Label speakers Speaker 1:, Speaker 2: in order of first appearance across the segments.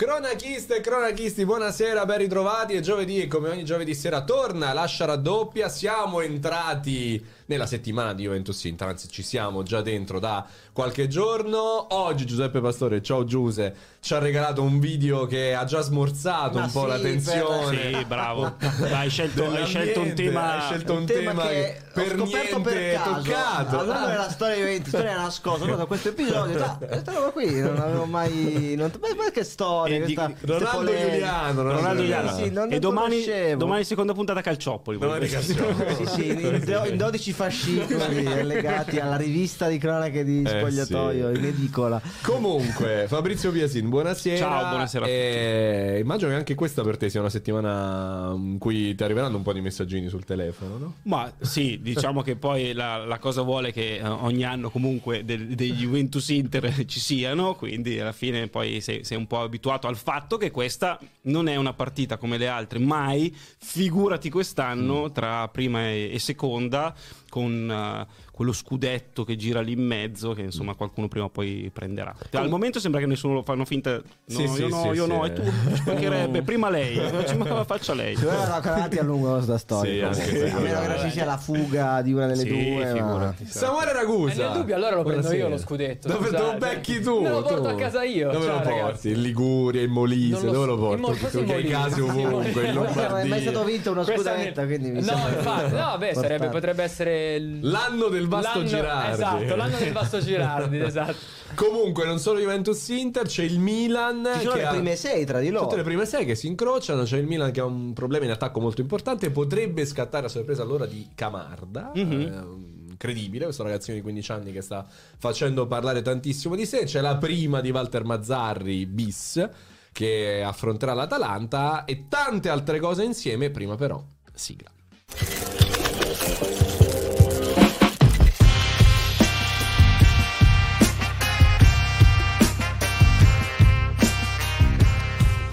Speaker 1: Cronachiste e cronachisti, buonasera, ben ritrovati. È giovedì e come ogni giovedì sera torna Lascia raddoppia. Siamo entrati nella settimana di Juventus Inter, anzi ci siamo già dentro da qualche giorno. Oggi Giuseppe Pastore, ciao Giuse, ci ha regalato un video che ha già smorzato
Speaker 2: Ma
Speaker 1: un po'
Speaker 2: sì,
Speaker 1: la tensione.
Speaker 2: per-
Speaker 3: Sì, bravo. Hai scelto, hai scelto un tema.
Speaker 1: Hai scelto un,
Speaker 2: un
Speaker 1: tema,
Speaker 2: tema
Speaker 1: che per
Speaker 2: ho scoperto
Speaker 1: niente
Speaker 2: per caso
Speaker 1: toccato.
Speaker 2: allora della storia di Juventus storia nascosta allora questo episodio ah, questa roba qui non avevo mai non... ma ma che storia
Speaker 3: E di-
Speaker 2: questa,
Speaker 1: Ronaldo. Giuliano, Ronaldo
Speaker 3: Ronaldo
Speaker 1: Giuliano.
Speaker 2: Sì, non
Speaker 3: e domani, domani seconda puntata Calciopoli.
Speaker 1: Domani Calciopoli.
Speaker 2: sì, sì, in, in 12 fascicoli legati alla rivista di cronache di
Speaker 1: Eh,
Speaker 2: spogliatoio
Speaker 1: sì.
Speaker 2: in edicola
Speaker 1: Comunque, Fabrizio Biasin, buonasera.
Speaker 3: Ciao, buonasera a
Speaker 1: E immagino che anche questa per te sia una settimana in cui ti arriveranno un po' di messaggini sul telefono, no?
Speaker 3: Ma sì, diciamo che poi la, la cosa vuole che eh, ogni anno comunque del- dei Juventus Inter ci siano, quindi alla fine poi sei, sei un po' abituato al fatto che questa non è una partita come le altre, mai, figurati quest'anno tra prima e, e seconda con eh, quello scudetto che gira lì in mezzo che insomma qualcuno prima o poi prenderà. Al momento sembra che nessuno lo fanno finta, no,
Speaker 1: Sì,
Speaker 3: io
Speaker 1: sì,
Speaker 3: no,
Speaker 1: sì,
Speaker 3: io
Speaker 1: sì.
Speaker 3: no, e tu ci mancherebbe, prima lei, ma faccia lei.
Speaker 2: ci volevano canati a lungo questa storia a meno che non ci sia la fuga di una delle
Speaker 3: Sì,
Speaker 2: due ma...
Speaker 3: figurati.
Speaker 1: Samuele
Speaker 4: E
Speaker 1: Ragusa.
Speaker 4: nel dubbio allora lo prendo
Speaker 1: Buonasera.
Speaker 4: io lo scudetto.
Speaker 1: Dove lo becchi tu?
Speaker 4: Me lo porto
Speaker 1: tu?
Speaker 4: a casa io.
Speaker 1: Dove
Speaker 4: Ciao,
Speaker 1: lo porti?
Speaker 4: ragazzi.
Speaker 1: In Liguria, in Molise, dove lo porti?
Speaker 4: Forse in
Speaker 1: Perché hai
Speaker 4: Molise.
Speaker 1: casi
Speaker 4: in
Speaker 1: ovunque, in
Speaker 2: non è mai
Speaker 1: Lombardia.
Speaker 2: stato vinto uno scudetto quindi mi
Speaker 4: No, infatti, no, beh, potrebbe essere
Speaker 1: L'anno del Vasto
Speaker 4: l'anno-
Speaker 1: Girardi.
Speaker 4: Esatto, l'anno del Vasto Girardi, esatto.
Speaker 1: Comunque, non solo Juventus Inter, c'è il Milan.
Speaker 2: ci sono
Speaker 1: che
Speaker 2: le
Speaker 1: ha-
Speaker 2: prime sei tra di loro
Speaker 1: Tutte le prime sei che si incrociano. C'è il Milan che ha un problema in attacco molto importante. Potrebbe scattare a sorpresa allora di Camarda.
Speaker 3: Mhm.
Speaker 1: Eh, incredibile, questo ragazzino di 15 anni che sta facendo parlare tantissimo di sé. C'è la prima di Walter Mazzarri bis che affronterà l'Atalanta e tante altre cose insieme. Prima però, sigla.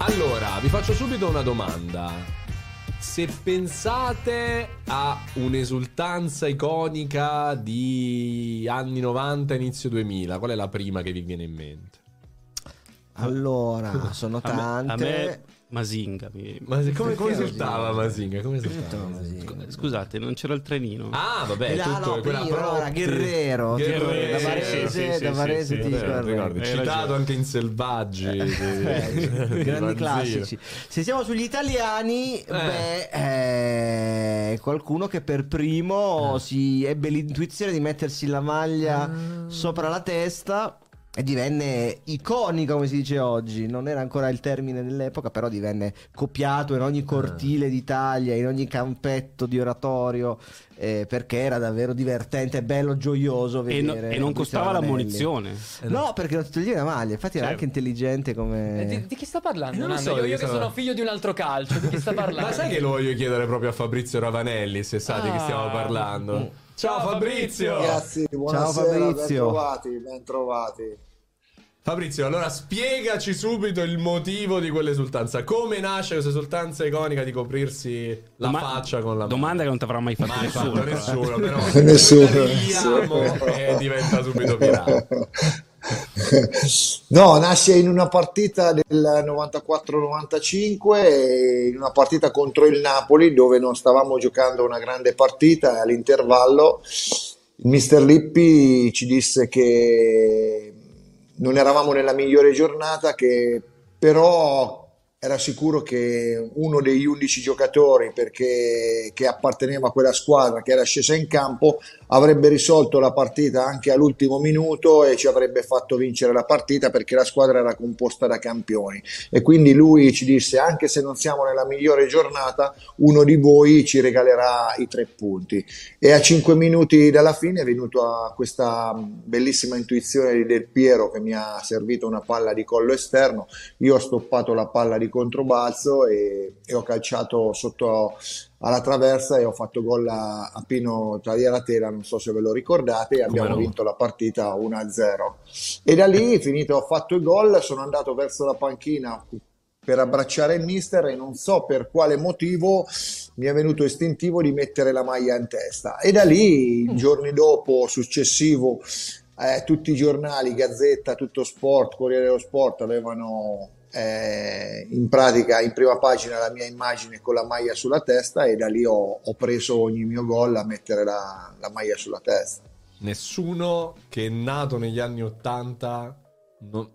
Speaker 1: Allora, vi faccio subito una domanda. Se pensate a un'esultanza iconica di anni 90, inizio 2000, qual è la prima che vi viene in mente?
Speaker 2: allora sono
Speaker 3: A me-
Speaker 2: tante
Speaker 3: A me, Masinga. mi-
Speaker 1: Ma se- come, come esultava Masinga? Come esultava Masinga?
Speaker 3: Scusate, non c'era il trenino.
Speaker 1: Ah, vabbè,
Speaker 2: Eh,
Speaker 1: tutto
Speaker 2: no,
Speaker 1: quella
Speaker 2: prima,
Speaker 1: Protti.
Speaker 2: era Guerrero,
Speaker 1: Guerrero,
Speaker 2: da Varese,
Speaker 1: sì, sì,
Speaker 2: da Varese
Speaker 1: sì,
Speaker 2: ti
Speaker 1: sì,
Speaker 2: ricordi.
Speaker 1: ricordi.
Speaker 3: Hai
Speaker 1: Citato
Speaker 3: ragione.
Speaker 1: anche in Selvaggi.
Speaker 2: Eh,
Speaker 1: di
Speaker 2: grandi classici. Se siamo sugli italiani, beh, eh, qualcuno che per primo si ebbe l'intuizione di mettersi la maglia sopra la testa e divenne iconico, come si dice oggi. Non era ancora il termine dell'epoca, però divenne copiato in ogni cortile d'Italia, in ogni campetto di oratorio, eh, perché era davvero divertente, bello, gioioso
Speaker 3: E, no-
Speaker 2: vedere.
Speaker 3: e non costava la munizione.
Speaker 2: No, perché non ti toglie la maglia. Infatti era
Speaker 3: Certo.
Speaker 2: anche intelligente come.
Speaker 4: Eh, Di, di chi sta parlando?
Speaker 1: Non lo so
Speaker 4: io, io che sono figlio di un altro calcio, di chi sta parlando?
Speaker 1: Ma sai che lo voglio chiedere proprio a Fabrizio Ravanelli, se sa di chi stiamo
Speaker 4: Ah.
Speaker 1: parlando? Ciao
Speaker 4: Ciao,
Speaker 1: Fabrizio!
Speaker 5: Ragazzi, buonasera,
Speaker 2: Fabrizio.
Speaker 5: ben trovati, ben trovati.
Speaker 1: Fabrizio, allora spiegaci subito il motivo di quell'esultanza. Come nasce questa esultanza iconica di coprirsi la
Speaker 3: Doma-
Speaker 1: faccia con la
Speaker 3: Domanda che non ti avrà mai fatto
Speaker 1: Mai
Speaker 3: nessuno.
Speaker 1: fatto
Speaker 3: però.
Speaker 1: nessuno, però
Speaker 5: Nessuno, nessuno.
Speaker 1: e diventa subito virale.
Speaker 5: No, nasce in una partita del 94-95, e in una partita contro il Napoli dove non stavamo giocando una grande partita all'intervallo il mister Lippi ci disse che non eravamo nella migliore giornata, che però era sicuro che uno degli 11 giocatori perché, che apparteneva a quella squadra che era scesa in campo avrebbe risolto la partita anche all'ultimo minuto e ci avrebbe fatto vincere la partita perché la squadra era composta da campioni. E quindi lui ci disse anche se non siamo nella migliore giornata uno di voi ci regalerà i tre punti. E a 5 minuti dalla fine è venuta questa bellissima intuizione di Del Piero che mi ha servito una palla di collo esterno. Io ho stoppato la palla di controbalzo e, e ho calciato sotto alla traversa e ho fatto gol a, a Pino Tagliaratela, non so se ve lo ricordate, e abbiamo
Speaker 1: no?
Speaker 5: vinto la partita 1-0. E da lì, finito, ho fatto il gol, sono andato verso la panchina per abbracciare il mister e non so per quale motivo mi è venuto istintivo di mettere la maglia in testa. E da lì, i giorni dopo, successivo, eh, tutti i giornali, Gazzetta, Tutto Sport, Corriere dello Sport avevano eh, in pratica in prima pagina la mia immagine con la maglia sulla testa e da lì ho, ho preso ogni mio gol a mettere la, la maglia sulla testa.
Speaker 1: Nessuno che è nato negli anni 80 non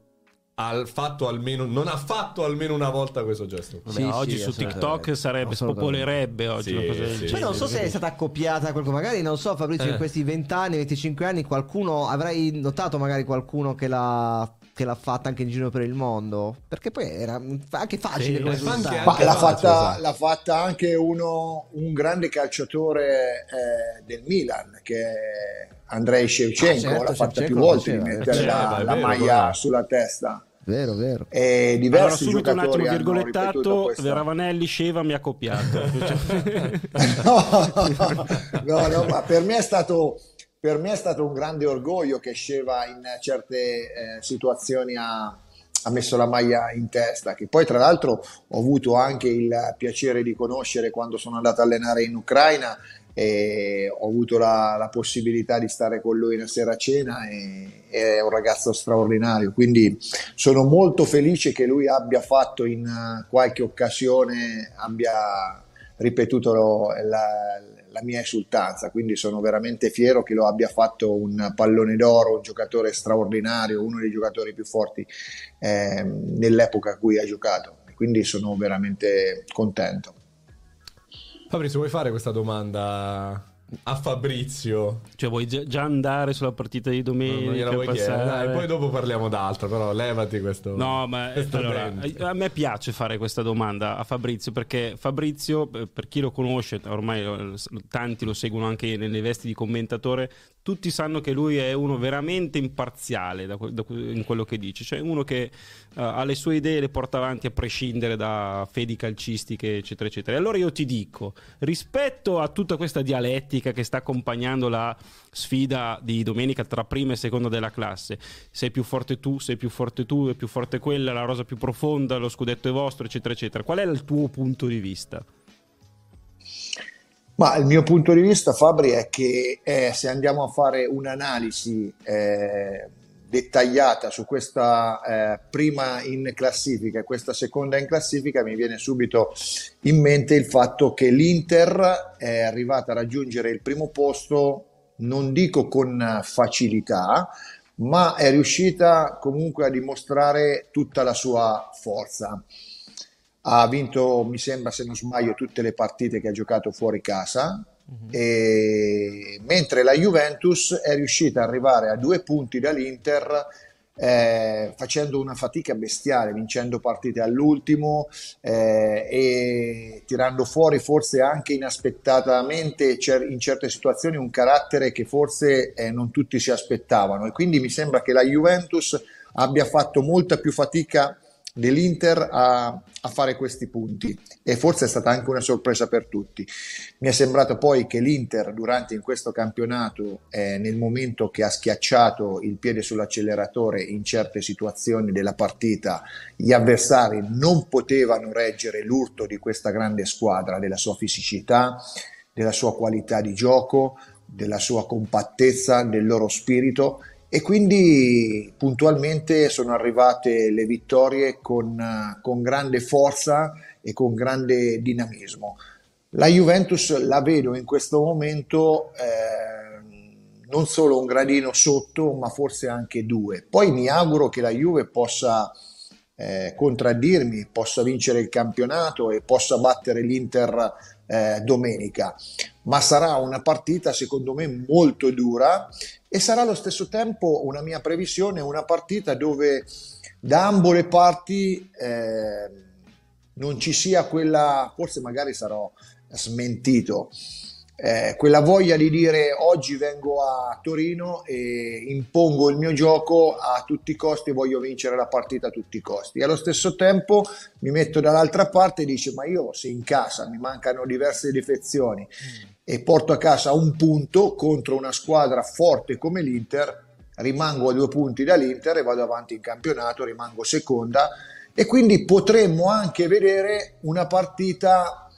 Speaker 1: ha fatto almeno, non ha fatto almeno una volta questo gesto.
Speaker 2: Sì,
Speaker 3: oggi
Speaker 2: sì,
Speaker 3: su
Speaker 2: assolutamente.
Speaker 3: TikTok sarebbe, spopolerebbe oggi
Speaker 1: Sì,
Speaker 3: una cosa del
Speaker 1: sì.
Speaker 2: Poi non so se è stata accoppiata qualcuno, magari non so Fabrizio
Speaker 1: Eh.
Speaker 2: in questi 20 anni, 25 anni qualcuno avrai notato magari qualcuno che l'ha che l'ha fatta anche in giro per il mondo, perché poi era anche facile
Speaker 1: Sì,
Speaker 2: come
Speaker 1: anche-
Speaker 2: risultato.
Speaker 5: Ma l'ha fatta, l'ha fatta anche uno, un grande calciatore eh, del Milan che è Andrei Shevchenko,
Speaker 2: Ah, certo,
Speaker 5: l'ha fatta
Speaker 2: Shevchenko
Speaker 5: più volte di mettere
Speaker 1: eh.
Speaker 5: la,
Speaker 1: Certo,
Speaker 5: la
Speaker 1: vero,
Speaker 5: maglia
Speaker 1: quello.
Speaker 5: sulla testa.
Speaker 2: Vero, vero.
Speaker 5: E
Speaker 3: Allora
Speaker 5: diversi
Speaker 3: subito un attimo virgolettato
Speaker 5: questa-
Speaker 3: Veravanelli Sceva mi ha copiato
Speaker 5: no, no, no, ma per me è stato per me è stato un grande orgoglio che Sceva in certe eh, situazioni ha, ha messo la maglia in testa, che poi tra l'altro ho avuto anche il piacere di conoscere quando sono andato a allenare in Ucraina e ho avuto la, la possibilità di stare con lui una sera a cena e è un ragazzo straordinario, quindi sono molto felice che lui abbia fatto in eh, qualche occasione, abbia ripetuto lo- la, la mia esultanza, quindi sono veramente fiero che lo abbia fatto un pallone d'oro, un giocatore straordinario, uno dei giocatori più forti ehm, nell'epoca a cui ha giocato, quindi sono veramente contento.
Speaker 1: Fabrizio, vuoi fare questa domanda a Fabrizio?
Speaker 3: cioè vuoi già andare sulla partita di domenica passare?
Speaker 1: Dai, poi dopo parliamo d'altro, però levati questo.
Speaker 3: No, ma eh,
Speaker 1: questo
Speaker 3: allora,
Speaker 1: dente.
Speaker 3: a me piace fare questa domanda a Fabrizio perché Fabrizio, eh, per chi lo conosce, ormai tanti lo seguono anche nelle vesti di commentatore, tutti sanno che lui è uno veramente imparziale da da in quello che dice, cioè uno che eh, ha le sue idee e le porta avanti a prescindere da fedi calcistiche, eccetera, eccetera. E allora io ti dico, rispetto a tutta questa dialettica che sta accompagnando la sfida di domenica tra prima e seconda della classe, sei più forte tu, sei più forte tu, è più forte quella, la rosa più profonda, lo scudetto è vostro, eccetera, eccetera. Qual è il tuo punto di vista?
Speaker 5: Ma il mio punto di vista, Fabri, è che eh, se andiamo a fare un'analisi eh, dettagliata su questa eh, prima in classifica e questa seconda in classifica, mi viene subito in mente il fatto che l'Inter è arrivata a raggiungere il primo posto, non dico con facilità, ma è riuscita comunque a dimostrare tutta la sua forza ha vinto, mi sembra, se non sbaglio, tutte le partite che ha giocato fuori casa, e- mentre la Juventus è riuscita ad arrivare a due punti dall'Inter eh, facendo una fatica bestiale, vincendo partite all'ultimo eh, e tirando fuori forse anche inaspettatamente cer- in certe situazioni un carattere che forse eh, non tutti si aspettavano. E quindi mi sembra che la Juventus abbia fatto molta più fatica dell'Inter a, a fare questi punti e forse è stata anche una sorpresa per tutti. Mi è sembrato poi che l'Inter durante in questo campionato, eh, nel momento che ha schiacciato il piede sull'acceleratore in certe situazioni della partita, gli avversari non potevano reggere l'urto di questa grande squadra, della sua fisicità, della sua qualità di gioco, della sua compattezza, del loro spirito e quindi puntualmente sono arrivate le vittorie con, con grande forza e con grande dinamismo. La Juventus la vedo in questo momento eh, non solo un gradino sotto, ma forse anche due. Poi mi auguro che la Juve possa eh, contraddirmi, possa vincere il campionato e possa battere l'Inter eh, domenica, ma sarà una partita secondo me molto dura e sarà allo stesso tempo una mia previsione, una partita dove da ambo le parti eh, non ci sia quella, forse magari sarò smentito, eh, quella voglia di dire oggi vengo a Torino e impongo il mio gioco a tutti i costi e voglio vincere la partita a tutti i costi. E allo stesso tempo mi metto dall'altra parte e dice ma io se in casa mi mancano diverse defezioni e porto a casa un punto contro una squadra forte come l'Inter, rimango a due punti dall'Inter e vado avanti in campionato, rimango seconda e quindi potremmo anche vedere una partita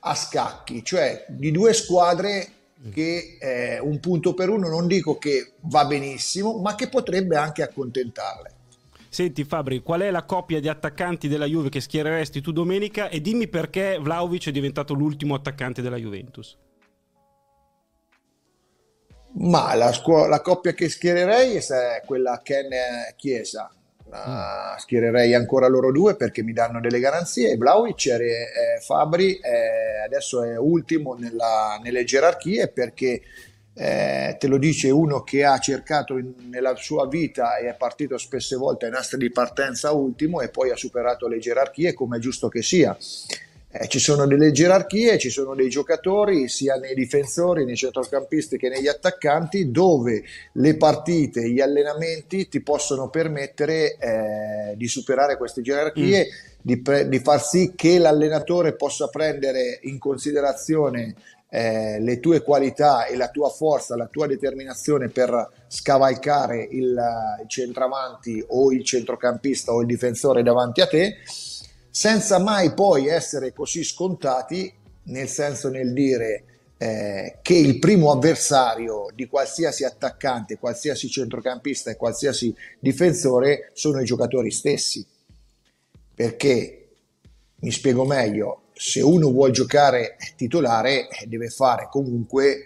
Speaker 5: a scacchi, cioè di due squadre che eh, un punto per uno non dico che va benissimo, ma che potrebbe anche accontentarle.
Speaker 3: Senti Fabri, qual è la coppia di attaccanti della Juve che schiereresti tu domenica e dimmi perché Vlaovic è diventato l'ultimo attaccante della Juventus.
Speaker 5: Ma la, scu- la coppia che schiererei è quella Ken-Chiesa. Uh, schiererei ancora loro due perché mi danno delle garanzie. Vlaovic e eh, Fabri eh, adesso è ultimo nella, nelle gerarchie perché eh, te lo dice uno che ha cercato in, nella sua vita e è partito spesse volte ai nastri di partenza ultimo e poi ha superato le gerarchie come è giusto che sia. Eh, ci sono delle gerarchie, ci sono dei giocatori sia nei difensori, nei centrocampisti che negli attaccanti dove le partite, gli allenamenti ti possono permettere eh, di superare queste gerarchie, mm. di, pre- di far sì che l'allenatore possa prendere in considerazione eh, le tue qualità e la tua forza, la tua determinazione per scavalcare il, il centravanti o il centrocampista o il difensore davanti a te senza mai poi essere così scontati, nel senso nel dire eh, che il primo avversario di qualsiasi attaccante, qualsiasi centrocampista e qualsiasi difensore sono i giocatori stessi. Perché, mi spiego meglio, se uno vuole giocare titolare deve fare comunque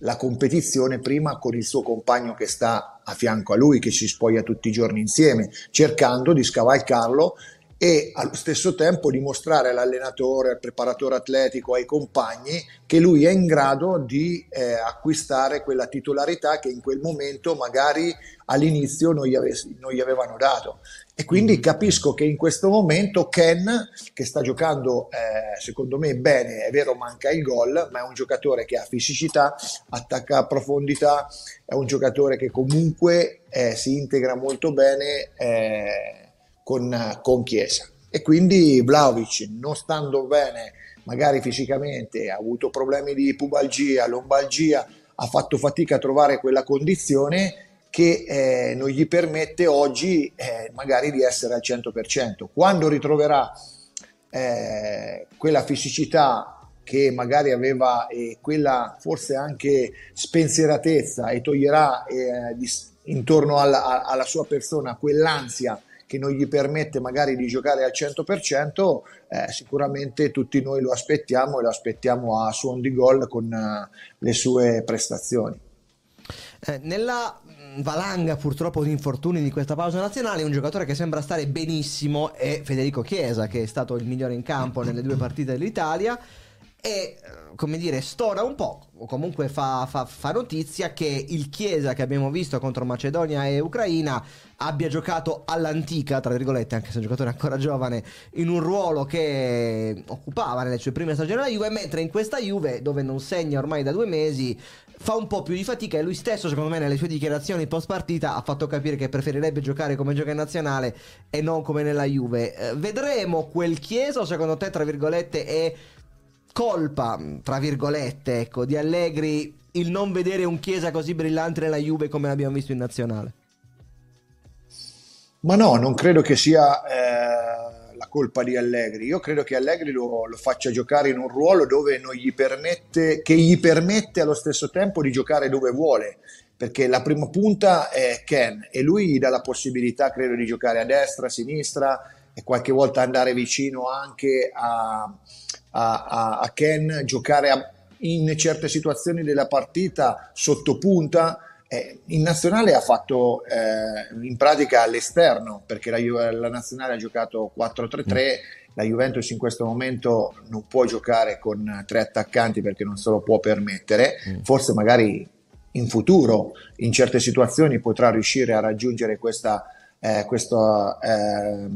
Speaker 5: la competizione prima con il suo compagno che sta a fianco a lui, che si spoglia tutti i giorni insieme, cercando di scavalcarlo e allo stesso tempo dimostrare all'allenatore, al preparatore atletico, ai compagni che lui è in grado di eh, acquistare quella titolarità che in quel momento magari all'inizio non gli, ave- non gli avevano dato. E quindi mm-hmm. capisco che in questo momento Ken, che sta giocando eh, secondo me bene, è vero manca il gol, ma è un giocatore che ha fisicità, attacca a profondità, è un giocatore che comunque eh, si integra molto bene eh, con, con Chiesa. E quindi Vlaovic, non stando bene magari fisicamente, ha avuto problemi di pubalgia, lombalgia, ha fatto fatica a trovare quella condizione che eh, non gli permette oggi eh, magari di essere al 100%. Quando ritroverà eh, quella fisicità che magari aveva e quella forse anche spensieratezza e toglierà eh, di, intorno alla, alla, sua persona quell'ansia che non gli permette magari di giocare al 100%, eh, sicuramente tutti noi lo aspettiamo e lo aspettiamo a suon di gol con uh, le sue prestazioni.
Speaker 2: Eh, nella valanga purtroppo di infortuni di questa pausa nazionale un giocatore che sembra stare benissimo è Federico Chiesa che è stato il migliore in campo nelle due partite dell'Italia e come dire stona un po' o comunque fa, fa, fa, notizia che il Chiesa che abbiamo visto contro Macedonia e Ucraina abbia giocato all'antica tra virgolette anche se è un giocatore ancora giovane in un ruolo che occupava nelle sue prime stagioni alla Juve mentre in questa Juve dove non segna ormai da due mesi fa un po' più di fatica e lui stesso secondo me nelle sue dichiarazioni post partita ha fatto capire che preferirebbe giocare come gioca in nazionale e non come nella Juve. Eh, vedremo quel Chiesa secondo te tra virgolette è colpa, tra virgolette, ecco, di Allegri il non vedere un Chiesa così brillante nella Juve come l'abbiamo visto in nazionale?
Speaker 5: Ma no, non credo che sia eh, la colpa di Allegri. Io credo che Allegri lo, lo, faccia giocare in un ruolo dove non gli permette, che gli permette allo stesso tempo di giocare dove vuole. Perché la prima punta è Ken e lui gli dà la possibilità, credo, di giocare a destra, a sinistra e qualche volta andare vicino anche a, a, a Ken, giocare a, in certe situazioni della partita sotto punta. Eh, in nazionale ha fatto eh, in pratica all'esterno perché la, la nazionale ha giocato 4-3-3 mm. la Juventus in questo momento non può giocare con tre attaccanti perché non se lo può permettere mm. forse magari in futuro in certe situazioni potrà riuscire a raggiungere questa, eh, questo eh,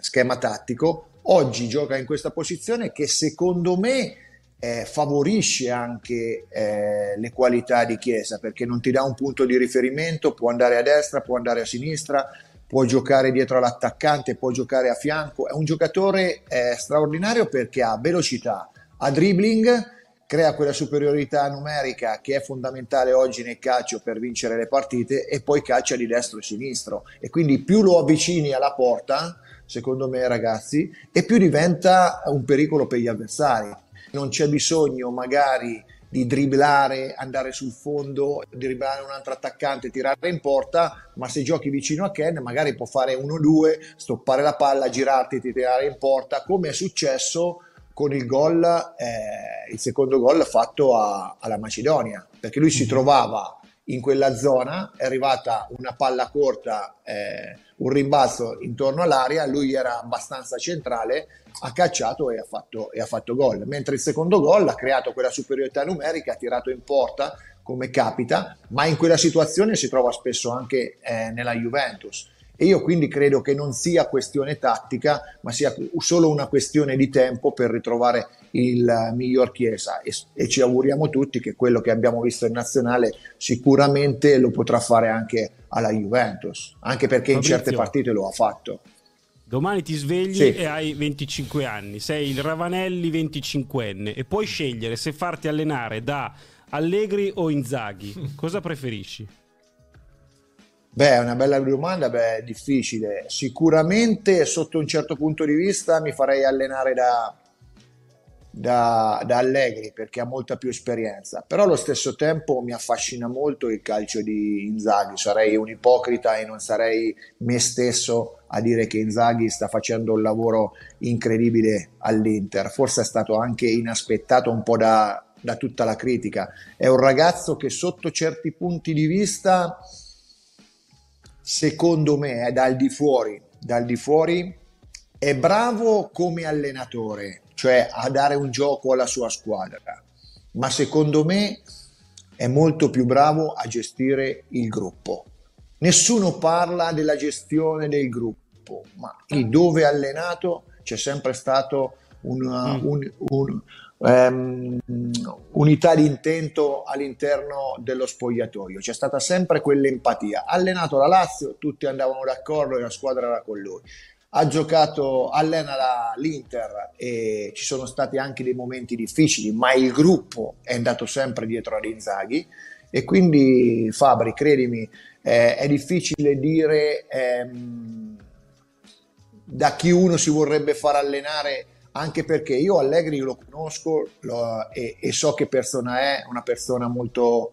Speaker 5: schema tattico oggi gioca in questa posizione che secondo me eh, favorisce anche eh, le qualità di Chiesa perché non ti dà un punto di riferimento, può andare a destra, può andare a sinistra, può giocare dietro all'attaccante, può giocare a fianco, è un giocatore eh, straordinario perché ha velocità, ha dribbling, crea quella superiorità numerica che è fondamentale oggi nel calcio per vincere le partite e poi calcia di destro e sinistro. E quindi più lo avvicini alla porta secondo me ragazzi, e più diventa un pericolo per gli avversari. Non c'è bisogno magari di dribblare, andare sul fondo, dribblare un altro attaccante, tirare in porta, ma se giochi vicino a Ken magari può fare 1-2, stoppare la palla, girarti, tirare in porta, come è successo con il gol, eh, il secondo gol fatto a- alla Macedonia, perché lui si trovava in quella zona, è arrivata una palla corta, eh, un rimbalzo intorno all'area, lui era abbastanza centrale, ha cacciato e ha fatto, e ha fatto gol. Mentre il secondo gol ha creato quella superiorità numerica, ha tirato in porta come capita, ma in quella situazione si trova spesso anche eh, nella Juventus. E io quindi credo che non sia questione tattica, ma sia solo una questione di tempo per ritrovare il miglior Chiesa. E, e ci auguriamo tutti che quello che abbiamo visto in nazionale sicuramente lo potrà fare anche alla Juventus, anche perché
Speaker 3: Fabrizio.
Speaker 5: in certe partite lo ha fatto.
Speaker 3: Domani ti svegli
Speaker 5: Sì.
Speaker 3: e hai 25 anni, sei il Ravanelli 25enne e puoi scegliere se farti allenare da Allegri o Inzaghi. Cosa preferisci?
Speaker 5: Beh, è una bella domanda, beh, difficile. Sicuramente sotto un certo punto di vista mi farei allenare da, da, da Allegri perché ha molta più esperienza, però allo stesso tempo mi affascina molto il calcio di Inzaghi. Sarei un ipocrita e non sarei me stesso a dire che Inzaghi sta facendo un lavoro incredibile all'Inter. Forse è stato anche inaspettato un po' da, da tutta la critica. È un ragazzo che sotto certi punti di vista secondo me è dal di fuori, dal di fuori è bravo come allenatore, cioè a dare un gioco alla sua squadra, ma secondo me è molto più bravo a gestire il gruppo. Nessuno parla della gestione del gruppo, ma lì dove è allenato c'è sempre stato una
Speaker 3: Mm.
Speaker 5: un- un- ehm, unità di intento all'interno dello spogliatoio, c'è stata sempre quell'empatia. Allenato la Lazio, tutti andavano d'accordo e la squadra era con lui. Ha giocato, allena l'Inter e ci sono stati anche dei momenti difficili, ma il gruppo è andato sempre dietro ad Inzaghi e quindi Fabri, credimi, eh, è difficile dire ehm, da chi uno si vorrebbe far allenare, anche perché io Allegri lo conosco lo- e, e so che persona è, una persona molto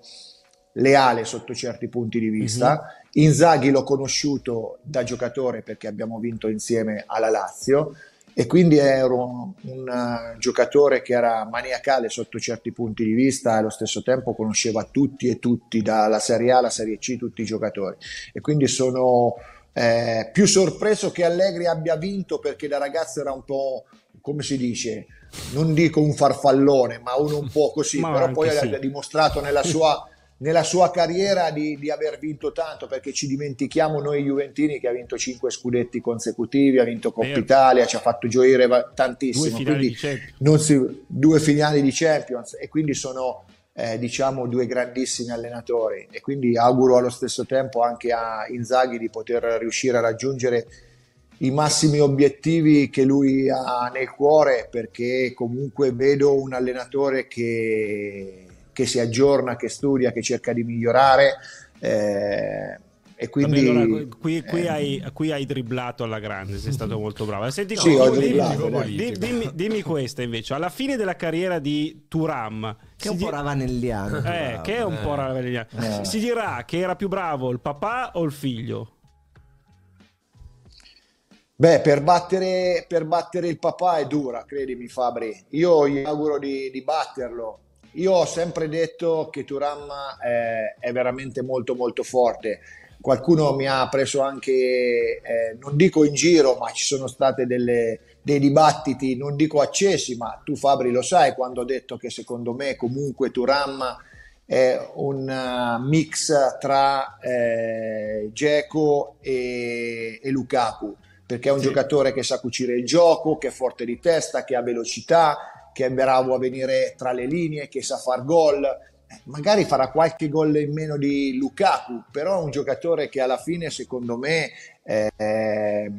Speaker 5: leale sotto certi punti di vista. Inzaghi l'ho conosciuto da giocatore perché abbiamo vinto insieme alla Lazio e quindi ero un eh, giocatore che era maniacale sotto certi punti di vista e allo stesso tempo conosceva tutti e tutti, dalla Serie A alla Serie C, tutti i giocatori. E quindi sono eh, più sorpreso che Allegri abbia vinto perché da ragazzo era un po', come si dice, non dico un farfallone, ma uno un po' così,
Speaker 3: Ma
Speaker 5: però poi
Speaker 3: sì.
Speaker 5: ha dimostrato nella sua nella sua carriera di, di aver vinto tanto perché ci dimentichiamo noi Juventini che ha vinto 5 scudetti consecutivi, ha vinto Coppa
Speaker 3: Vero.
Speaker 5: Italia, ci ha fatto gioire va-
Speaker 3: Due
Speaker 5: tantissimo,
Speaker 3: finali di
Speaker 5: si- due finali di Champions e quindi sono eh, diciamo due grandissimi allenatori. E quindi auguro allo stesso tempo anche a Inzaghi di poter riuscire a raggiungere i massimi obiettivi che lui ha nel cuore perché comunque vedo un allenatore che, che si aggiorna, che studia, che cerca di migliorare eh, e quindi
Speaker 3: Vabbè, allora, qui, qui
Speaker 5: eh,
Speaker 3: hai, qui hai dribblato alla grande, sei stato molto bravo. Senti,
Speaker 5: Sì, ho
Speaker 3: dimmi-
Speaker 5: dribblato,
Speaker 3: dimmi, dimmi- dimmi questa invece, alla fine della carriera di Turam,
Speaker 2: Che è un
Speaker 3: si
Speaker 2: po' ravanelliano.
Speaker 3: eh,
Speaker 2: bravo.
Speaker 3: che è un po' ravanelliano.
Speaker 5: Eh.
Speaker 3: si dirà che era più bravo il papà o il figlio?
Speaker 5: Beh, per battere, per battere il papà è dura, credimi Fabri. Io gli auguro di, di batterlo. Io ho sempre detto che Turam è, è veramente molto molto forte. Qualcuno mi ha preso anche, eh, non dico in giro, ma ci sono state delle- dei dibattiti, non dico accesi, ma tu Fabri lo sai quando ho detto che secondo me comunque Turam è un uh, mix tra eh, Dzeko e, e Lukaku perché è un
Speaker 3: Sì.
Speaker 5: giocatore che sa cucire il gioco, che è forte di testa, che ha velocità, che è bravo a venire tra le linee, che sa far gol. Magari farà qualche gol in meno di Lukaku, però è un giocatore che alla fine, secondo me, eh,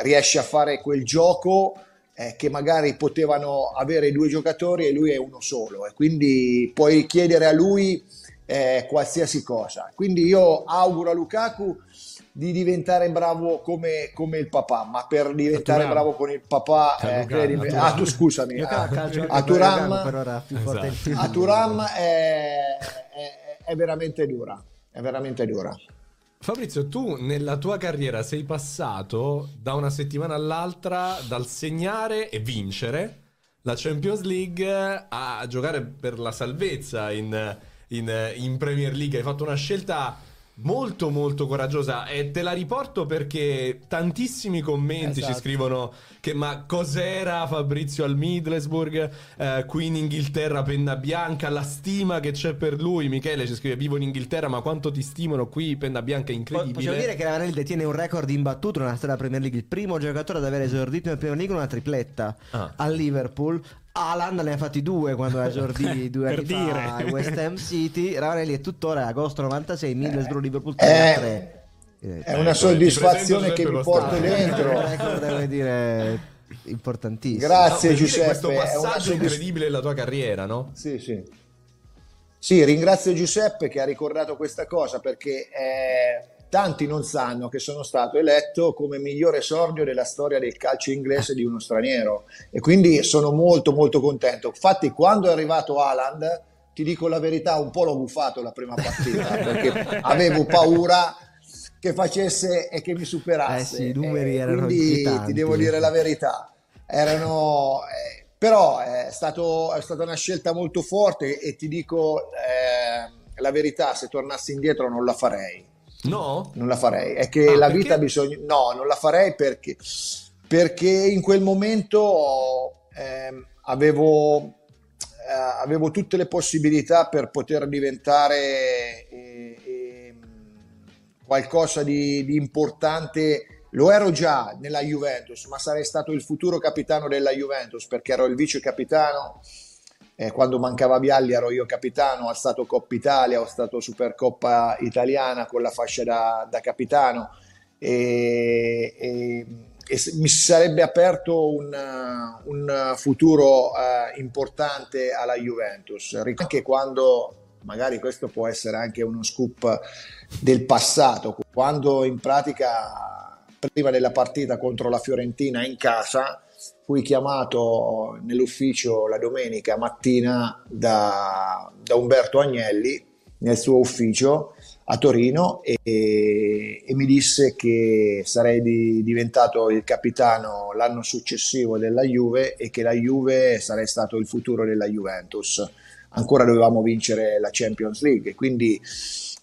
Speaker 5: riesce a fare quel gioco eh, che magari potevano avere due giocatori e lui è uno solo. E quindi puoi chiedere a lui eh, qualsiasi cosa. Quindi io auguro a Lukaku di diventare bravo come, come il papà, ma per diventare bravo con il papà, eh, credimi- ah tu scusami,
Speaker 2: a
Speaker 5: a Turam,
Speaker 1: Esatto.
Speaker 5: a Turam è, è- è veramente dura, è veramente dura.
Speaker 1: Fabrizio, tu nella tua carriera sei passato da una settimana all'altra dal segnare e vincere la Champions League a giocare per la salvezza in, in- in Premier League. Hai fatto una scelta molto molto coraggiosa e te la riporto perché tantissimi commenti ci
Speaker 4: Esatto.
Speaker 1: scrivono che ma cos'era Fabrizio al Middlesbrough, eh, qui in Inghilterra penna bianca, la stima che c'è per lui, Michele ci scrive vivo in Inghilterra ma quanto ti stimano qui penna bianca è incredibile.
Speaker 2: Possiamo dire che Ravanelli detiene un record imbattuto nella storia della Premier League, il primo giocatore ad aver esordito in Premier League con una tripletta
Speaker 1: Ah.
Speaker 2: al Liverpool. Haaland ne ha fatti due quando esordì due
Speaker 3: Per
Speaker 2: anni fa
Speaker 3: dire.
Speaker 2: al West Ham City. Ravanelli è tuttora agosto 96, Middlesbrough Liverpool
Speaker 5: Eh,
Speaker 2: 3
Speaker 5: È una soddisfazione che mi porto
Speaker 1: Giuseppe
Speaker 5: dentro.
Speaker 2: Record, devo dire, importantissimo.
Speaker 5: Grazie
Speaker 1: per dire
Speaker 5: Giuseppe,
Speaker 1: questo
Speaker 5: è una
Speaker 1: passaggio
Speaker 5: soddisf-
Speaker 1: incredibile della tua carriera, no?
Speaker 5: Sì, sì. Sì, ringrazio Giuseppe che ha ricordato questa cosa perché eh, tanti non sanno che sono stato eletto come migliore esordio della storia del calcio inglese di uno straniero e quindi sono molto molto contento. Infatti quando è arrivato Haaland, ti dico la verità, un po' l'ho bufato la prima partita perché avevo paura che facesse e che mi superasse.
Speaker 2: Eh sì, i numeri
Speaker 5: E
Speaker 2: erano
Speaker 5: quindi ti devo dire la verità. Erano, eh, però è, stato- è stata una scelta molto forte e ti dico eh, la verità, se tornassi indietro non la farei.
Speaker 1: No?
Speaker 5: Non la farei. È che
Speaker 1: Ah,
Speaker 5: la
Speaker 1: perché?
Speaker 5: vita bisogna... No, non la farei perché, perché in quel momento ehm, avevo, eh, avevo tutte le possibilità per poter diventare eh, ehm, qualcosa di, di importante. Lo ero già nella Juventus, ma sarei stato il futuro capitano della Juventus perché ero il vice capitano. Eh, quando mancava Vialli ero io capitano, ho stato Coppa Italia, ho stato Supercoppa Italiana con la fascia da, da capitano e, e- e mi sarebbe aperto un, un futuro eh, importante alla Juventus. Anche quando, magari questo può essere anche uno scoop del passato, quando in pratica prima della partita contro la Fiorentina in casa fui chiamato nell'ufficio la domenica mattina da, da Umberto Agnelli nel suo ufficio a Torino e, e mi disse che sarei di- diventato il capitano l'anno successivo della Juve e che la Juve sarei stato il futuro della Juventus. Ancora dovevamo vincere la Champions League, quindi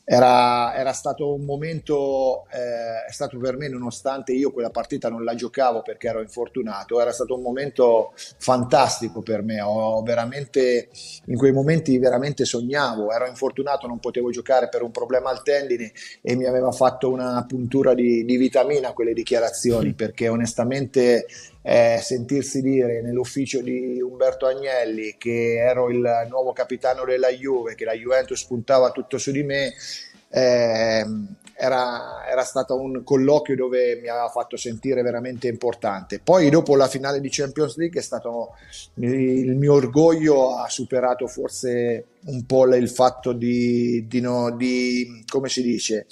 Speaker 5: era, era stato un momento, eh, è stato per me, nonostante io quella partita non la giocavo perché ero infortunato, era stato un momento fantastico per me. Ho veramente, in quei momenti veramente sognavo, ero infortunato, non potevo giocare per un problema al tendine e mi aveva fatto una puntura di, di vitamina quelle dichiarazioni perché onestamente eh, sentirsi dire nell'ufficio di Umberto Agnelli che ero il nuovo capitano della Juve, che la Juventus puntava tutto su di me, ehm, era, era stato un colloquio dove mi aveva fatto sentire veramente importante. Poi dopo la finale di Champions League è stato il mio orgoglio ha superato forse un po' il fatto di, di, no- di come si dice,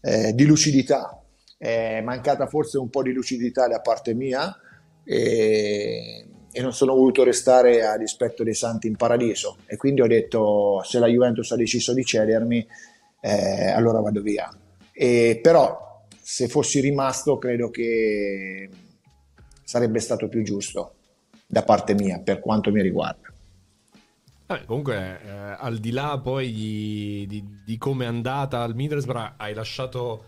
Speaker 5: eh, di lucidità. È mancata forse un po' di lucidità da parte mia e, e non sono voluto restare a dispetto dei santi in paradiso. E quindi ho detto se la Juventus ha deciso di cedermi eh, allora vado via. E però se fossi rimasto credo che sarebbe stato più giusto da parte mia per quanto mi riguarda.
Speaker 1: Comunque, eh, al di là poi di, di- di come è andata al Middlesbrough, hai lasciato,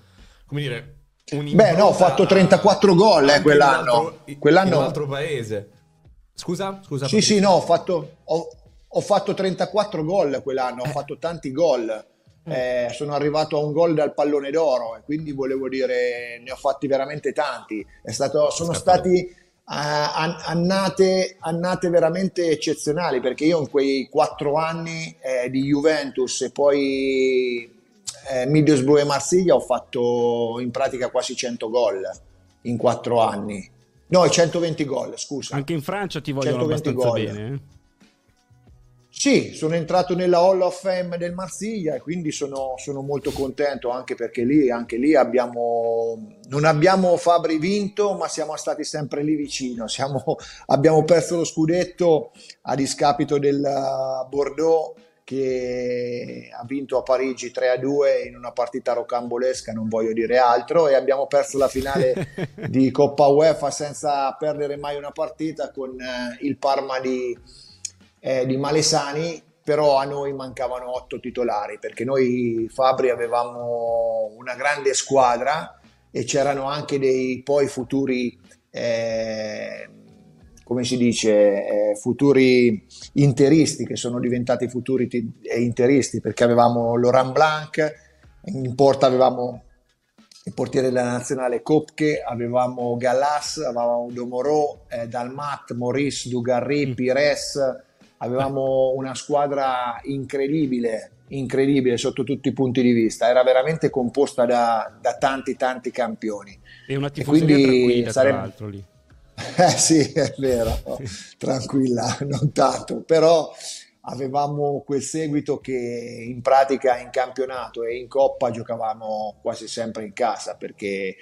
Speaker 1: come dire,
Speaker 5: Beh, no, ho fatto 34 gol, eh, quell'anno. Quell'anno-
Speaker 1: in un altro paese. Scusa? Scusa.
Speaker 5: Sì, sì, no, ho fatto, ho, ho fatto 34 gol quell'anno, ho fatto tanti gol. Eh, sono arrivato a un gol dal pallone d'oro e quindi volevo dire ne ho fatti veramente tanti. È stato, sono stati ah, an- annate, annate veramente eccezionali perché io in quei quattro anni eh, di Juventus e poi eh, Middlesbrough e Marsiglia ho fatto in pratica quasi 100 gol in quattro anni. No, 120 gol, scusa.
Speaker 3: Anche in Francia ti vogliono
Speaker 5: 120
Speaker 3: abbastanza
Speaker 5: gol.
Speaker 3: bene. eh?
Speaker 5: Sì, sono entrato nella Hall of Fame del Marsiglia e quindi sono, sono molto contento anche perché lì, anche lì abbiamo, non abbiamo Fabri vinto, ma siamo stati sempre lì vicino. Siamo, abbiamo perso lo scudetto a discapito del uh, Bordeaux che ha vinto a Parigi 3-2 in una partita rocambolesca, non voglio dire altro, e abbiamo perso la finale di Coppa UEFA senza perdere mai una partita con uh, il Parma di eh, di Malesani, però a noi mancavano otto titolari perché noi Fabri avevamo una grande squadra e c'erano anche dei poi futuri, eh, come si dice, eh, futuri interisti che sono diventati futuri t- interisti perché avevamo Laurent Blanc, in porta avevamo il portiere della nazionale Kopke, avevamo Gallas, avevamo Domorò, eh, Dalmat, Maurice, Dugarry, mm. Pires, avevamo una squadra incredibile, incredibile sotto tutti i punti di vista, era veramente composta da, da tanti tanti campioni.
Speaker 3: E una tifoseria e tranquilla sarebbe... tra l'altro lì.
Speaker 5: Eh sì, è vero, tranquilla, non tanto, però avevamo quel seguito che in pratica in campionato e in coppa giocavamo quasi sempre in casa perché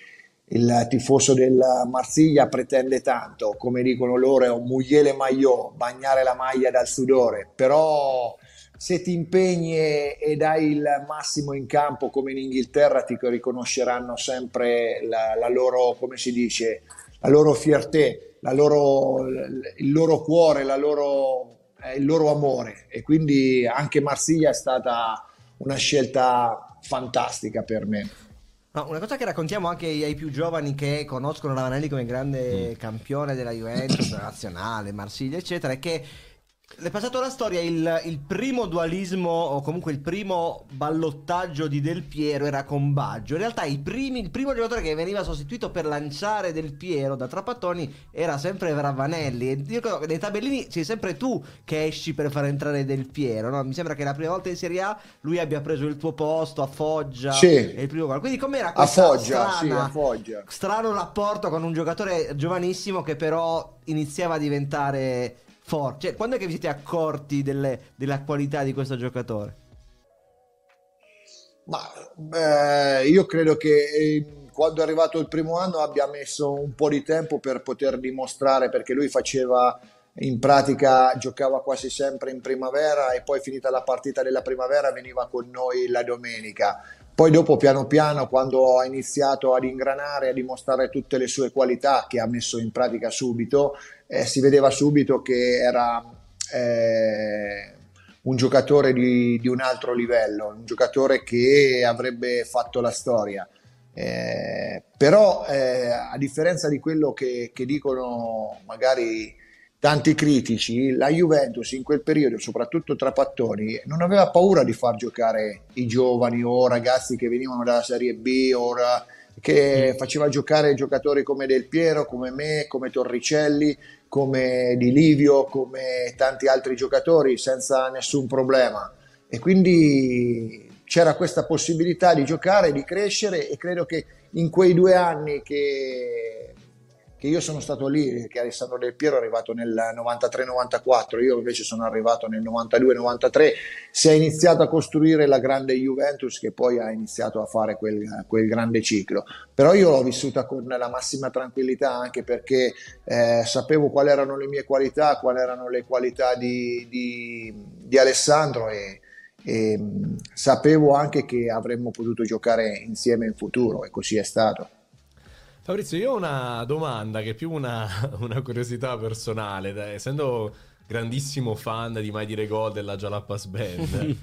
Speaker 5: il tifoso del Marsiglia pretende tanto, come dicono loro, è un mugliele maillot, bagnare la maglia dal sudore, però se ti impegni e, e, dai il massimo in campo come in Inghilterra ti riconosceranno sempre la, la loro, come si dice, la loro fierté, la loro, il loro cuore, la loro, eh, il loro amore e quindi anche Marsiglia è stata una scelta fantastica per me.
Speaker 2: No, una cosa che raccontiamo anche ai più giovani che conoscono Ravanelli come grande mm. campione della Juventus, nazionale, Marsiglia, eccetera, è che è passato la storia il, il, primo dualismo o comunque il primo ballottaggio di Del Piero era con Baggio. In realtà primi, il primo giocatore che veniva sostituito per lanciare Del Piero da Trapattoni era sempre Ravanelli. E io credo che nei tabellini sei sempre tu che esci per far entrare Del Piero. No? Mi sembra che la prima volta in Serie A lui abbia preso il tuo posto a Foggia.
Speaker 5: Sì.
Speaker 2: il primo gol. Quindi com'era questa
Speaker 5: a Foggia,
Speaker 2: strana,
Speaker 5: sì, a Foggia.
Speaker 2: strano rapporto con un giocatore giovanissimo che però iniziava a diventare forte. Cioè, quando è che vi siete accorti delle, della qualità di questo giocatore?
Speaker 5: Ma eh, io credo che eh, quando è arrivato il primo anno abbia messo un po' di tempo per poter dimostrare perché lui faceva in pratica giocava quasi sempre in primavera e poi finita la partita della primavera veniva con noi la domenica poi dopo piano piano quando ha iniziato ad ingranare, a dimostrare tutte le sue qualità che ha messo in pratica subito, eh, si vedeva subito che era eh, un giocatore di, di, un altro livello, un giocatore che avrebbe fatto la storia. Eh, però eh, a differenza di quello che, che dicono magari tanti critici, la Juventus in quel periodo, soprattutto tra pattoni, non aveva paura di far giocare i giovani o ragazzi che venivano dalla Serie B o che mm. faceva giocare giocatori come Del Piero, come me, come Torricelli, come Di Livio, come tanti altri giocatori senza nessun problema. E quindi c'era questa possibilità di giocare, di crescere e credo che in quei due anni che che io sono stato lì, che Alessandro Del Piero è arrivato nel 93-94, io invece sono arrivato nel 92-93, si è iniziato a costruire la grande Juventus che poi ha iniziato a fare quel, quel grande ciclo. Però io l'ho vissuta con la massima tranquillità anche perché eh, sapevo quali erano le mie qualità, quali erano le qualità di, di, di Alessandro e, e sapevo anche che avremmo potuto giocare insieme in futuro e così è stato.
Speaker 1: Fabrizio, io ho una domanda che è più una, una curiosità personale, da, essendo grandissimo fan di Mai Dire Gol della Jalapas Band.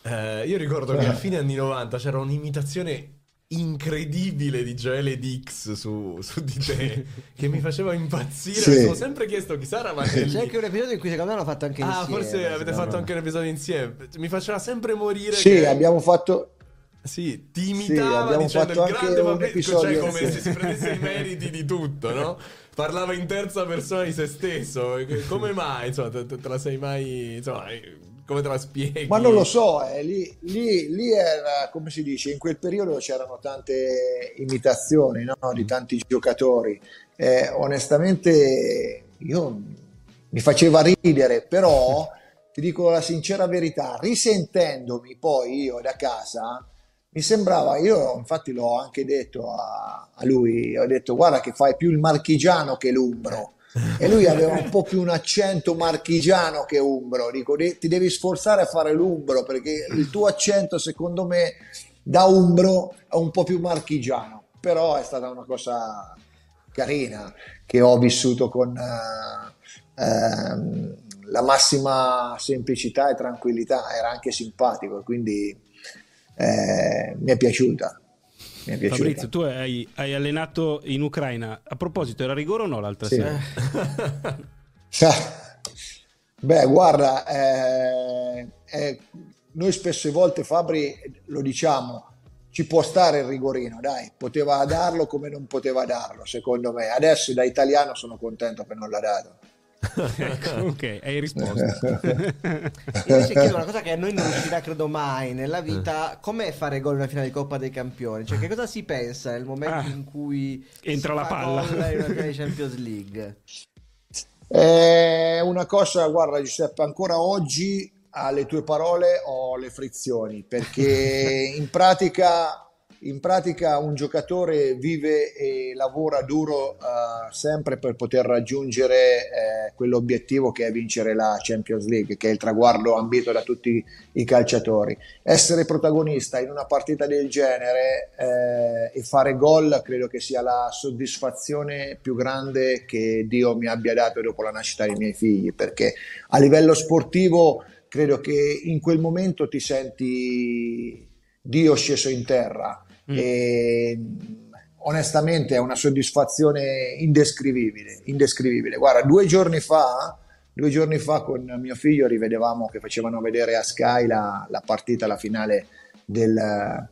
Speaker 1: eh, io ricordo che a fine anni 90 c'era un'imitazione incredibile di Joele Dix su, su, di te che mi faceva impazzire sì. mi sono sempre chiesto chi sarà ma
Speaker 2: c'è anche un episodio in cui secondo me l'hanno fatto anche
Speaker 1: ah,
Speaker 2: insieme
Speaker 1: ah forse avete fatto anche un episodio insieme mi faceva sempre morire
Speaker 5: sì che... abbiamo fatto
Speaker 1: sì, ti imitava sì, dicendo il grande Fabrizio, cioè come se si prendesse i meriti di tutto, no? Parlava in terza persona di se stesso. Come mai? Insomma, te, te la sei mai. Insomma, come te la spieghi?
Speaker 5: Ma non lo so, eh. lì, lì, lì, era, come si dice, in quel periodo c'erano tante imitazioni no? di tanti giocatori. Eh, onestamente io mi faceva ridere, però ti dico la sincera verità, risentendomi poi io da casa, mi sembrava, io infatti l'ho anche detto a, a lui, ho detto guarda che fai più il marchigiano che l'umbro. E lui aveva un po' più un accento marchigiano che umbro. Dico, ti devi sforzare a fare l'umbro perché il tuo accento, secondo me, da umbro è un po' più marchigiano. Però è stata una cosa carina che ho vissuto con eh, ehm, la massima semplicità e tranquillità. Era anche simpatico, quindi eh, mi è piaciuta. Mi è piaciuta.
Speaker 3: Fabrizio, tu hai, hai allenato in Ucraina. A proposito, era rigore o no l'altra
Speaker 5: Sì.
Speaker 3: sera?
Speaker 5: Beh, guarda, eh, eh, noi spesse volte Fabri lo diciamo, ci può stare il rigorino, dai, poteva darlo come non poteva darlo, secondo me. Adesso da italiano sono contento che non l'ha dato.
Speaker 3: Ecco, ok, hai risposto.
Speaker 2: Io invece chiedo una cosa che a noi non uscirà credo mai nella vita, com'è fare gol in una finale di Coppa dei Campioni? Cioè che cosa si pensa nel momento
Speaker 3: Ah,
Speaker 2: in cui
Speaker 3: entra
Speaker 2: si
Speaker 3: la
Speaker 2: fa
Speaker 3: palla.
Speaker 2: in una finale di Champions League?
Speaker 5: È una cosa, guarda Giuseppe, ancora oggi alle tue parole ho le frizioni perché in pratica, in pratica un giocatore vive e lavora duro eh, sempre per poter raggiungere eh, quell'obiettivo che è vincere la Champions League, che è il traguardo ambito da tutti i calciatori. Essere protagonista in una partita del genere eh, e fare gol credo che sia la soddisfazione più grande che Dio mi abbia dato dopo la nascita dei miei figli, perché a livello sportivo credo che in quel momento ti senti Dio sceso in terra
Speaker 3: Mm.
Speaker 5: e onestamente è una soddisfazione indescrivibile, indescrivibile. Guarda, due giorni fa, due giorni fa con mio figlio rivedevamo che facevano vedere a Sky la, la partita, la finale del,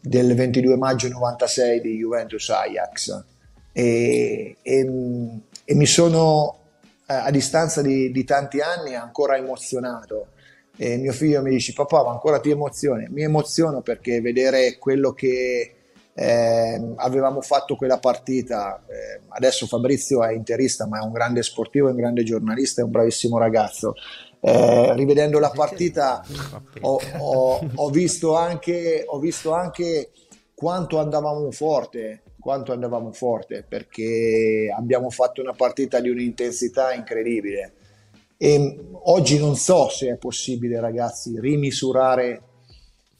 Speaker 5: del 22 maggio 96 di Juventus Ajax e, e- e mi sono eh, a distanza di, di tanti anni ancora emozionato e mio figlio mi dice papà ma ancora ti emozioni mi emoziono perché vedere quello che eh, avevamo fatto quella partita eh, adesso Fabrizio è interista ma è un grande sportivo è un grande giornalista è un bravissimo ragazzo Eh, rivedendo la partita ho, ho- ho visto anche, ho visto anche quanto andavamo forte, quanto andavamo forte, perché abbiamo fatto una partita di un'intensità incredibile. E oggi non so se è possibile, ragazzi, rimisurare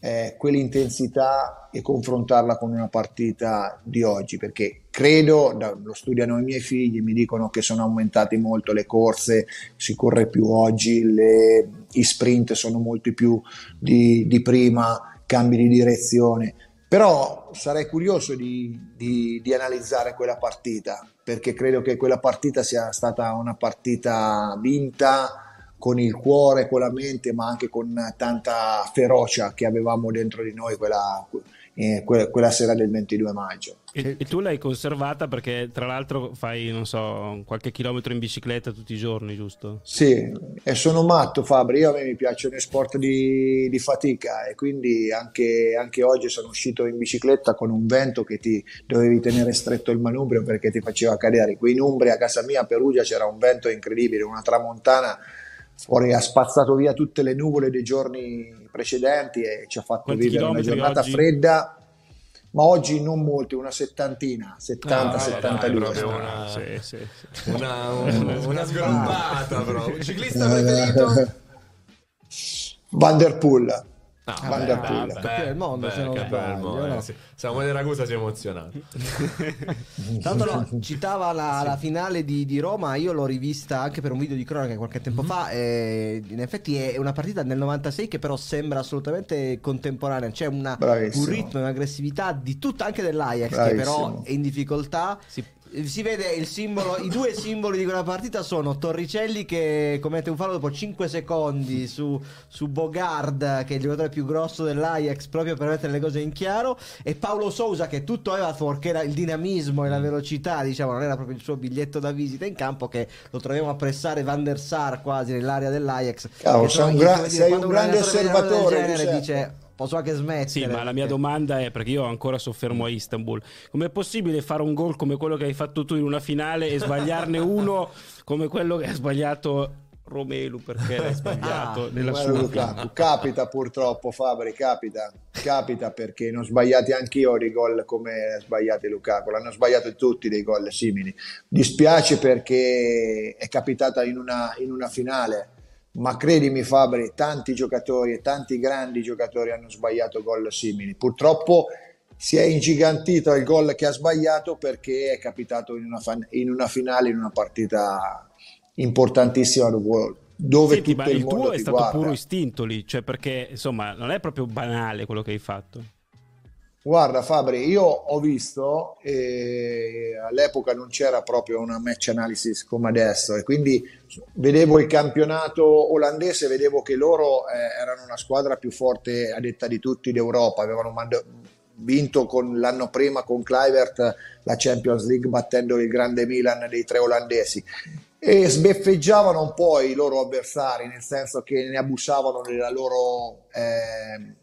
Speaker 5: eh, quell'intensità e confrontarla con una partita di oggi, perché credo, da- lo studiano i miei figli, mi dicono che sono aumentate molto le corse, si corre più oggi, le- i sprint sono molti più di, di prima, cambi di direzione. Però sarei curioso di, di- di analizzare quella partita, perché credo che quella partita sia stata una partita vinta con il cuore, con la mente, ma anche con tanta ferocia che avevamo dentro di noi quella, eh, que- quella sera del 22 maggio.
Speaker 3: E, e tu l'hai conservata perché tra l'altro fai, non so, qualche chilometro in bicicletta tutti i giorni, giusto?
Speaker 5: Sì, e sono matto Fabri, io a me mi piacciono i sport di, di fatica e quindi anche, anche oggi sono uscito in bicicletta con un vento che ti dovevi tenere stretto il manubrio perché ti faceva cadere. Qui in Umbria, a casa mia, a Perugia, c'era un vento incredibile, una tramontana fuori ha spazzato via tutte le nuvole dei giorni precedenti e ci ha fatto
Speaker 3: Quanti
Speaker 5: vivere una giornata
Speaker 3: oggi?
Speaker 5: fredda. Ma oggi non molti, una settantina, 70,
Speaker 1: Ah, dai,
Speaker 5: 72.
Speaker 1: proprio una-
Speaker 3: Sì, sì, sì.
Speaker 1: Una, un- una sgambata, però. Un ciclista preferito?
Speaker 5: Van der Poel.
Speaker 1: No,
Speaker 5: Van der Poel.
Speaker 2: Campione del mondo, se non sbaglio,
Speaker 1: mondo,
Speaker 2: no?
Speaker 1: eh, sì. Samuele Ragusa si è emozionato.
Speaker 2: Tanto no, citava la, la finale di, di Roma, io l'ho rivista anche per un video di cronaca qualche tempo
Speaker 1: Mhm.
Speaker 2: fa e in effetti è una partita del 96 che però sembra assolutamente contemporanea, c'è una- un ritmo e un'aggressività di tutta anche dell'Ajax che
Speaker 5: Bravissimo.
Speaker 2: però è in difficoltà.
Speaker 3: Si-
Speaker 2: Si vede il simbolo, i due simboli di quella partita sono Torricelli che commette un fallo dopo 5 secondi su, su Bogard, che è il giocatore più grosso dell'Ajax, proprio per mettere le cose in chiaro, e Paolo Sousa che tutto aveva fuorché il dinamismo e la velocità, diciamo, non era proprio il suo biglietto da visita in campo, che lo troviamo a pressare Van der Sar quasi nell'area dell'Ajax.
Speaker 5: Cavolo, sei un gra- sei un grande osservatore,
Speaker 2: genere dice posso anche smettere.
Speaker 3: Sì, ma la mia
Speaker 2: perché-
Speaker 3: domanda è perché io ancora soffermo a Istanbul. Com'è possibile fare un gol come quello che hai fatto tu in una finale e sbagliarne uno come quello che ha sbagliato Romelu perché l'hai sbagliato
Speaker 2: Ah,
Speaker 3: nella
Speaker 5: Non
Speaker 3: sua
Speaker 5: Lukaku. Capita purtroppo Fabri, capita, capita perché ne ho sbagliati anch'io dei gol come sbagliati Lukaku, l'hanno sbagliato tutti dei gol simili. Dispiace perché è capitata in una, in una finale, ma credimi Fabri, tanti giocatori e tanti grandi giocatori hanno sbagliato gol simili. Purtroppo si è ingigantito il gol che ha sbagliato perché è capitato in una, fan- in una finale, in una partita importantissima dove,
Speaker 3: Senti,
Speaker 5: tutto il,
Speaker 3: il
Speaker 5: mondo
Speaker 3: tuo è stato
Speaker 5: guarda.
Speaker 3: puro istinto lì, cioè perché insomma non è proprio banale quello che hai fatto.
Speaker 5: Guarda Fabri, io ho visto, e all'epoca non c'era proprio una match analysis come adesso, e quindi vedevo il campionato olandese, vedevo che loro eh, erano una squadra più forte a detta di tutti d'Europa, avevano mand- vinto con- l'anno prima con Kluivert la Champions League battendo il grande Milan dei tre olandesi. E sbeffeggiavano un po' i loro avversari, nel senso che ne abusavano della loro eh,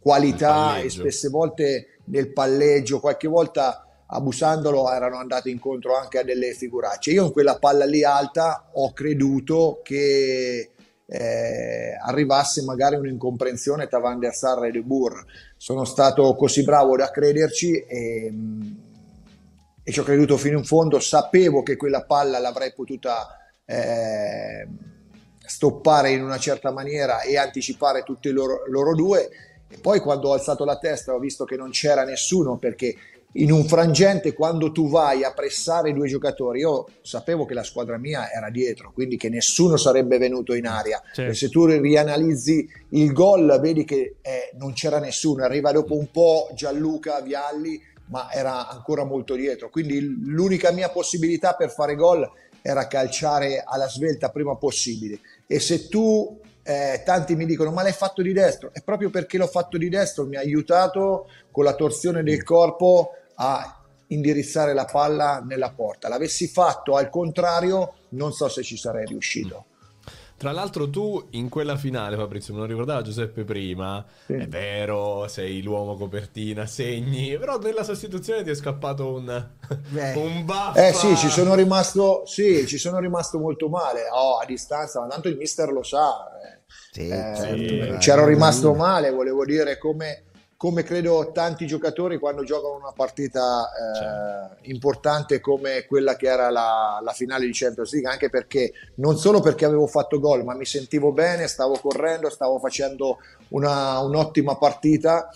Speaker 5: qualità e spesse volte nel palleggio, qualche volta abusandolo erano andati incontro anche a delle figuracce. Io in quella palla lì alta ho creduto che eh, arrivasse magari un'incomprensione tra Van der Sar e De Boer. Sono stato così bravo da crederci e, e ci ho creduto fino in fondo. Sapevo che quella palla l'avrei potuta eh, stoppare in una certa maniera e anticipare tutti loro, loro due. E poi quando ho alzato la testa ho visto che non c'era nessuno perché in un frangente quando tu vai a pressare due giocatori, io sapevo che la squadra mia era dietro, quindi che nessuno sarebbe venuto in aria.
Speaker 3: Certo.
Speaker 5: Se tu rianalizzi il gol, vedi che eh, non c'era nessuno, arriva dopo un po' Gianluca Vialli, ma era ancora molto dietro. Quindi l'unica mia possibilità per fare gol era calciare alla svelta prima possibile. E se tu eh, tanti mi dicono ma l'hai fatto di destro? È proprio perché l'ho fatto di destro mi ha aiutato con la torsione del corpo a indirizzare la palla nella porta. L'avessi fatto al contrario non so se ci sarei riuscito
Speaker 1: Tra l'altro tu in quella finale, Fabrizio, me lo ricordava Giuseppe prima,
Speaker 5: Sì.
Speaker 1: è vero, sei l'uomo copertina, segni, però nella sostituzione ti è scappato un,
Speaker 2: Beh.
Speaker 1: un buff.
Speaker 5: eh sì ci sono rimasto sì ci sono rimasto molto male oh, a distanza ma tanto il mister lo sa eh.
Speaker 2: Sì,
Speaker 5: Eh,
Speaker 2: certo,
Speaker 5: c'ero rimasto male, volevo dire come, come credo tanti giocatori quando giocano una partita eh,
Speaker 1: Certo.
Speaker 5: importante come quella che era la, la finale di Champions League, anche perché non solo perché avevo fatto gol, ma mi sentivo bene, stavo correndo, stavo facendo una- un'ottima partita.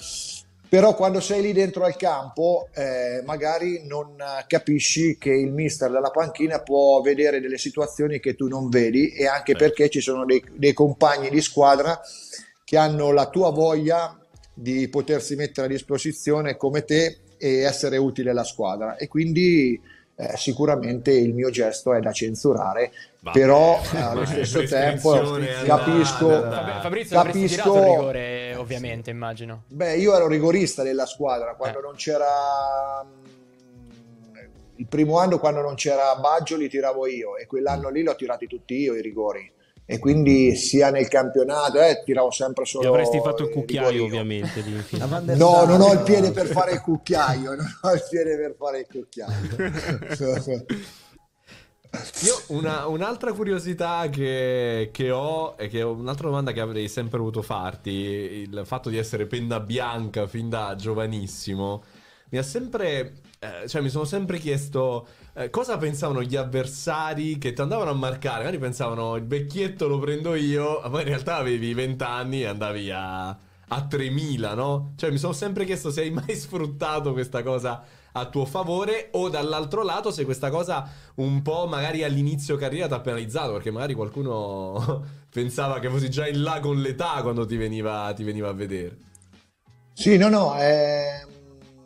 Speaker 5: Però quando sei lì dentro al campo, eh, magari non capisci che il mister dalla panchina può vedere delle situazioni che tu non vedi e anche
Speaker 1: Certo.
Speaker 5: perché ci sono dei, dei compagni di squadra che hanno la tua voglia di potersi mettere a disposizione come te e essere utile alla squadra. E quindi eh, sicuramente il mio gesto è da censurare,
Speaker 1: Vabbè,
Speaker 5: però
Speaker 1: vabbè,
Speaker 5: allo stesso tempo capisco,
Speaker 1: alla-
Speaker 4: Fab- Fabrizio avresti
Speaker 5: capisco
Speaker 4: tirato il rigore, ovviamente, immagino.
Speaker 5: Beh, io ero rigorista della squadra quando
Speaker 4: Eh.
Speaker 5: non c'era. mm, Il primo anno, quando non c'era Baggio, li tiravo io, e quell'anno lì l'ho tirati tutti io i rigori. E quindi sia nel campionato, eh, tiravo sempre solo.
Speaker 3: Ti avresti fatto il
Speaker 5: i
Speaker 3: cucchiaio
Speaker 5: rigori io.
Speaker 3: ovviamente
Speaker 2: der
Speaker 5: No, non ho il piede per fare il cucchiaio, non ho il piede per fare il cucchiaio.
Speaker 1: Io una- un'altra curiosità che, che ho e che è un'altra domanda che avrei sempre voluto farti, il fatto di essere penna bianca fin da giovanissimo, mi ha sempre, eh, cioè mi sono sempre chiesto eh, cosa pensavano gli avversari che ti andavano a marcare, magari pensavano il vecchietto lo prendo io, ma in realtà avevi 20 anni e andavi a, a 3000, no? Cioè mi sono sempre chiesto se hai mai sfruttato questa cosa a tuo favore o dall'altro lato se questa cosa un po' magari all'inizio carriera ti ha penalizzato perché magari qualcuno pensava che fossi già in là con l'età quando ti veniva, ti veniva a vedere.
Speaker 5: Sì, no, no, è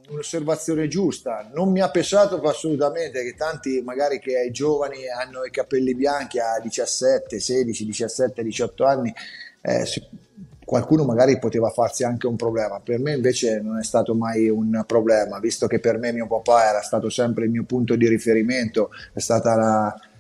Speaker 5: un'osservazione giusta. Non mi ha pesato assolutamente che tanti, magari che ai giovani hanno i capelli bianchi a 17, 16, 17, 18 anni, eh, qualcuno magari poteva farsi anche un problema. Per me invece non è stato mai un problema, visto che per me mio papà era stato sempre il mio punto di riferimento, è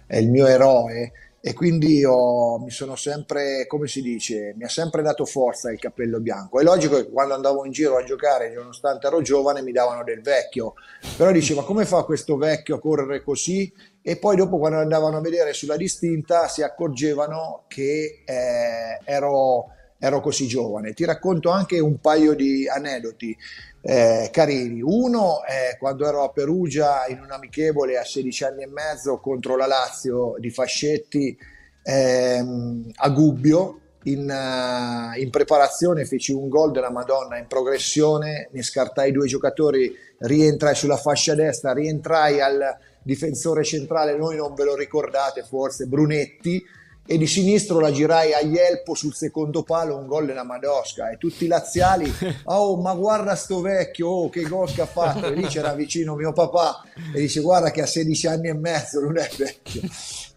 Speaker 5: è il mio eroe. E quindi ho- mi sono sempre, come si dice, mi ha sempre dato forza il cappello bianco. È logico che quando andavo in giro a giocare, nonostante ero giovane, mi davano del vecchio. Però dicevo, ma come fa questo vecchio a correre così e poi dopo quando andavano a vedere sulla distinta si accorgevano che eh, ero, ero così giovane. Ti racconto anche un paio di aneddoti eh, carini. Uno è quando ero a Perugia in un amichevole a 16 anni e mezzo contro la Lazio di Fascetti ehm, a Gubbio. In, uh, in, preparazione feci un gol della Madonna in progressione, ne scartai due giocatori, rientrai sulla fascia destra, rientrai al difensore centrale, noi non ve lo ricordate forse, Brunetti, e di sinistro la girai a Ielpo sul secondo palo, un gol della Madosca e tutti i laziali, oh ma guarda sto vecchio, oh che gol che ha fatto, e lì c'era vicino mio papà e dice guarda che ha 16 anni e mezzo, non è vecchio.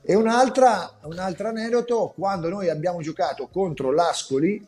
Speaker 5: E un'altra, un altro aneddoto, quando noi abbiamo giocato contro l'Ascoli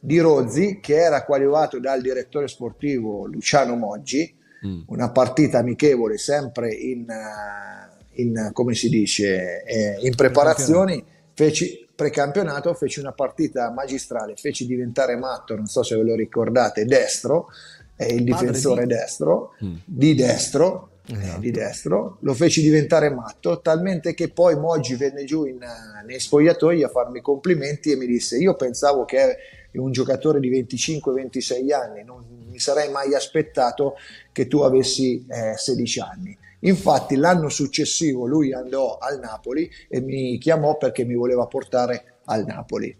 Speaker 5: di Rozzi, che era qualificato dal direttore sportivo Luciano Moggi, mm. una partita amichevole sempre in, eh, in come si dice, eh, in preparazioni feci precampionato, feci una partita magistrale, feci diventare matto, non so se ve lo ricordate, destro, eh, il difensore di... destro, mm. di destro, esatto. eh, di destro, lo feci diventare matto, talmente che poi Moggi venne giù in, nei spogliatoi a farmi complimenti e mi disse, io pensavo che un giocatore di 25-26 anni, non mi sarei mai aspettato che tu avessi eh, 16 anni. Infatti l'anno successivo lui andò al Napoli e mi chiamò perché mi voleva portare al Napoli.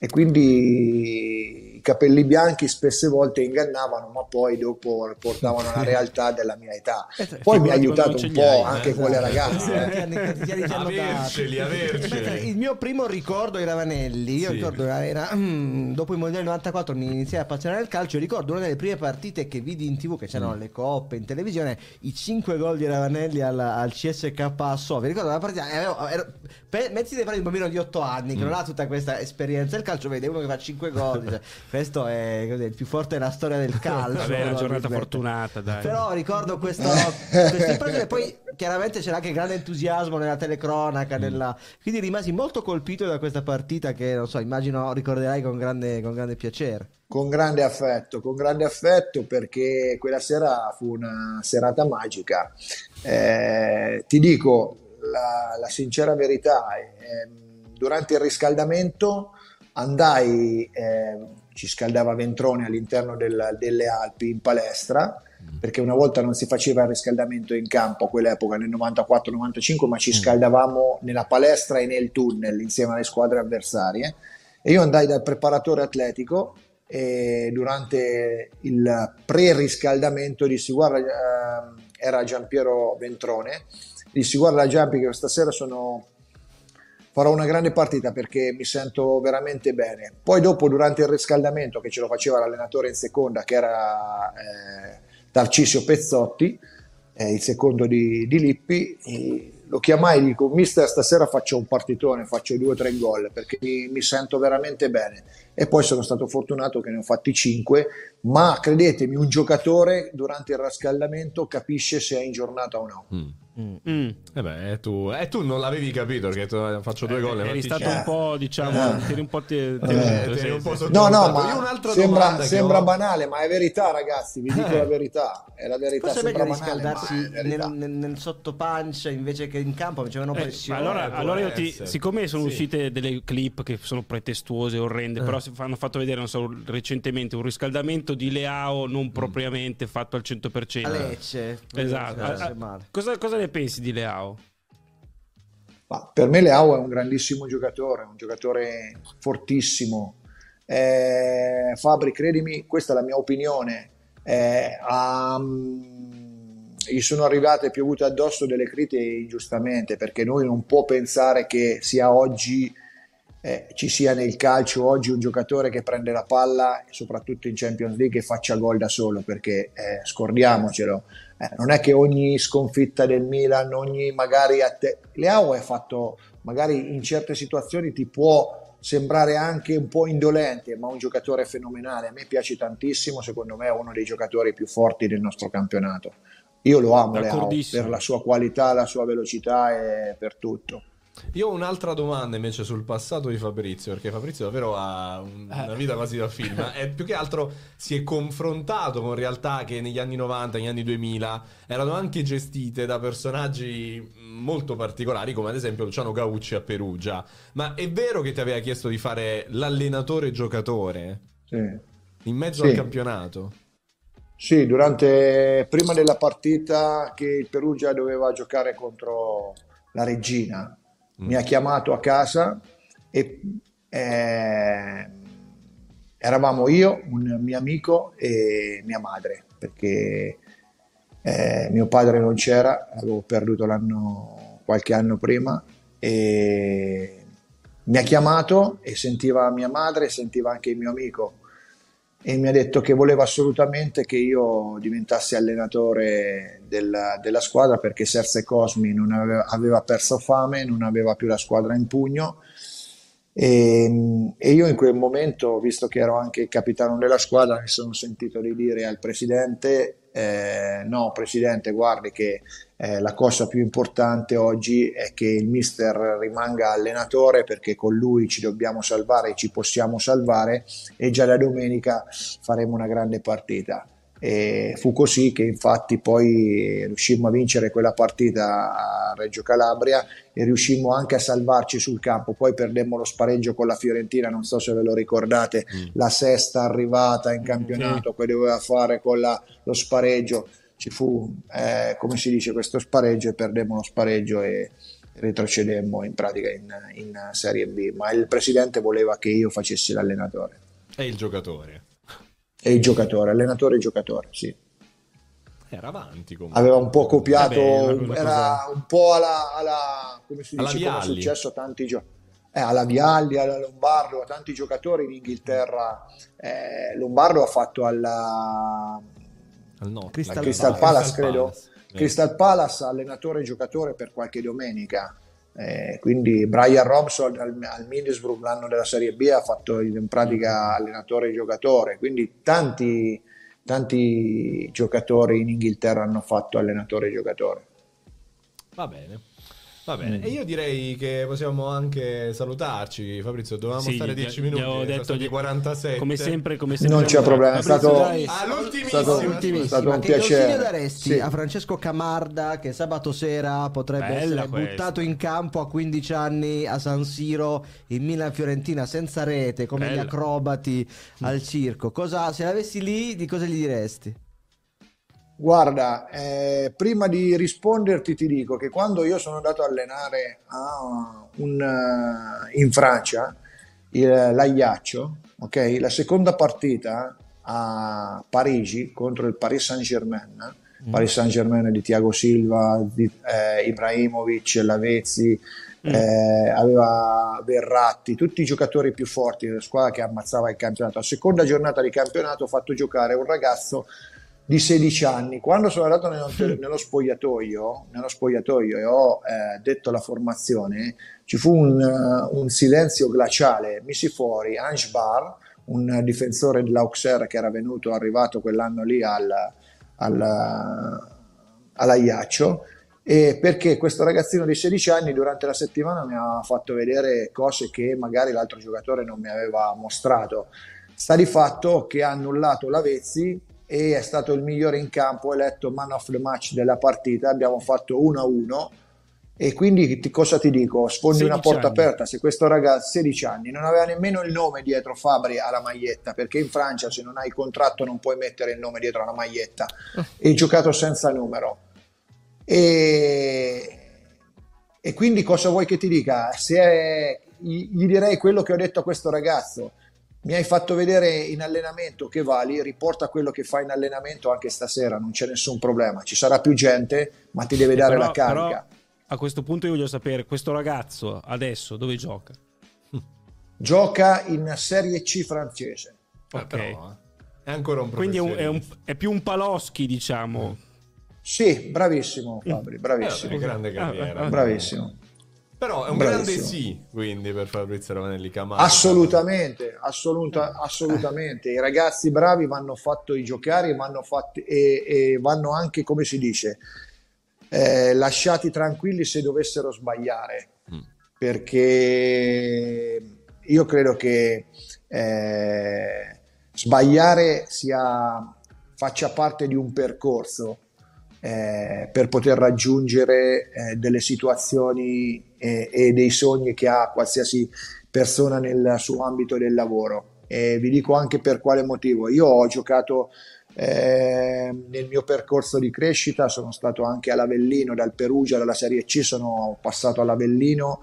Speaker 5: E quindi i capelli bianchi spesse volte ingannavano, ma poi dopo portavano la realtà della mia età. Eh, poi mi ha aiutato un po' hai, anche eh, con le ragazze. Eh.
Speaker 1: averceli, averceli.
Speaker 2: Il mio primo ricordo ai Ravanelli, io sì. ricordo era mm, dopo il mondiale 94 mi iniziai a appassionare al calcio, ricordo una delle prime partite che vidi in tv, che c'erano mm. le coppe in televisione, i 5 gol di Ravanelli al, al CSK a Sovia. Ricordo la partita, ero, ero, mezzi di fare un bambino di 8 anni che mm. non ha tutta questa esperienza del calcio, vede uno che fa 5 gol, questo è così, il più forte della storia del calcio.
Speaker 3: Vabbè, una giornata fortunata, dai.
Speaker 2: Però ricordo questo, questa impressione, poi chiaramente c'era anche grande entusiasmo nella telecronaca, mm. nella... quindi rimasi molto colpito da questa partita che, non so, immagino ricorderai con grande, con grande piacere.
Speaker 5: Con grande affetto, con grande affetto perché quella sera fu una serata magica. Eh, ti dico, la, la sincera verità, eh, durante il riscaldamento andai, eh, ci scaldava Ventrone all'interno del, delle Alpi in palestra, mm. perché una volta non si faceva il riscaldamento in campo a quell'epoca, nel 94-95, ma ci mm. scaldavamo nella palestra e nel tunnel insieme alle squadre avversarie. E io andai dal preparatore atletico e durante il pre-riscaldamento dissi guarda, eh, era Giampiero Ventrone, dissi guarda Giampi che stasera sono farò una grande partita perché mi sento veramente bene. Poi dopo durante il riscaldamento che ce lo faceva l'allenatore in seconda che era eh, Tarcisio Pezzotti, eh, il secondo di, di Lippi, lo chiamai e dico mister stasera faccio un partitone, faccio due o tre gol perché mi, mi, sento veramente bene e poi sono stato fortunato che ne ho fatti cinque, ma credetemi un giocatore durante il riscaldamento capisce se è in giornata o no. Mm.
Speaker 1: Mm. Mm. Eh beh, tu, eh, tu, non l'avevi capito perché tu, eh, faccio due eh, gol.
Speaker 3: Eri stato un po', diciamo,
Speaker 5: eh.
Speaker 3: un po'. Ti,
Speaker 5: eh. ti, un po no, no, ma sembra, sembra banale, ma è verità, ragazzi. Vi dico la verità. È la verità.
Speaker 2: Forse sembra banale, riscaldarsi nel, nel, nel, sottopancia invece che in campo, facevano pressione.
Speaker 3: allora, allora io ti, siccome sono sì. uscite delle clip che sono pretestuose, orrende, però hanno fatto vedere, non so, recentemente un riscaldamento di Leao non mm. propriamente fatto al 100%.
Speaker 2: A Lecce.
Speaker 3: Esatto. A, a, cosa, cosa ne pensi di Leao?
Speaker 5: Ma per me Leao è un grandissimo giocatore, un giocatore fortissimo. Eh, Fabri, credimi, questa è la mia opinione. Eh, um, gli sono arrivate piovute addosso delle critiche ingiustamente perché noi non può pensare che sia oggi eh, ci sia nel calcio oggi un giocatore che prende la palla, soprattutto in Champions League, e faccia gol da solo, perché eh, scordiamocelo, eh, non è che ogni sconfitta del Milan, ogni magari a te... Leao è fatto, magari in certe situazioni ti può sembrare anche un po' indolente, ma un giocatore fenomenale. A me piace tantissimo, secondo me è uno dei giocatori più forti del nostro campionato. Io lo amo Leao per la sua qualità, la sua velocità e per tutto.
Speaker 1: Io ho un'altra domanda invece sul passato di Fabrizio, perché Fabrizio davvero ha
Speaker 4: Eh.
Speaker 1: una vita quasi da film. E più che altro si è confrontato con realtà che negli anni 90, negli anni 2000 erano anche gestite da personaggi molto particolari, come ad esempio Luciano Gaucci a Perugia. Ma è vero che ti aveva chiesto di fare l'allenatore giocatore
Speaker 5: Sì.
Speaker 1: in mezzo
Speaker 5: Sì.
Speaker 1: al campionato?
Speaker 5: Sì, durante, prima della partita che il Perugia doveva giocare contro la Regina, mi ha chiamato a casa e eh, eravamo io, un mio amico e mia madre, perché eh, mio padre non c'era, avevo perduto l'anno qualche anno prima e mi ha chiamato e sentiva mia madre, sentiva anche il mio amico e mi ha detto che voleva assolutamente che io diventassi allenatore della, della squadra perché Serse Cosmi non aveva, aveva perso fame, non aveva più la squadra in pugno. E, e io in quel momento, visto che ero anche il capitano della squadra, mi sono sentito di dire al presidente eh, no presidente guardi che eh, la cosa più importante oggi è che il mister rimanga allenatore perché con lui ci dobbiamo salvare, ci possiamo salvare e già da domenica faremo una grande partita. E fu così che infatti poi riuscimmo a vincere quella partita a Reggio Calabria e riuscimmo anche a salvarci sul campo. Poi perdemmo lo spareggio con la Fiorentina, non so se ve lo ricordate, la sesta arrivata in campionato, poi doveva fare con la- lo spareggio. Ci fu, eh, come si dice, questo spareggio e perdemmo lo spareggio e retrocedemmo in pratica in, in Serie B. Ma il presidente voleva che io facessi l'allenatore
Speaker 1: È il giocatore.
Speaker 5: e il giocatore, allenatore e giocatore, sì.
Speaker 1: Era avanti comunque.
Speaker 5: aveva un po' copiato,
Speaker 3: Vabbè, è una- una
Speaker 5: era
Speaker 3: cosa-
Speaker 5: un po' alla, alla- come si
Speaker 1: Alla
Speaker 5: dice, come è successo a tanti giocatori. alla Vialli, alla Lombardo, a tanti giocatori in Inghilterra. Eh, Lombardo ha fatto alla
Speaker 1: Al no,
Speaker 2: Crystal
Speaker 5: Crystal
Speaker 2: Palace,
Speaker 5: Palace, credo.
Speaker 1: Palace.
Speaker 5: Crystal Palace, allenatore e giocatore per qualche domenica. Eh, quindi Brian Robson al, al Middlesbrough l'anno della Serie B ha fatto in pratica allenatore e giocatore. Quindi tanti, tanti giocatori in Inghilterra hanno fatto allenatore e giocatore.
Speaker 1: Va bene. Va bene,
Speaker 5: Mm.
Speaker 1: e io direi che possiamo anche salutarci. Fabrizio, dovevamo
Speaker 3: Sì,
Speaker 1: stare
Speaker 3: gli-
Speaker 1: 10
Speaker 3: gli
Speaker 1: minuti, sono
Speaker 3: detto di-
Speaker 1: 47.
Speaker 3: Come sempre, come sempre.
Speaker 5: Non c'è problema, è stato-
Speaker 3: dai.
Speaker 1: Ah,
Speaker 5: è stato
Speaker 2: Ma
Speaker 5: un
Speaker 2: che consiglio
Speaker 5: piacere.
Speaker 2: daresti
Speaker 5: Sì.
Speaker 2: a Francesco Camarda che sabato sera potrebbe
Speaker 3: Bella
Speaker 2: essere
Speaker 3: questa.
Speaker 2: buttato in campo a 15 anni a San Siro in Milan-Fiorentina senza rete come gli
Speaker 3: Bella.
Speaker 2: acrobati al circo? Cosa, se l'avessi lì, di cosa gli diresti?
Speaker 5: Guarda, eh, prima di risponderti ti dico che quando io sono andato a allenare a un, eh, in Francia, il, l'Ajaccio, ok, la seconda partita a Parigi contro il Paris Saint-Germain, Paris Saint-Germain di Thiago Silva, di eh, Ibrahimovic, Lavezzi, eh, aveva Verratti, tutti i giocatori più forti della squadra che ammazzava il campionato. La seconda giornata di campionato ho fatto giocare un ragazzo di 16 anni. Quando sono andato nello, nello spogliatoio, nello spogliatoio e ho eh, detto la formazione, ci fu un, eh, un silenzio glaciale. Misi fuori Ange Bar, un difensore dell'Auxerre che era venuto, arrivato quell'anno lì al, al, all'Aiaccio, e perché questo ragazzino di 16 anni durante la settimana mi ha fatto vedere cose che magari l'altro giocatore non mi aveva mostrato. Sta di fatto che ha annullato Lavezzi e è stato il migliore in campo, eletto man of the match della partita, abbiamo fatto 1-1 e quindi ti- cosa ti dico? Sfondi una
Speaker 3: 16
Speaker 5: porta
Speaker 3: anni.
Speaker 5: aperta, se questo ragazzo 16 anni non aveva nemmeno il nome dietro Fabri alla maglietta, perché in Francia se non hai contratto non puoi mettere il nome dietro alla maglietta e giocato senza numero. E, e quindi cosa vuoi che ti dica? Se è- gli gli direi quello che ho detto a questo ragazzo. Mi hai fatto vedere in allenamento che vali, riporta quello che fai in allenamento anche stasera, non c'è nessun problema. Ci sarà più gente, ma ti deve dare
Speaker 3: Però-
Speaker 5: la carica.
Speaker 3: però a questo punto io voglio sapere, questo ragazzo adesso dove gioca?
Speaker 5: Gioca in Serie C francese.
Speaker 1: Eh,
Speaker 3: Ok.
Speaker 1: però, eh, è ancora un
Speaker 3: Quindi è, un- è un-
Speaker 1: professionista.
Speaker 3: è più un Paloschi, diciamo.
Speaker 5: Sì, bravissimo Fabri,
Speaker 1: Eh,
Speaker 5: bravissimo.
Speaker 1: vabbè, grande carriera.
Speaker 3: Ah,
Speaker 5: Bravissimo.
Speaker 1: Però è un
Speaker 5: Bravissimo.
Speaker 1: grande sì, quindi, per Fabrizio Ravanelli Camargo.
Speaker 5: Assolutamente, assoluta- assolutamente. I ragazzi bravi vanno fatti giocare vanno fatti, e, e vanno anche, come si dice, eh, lasciati tranquilli se dovessero sbagliare.
Speaker 1: Mm.
Speaker 5: perché io credo che eh, sbagliare sia, faccia parte di un percorso eh, per poter raggiungere eh, delle situazioni e, e dei sogni che ha qualsiasi persona nel suo ambito del lavoro. E vi dico anche per quale motivo. Io ho giocato eh, nel mio percorso di crescita, sono stato anche all'Avellino, dal Perugia, dalla Serie C, sono passato all'Avellino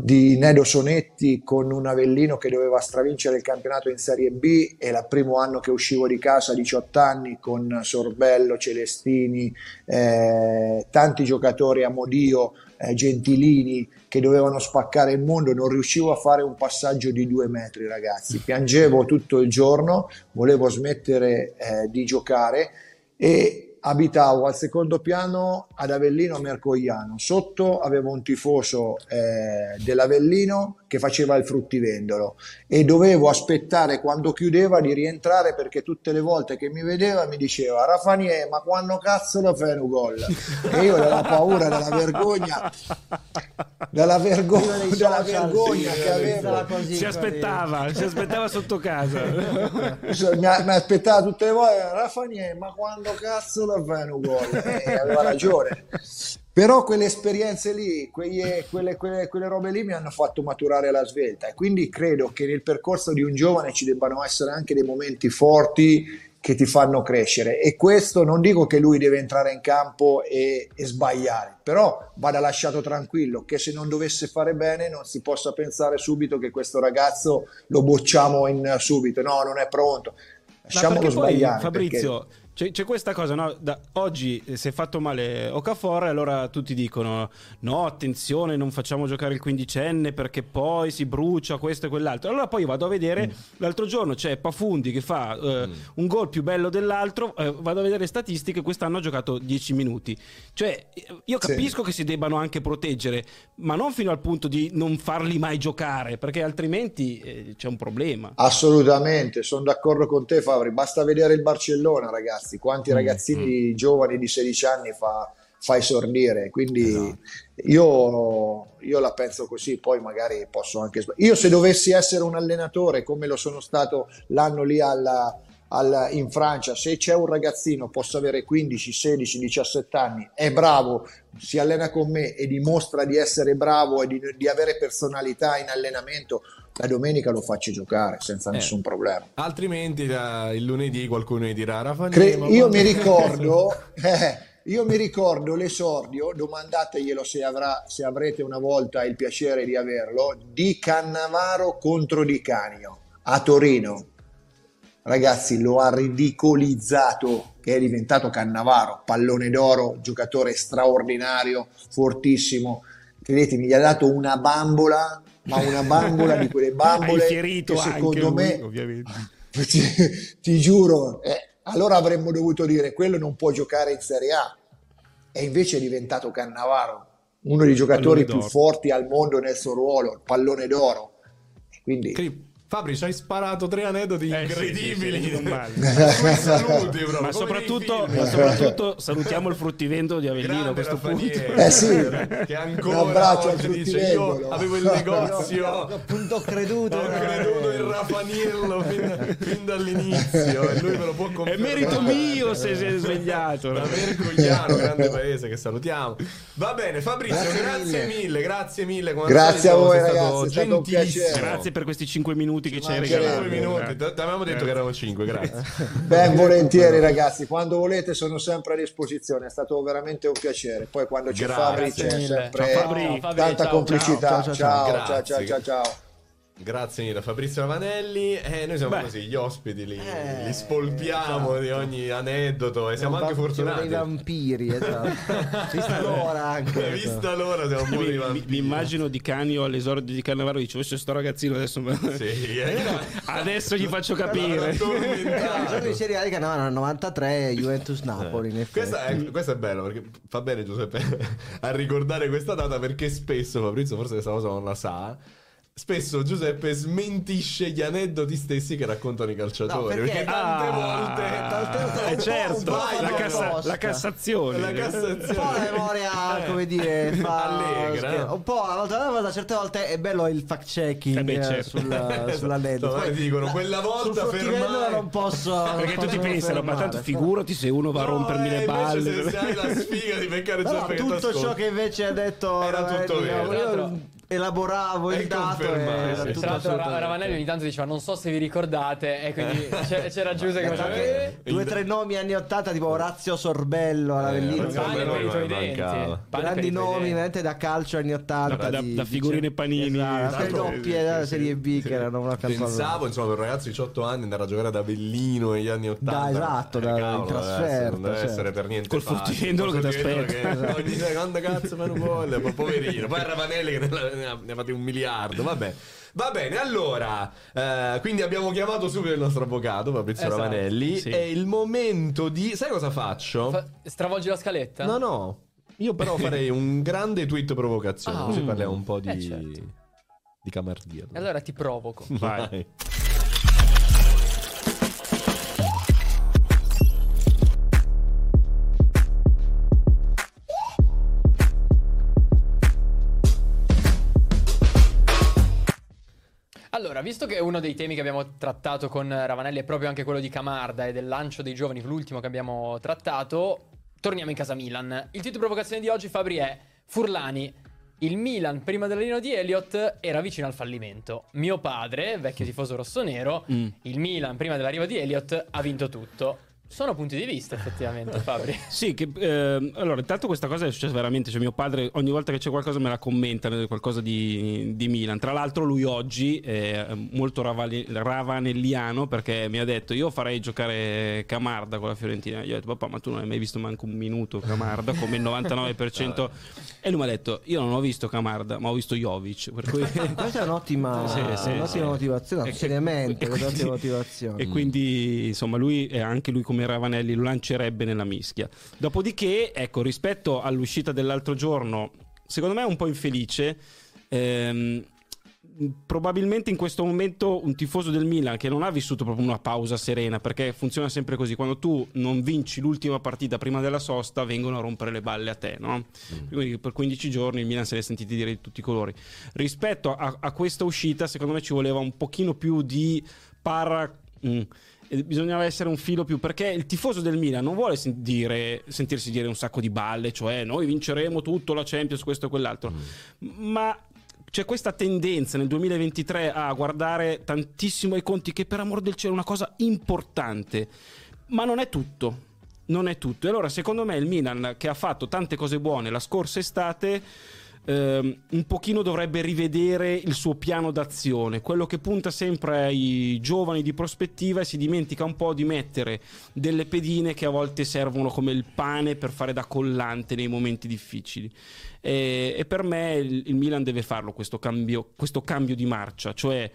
Speaker 5: di Nedo Sonetti con un Avellino che doveva stravincere il campionato in Serie B e il primo anno che uscivo di casa a 18 anni con Sorbello, Celestini, eh, tanti giocatori a Modio, eh, Gentilini che dovevano spaccare il mondo, non riuscivo a fare un passaggio di due metri ragazzi, piangevo tutto il giorno, volevo smettere eh, di giocare e abitavo al secondo piano ad Avellino Mercogliano. Sotto avevo un tifoso eh, dell'Avellino che faceva il fruttivendolo. E dovevo aspettare quando chiudeva di rientrare perché tutte le volte che mi vedeva mi diceva Rafanie ma quando cazzo lo fai un gol? E io dalla paura, dalla vergogna dalla, vergo- dalla vergogna che avevo.
Speaker 3: si aspettava, si aspettava sotto casa.
Speaker 5: Mi, mi aspettava tutte le volte Rafanie ma quando cazzo lo fai un gol? E aveva ragione però quelle esperienze lì, quelle, quelle, quelle, quelle, robe lì mi hanno fatto maturare la svelta. E quindi credo che nel percorso di un giovane ci debbano essere anche dei momenti forti che ti fanno crescere. E questo non dico che lui deve entrare in campo e, e sbagliare, però vada lasciato tranquillo che se non dovesse fare bene non si possa pensare subito che questo ragazzo lo bocciamo in subito, no non è pronto, lasciamolo sbagliare.
Speaker 3: Fabrizio,
Speaker 5: perché
Speaker 3: c'è, c'è, questa cosa, no? Da, oggi eh, si è fatto male Okafor e allora tutti dicono no, attenzione, non facciamo giocare il quindicenne perché poi si brucia questo e quell'altro. Allora poi vado a vedere, mm. l'altro giorno c'è Pafundi che fa eh, mm. un gol più bello dell'altro, eh, vado a vedere le statistiche, quest'anno ha giocato 10 minuti. Cioè, io capisco sì. che si debbano anche proteggere, ma non fino al punto di non farli mai giocare, perché altrimenti eh, c'è un problema.
Speaker 5: Assolutamente, sono d'accordo con te Fabri, basta vedere il Barcellona ragazzi ragazzi, quanti mm, ragazzini mm. giovani di 16 anni fa, fa esordire. Quindi esatto. io, io, la penso così, poi magari posso anche sbagliare. Io se dovessi essere un allenatore come lo sono stato l'anno lì alla, alla, in Francia, se c'è un ragazzino, posso avere 15, 16, 17 anni, è bravo, si allena con me e dimostra di essere bravo e di, di avere personalità in allenamento, la domenica lo faccio giocare senza eh, nessun problema.
Speaker 1: Altrimenti la, il lunedì qualcuno gli dirà Rafa
Speaker 5: Cre- io mi ricordo eh, io mi ricordo l'esordio, domandateglielo se, avrà, se avrete una volta il piacere di averlo, di Cannavaro contro Di Canio a Torino. Ragazzi, lo ha ridicolizzato che è diventato Cannavaro, pallone d'oro, giocatore straordinario, fortissimo. Credetemi, gli ha dato una bambola ma una bambola di quelle bambole che secondo me lui, ti, ti, giuro eh, allora avremmo dovuto dire quello non può giocare in Serie A. E invece è diventato Cannavaro uno dei giocatori più forti al mondo nel suo ruolo il pallone d'oro. Quindi
Speaker 1: Fabri, ci hai sparato tre aneddoti eh, incredibili. Sì, sì,
Speaker 3: sì, saluti, bro. Ma, soprattutto, ma soprattutto, salutiamo il fruttivendolo di Avellino a questo punto.
Speaker 5: Eh sì, che ancora un abbraccio al dice, io
Speaker 1: avevo il negozio.
Speaker 2: Appunto ho creduto.
Speaker 1: Ho creduto in Rafaniello fin, fin, dall'inizio e lui me lo può confermare.
Speaker 3: È merito mio se si è svegliato.
Speaker 1: Da Vergogliano, grande paese che salutiamo. Va bene, Fabrizio, grazie mille, grazie mille.
Speaker 5: Grazie a voi ragazzi, è stato un piacere.
Speaker 3: Grazie per questi 5 minuti minuti che ci hai regalato.
Speaker 1: minuti, ti avevamo detto che erano 5, grazie.
Speaker 5: Ben volentieri ragazzi, quando volete sono sempre a disposizione, è stato veramente un piacere. Poi quando c'è Fabri c'è sempre tanta complicità. Ciao, ciao, ciao, ciao, ciao.
Speaker 1: Grazie mille Fabrizio Ravanelli e noi siamo Beh. così gli ospiti li, eh, li spolpiamo esatto. di ogni aneddoto e siamo anche fortunati
Speaker 2: dei vampiri esatto. vista l'ora anche
Speaker 1: vista l'ora siamo un po'
Speaker 3: mi, mi, mi, immagino Di Canio all'esordio di Cannavaro dice questo sto ragazzino adesso sì, eh, adesso gli faccio capire
Speaker 2: di Serie A di Cannavaro nel 93 Juventus Napoli
Speaker 1: eh. questo è, questo è bello perché fa bene Giuseppe a ricordare questa data perché spesso Fabrizio forse questa cosa non la sa spesso Giuseppe smentisce gli aneddoti stessi che raccontano i calciatori.
Speaker 2: No,
Speaker 1: perché,
Speaker 2: perché-
Speaker 1: tante
Speaker 3: Ah,
Speaker 1: volte.
Speaker 2: tante volte
Speaker 3: eh,
Speaker 2: un po'-
Speaker 3: certo, la, cassa- la Cassazione.
Speaker 1: La Cassazione.
Speaker 2: un po' la memoria,
Speaker 1: Eh.
Speaker 2: come dire, fa
Speaker 1: Allegra.
Speaker 2: un po' a volte, a volte, certe volte è bello il fact checking
Speaker 3: Eh beh, certo.
Speaker 2: sul, sull'aneddoto.
Speaker 1: Esatto, ti dicono, quella volta
Speaker 2: fruttivendolo non posso.
Speaker 3: Perché
Speaker 2: non
Speaker 3: tutti pensano, ma tanto
Speaker 2: fermare.
Speaker 3: figurati se uno va a
Speaker 1: No,
Speaker 3: rompermi
Speaker 1: eh,
Speaker 3: le balle.
Speaker 1: Se, hai la sfiga di beccare Giuseppe che
Speaker 2: tutto ciò che invece ha detto
Speaker 1: Era tutto
Speaker 2: Ravanelli,
Speaker 1: vero.
Speaker 2: Elaboravo il dato e
Speaker 1: sì.
Speaker 4: Tra l'altro Ra- Ravanelli ogni tanto diceva non so se vi ricordate e quindi c'è- c'era Giuse che faceva eh,
Speaker 2: Due o tre nomi anni 80 tipo Orazio Sorbello all'Avellino
Speaker 1: Orazio
Speaker 2: che
Speaker 4: pane per i tuoi denti
Speaker 2: grandi nomi veramente da calcio anni 80
Speaker 3: Da- da-
Speaker 2: di-
Speaker 3: da figurine panini.
Speaker 2: esatto,
Speaker 3: Esatto.
Speaker 2: le doppie della serie B che erano una canzone
Speaker 1: Pensavo, insomma, per un ragazzo di 18 anni andare a giocare ad Avellino negli anni 80.
Speaker 2: Da, esatto, da- in
Speaker 1: cavolo,
Speaker 2: trasferta,
Speaker 1: ragazzi, Non deve
Speaker 2: certo.
Speaker 1: essere per niente
Speaker 3: Col
Speaker 1: Col
Speaker 3: che ti aspetta.
Speaker 1: che Ogni secondo cazzo un gol, po- poverino. Poi Ravanelli che ne ha, ne fatti un miliardo, vabbè. Va bene, allora, eh, quindi abbiamo chiamato subito il nostro avvocato Fabrizio
Speaker 4: Esatto,
Speaker 1: Ravanelli.
Speaker 3: sì.
Speaker 1: È il momento di... Sai cosa faccio?
Speaker 4: Fa- stravolgi la scaletta?
Speaker 1: No, no. Io però farei un grande tweet provocazione,
Speaker 4: Ah.
Speaker 1: così parliamo un po' di...
Speaker 4: Eh, certo.
Speaker 1: Di camardia.
Speaker 4: Allora ti provoco.
Speaker 3: Vai.
Speaker 4: Allora, visto che uno dei temi che abbiamo trattato con Ravanelli è proprio anche quello di Camarda e del lancio dei giovani, l'ultimo che abbiamo trattato, torniamo in casa Milan. Il titolo di provocazione di oggi, Fabri, è Furlani. Il Milan, prima dell'arrivo di Elliott, era vicino al fallimento. Mio padre, vecchio tifoso rossonero,
Speaker 3: Mm.
Speaker 4: il Milan, prima dell'arrivo di Elliott, ha vinto tutto. Sono punti di vista, effettivamente, Fabri.
Speaker 3: Sì, che, ehm, allora, intanto questa cosa è successa veramente. Cioè, mio padre ogni volta che c'è qualcosa me la commenta, eh, qualcosa di, di Milan. Tra l'altro, lui oggi è molto ravali- ravanelliano perché mi ha detto: Io farei giocare Camarda con la Fiorentina. Io ho detto: Papà, ma tu non hai mai visto manco un minuto Camarda come il 99%. e lui mi ha detto: Io non ho visto Camarda, ma ho visto Jovic. Per cui.
Speaker 2: questa è un'ottima,
Speaker 3: Sì, sì,
Speaker 2: un'ottima
Speaker 3: sì.
Speaker 2: motivazione
Speaker 3: E-
Speaker 2: seriamente
Speaker 3: e quindi-
Speaker 2: motivazione
Speaker 3: E quindi, insomma, lui, e anche lui come Ravanelli, lo lancerebbe nella mischia. Dopodiché, ecco, rispetto all'uscita dell'altro giorno, secondo me è un po' infelice. Ehm, probabilmente in questo momento un tifoso del Milan che non ha vissuto proprio una pausa serena perché funziona sempre così quando tu non vinci l'ultima partita prima della sosta vengono a rompere le balle a te no? quindi per 15 giorni il Milan se ne è sentito dire di tutti i colori rispetto a, a questa uscita secondo me ci voleva un pochino più di para mm, bisognava essere un filo più perché il tifoso del Milan non vuole sen- dire- sentirsi dire un sacco di balle cioè noi vinceremo tutto la Champions questo e quell'altro ma c'è questa tendenza nel 2023 a guardare tantissimo ai conti che per amor del cielo è una cosa importante. Ma non è tutto non è tutto. E allora secondo me il Milan che ha fatto tante cose buone la scorsa estate ehm, un pochino dovrebbe rivedere il suo piano d'azione, quello che punta sempre ai giovani di prospettiva e si dimentica un po' di mettere delle pedine che a volte servono come il pane per fare da collante nei momenti difficili. E, e per me il, il Milan deve farlo questo cambio, questo cambio di marcia, cioè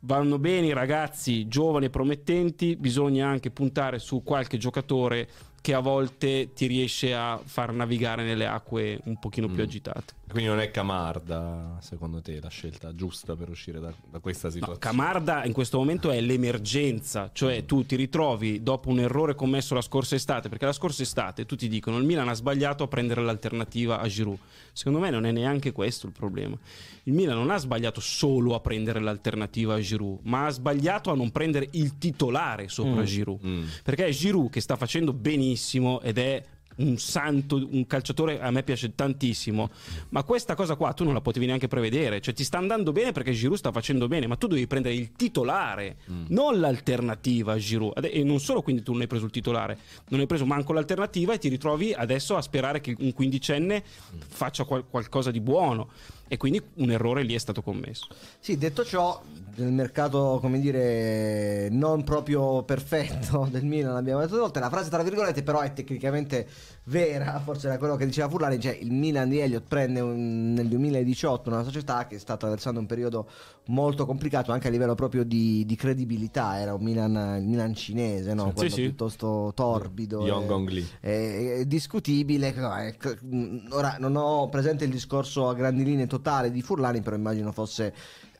Speaker 3: vanno bene i ragazzi giovani e promettenti, bisogna anche puntare su qualche giocatore che a volte ti riesce a far navigare nelle acque un pochino più
Speaker 1: Mm.
Speaker 3: agitate.
Speaker 1: Quindi non è Camarda, secondo te, la scelta giusta per uscire da, da questa
Speaker 3: No,
Speaker 1: situazione?
Speaker 3: Camarda in questo momento è l'emergenza, cioè tu ti ritrovi dopo un errore commesso la scorsa estate, perché la scorsa estate tutti dicono il Milan ha sbagliato a prendere l'alternativa a Giroud. Secondo me non è neanche questo il problema. Il Milan non ha sbagliato solo a prendere l'alternativa a Giroud, ma ha sbagliato a non prendere il titolare sopra
Speaker 2: Mm.
Speaker 3: Giroud.
Speaker 1: Mm.
Speaker 3: Perché è Giroud che sta facendo benissimo ed è un santo, un calciatore a me piace tantissimo, ma questa cosa qua tu non la potevi neanche prevedere, cioè ti sta andando bene perché Giroud sta facendo bene, ma tu devi prendere il titolare, non l'alternativa a Giroud. E non solo quindi tu non hai preso il titolare, non hai preso manco l'alternativa e ti ritrovi adesso a sperare che un quindicenne faccia qual- qualcosa di buono. E quindi un errore lì è stato commesso.
Speaker 2: Sì, detto ciò, nel mercato, come dire, non proprio perfetto del Milan, l'abbiamo detto volte, la frase tra virgolette però è tecnicamente vera, forse era quello che diceva Furlani, cioè il Milan di Elliott prende un- nel 2018 una società che sta attraversando un periodo molto complicato anche a livello proprio di, di credibilità, era un Milan, il Milan cinese, no?
Speaker 3: Sì, sì.
Speaker 2: piuttosto torbido. E- è, è discutibile. è- Ora non ho presente il discorso a grandi linee totale di Furlani, però immagino fosse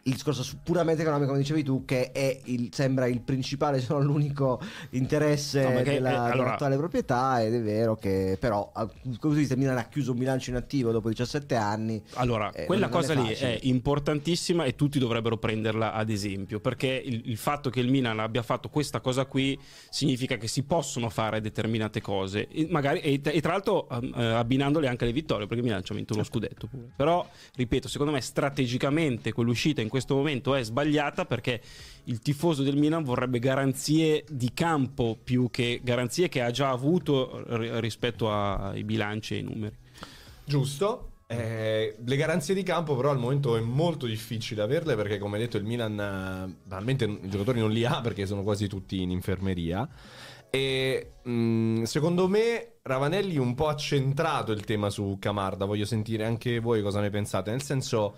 Speaker 2: il discorso puramente economico, come dicevi tu, che è il, sembra il principale, se non l'unico interesse
Speaker 3: No, perché,
Speaker 2: della,
Speaker 3: eh, allora-
Speaker 2: dell'attuale proprietà. Ed è vero che, però, a- così il Milan ha chiuso un bilancio in attivo dopo 17 anni.
Speaker 3: Allora,
Speaker 2: Eh,
Speaker 3: quella cosa
Speaker 2: è
Speaker 3: lì è importantissima e tutti dovrebbero prenderla ad esempio, perché il, il fatto che il Milan abbia fatto questa cosa qui significa che si possono fare determinate cose, e, magari, e, e tra l'altro ehm, eh, abbinandole anche alle vittorie, perché il Milan ci ha vinto uno scudetto pure. Però, ripeto, secondo me strategicamente quell'uscita in questo momento è sbagliata perché il tifoso del Milan vorrebbe garanzie di campo più che garanzie che ha già avuto ri- rispetto ai bilanci e ai numeri.
Speaker 1: Giusto. Eh, le garanzie di campo però al momento è molto difficile averle perché come detto il Milan eh, banalmente i giocatori non li ha perché sono quasi tutti in infermeria e mh, secondo me Ravanelli un po' ha centrato il tema su Camarda voglio sentire anche voi cosa ne pensate nel senso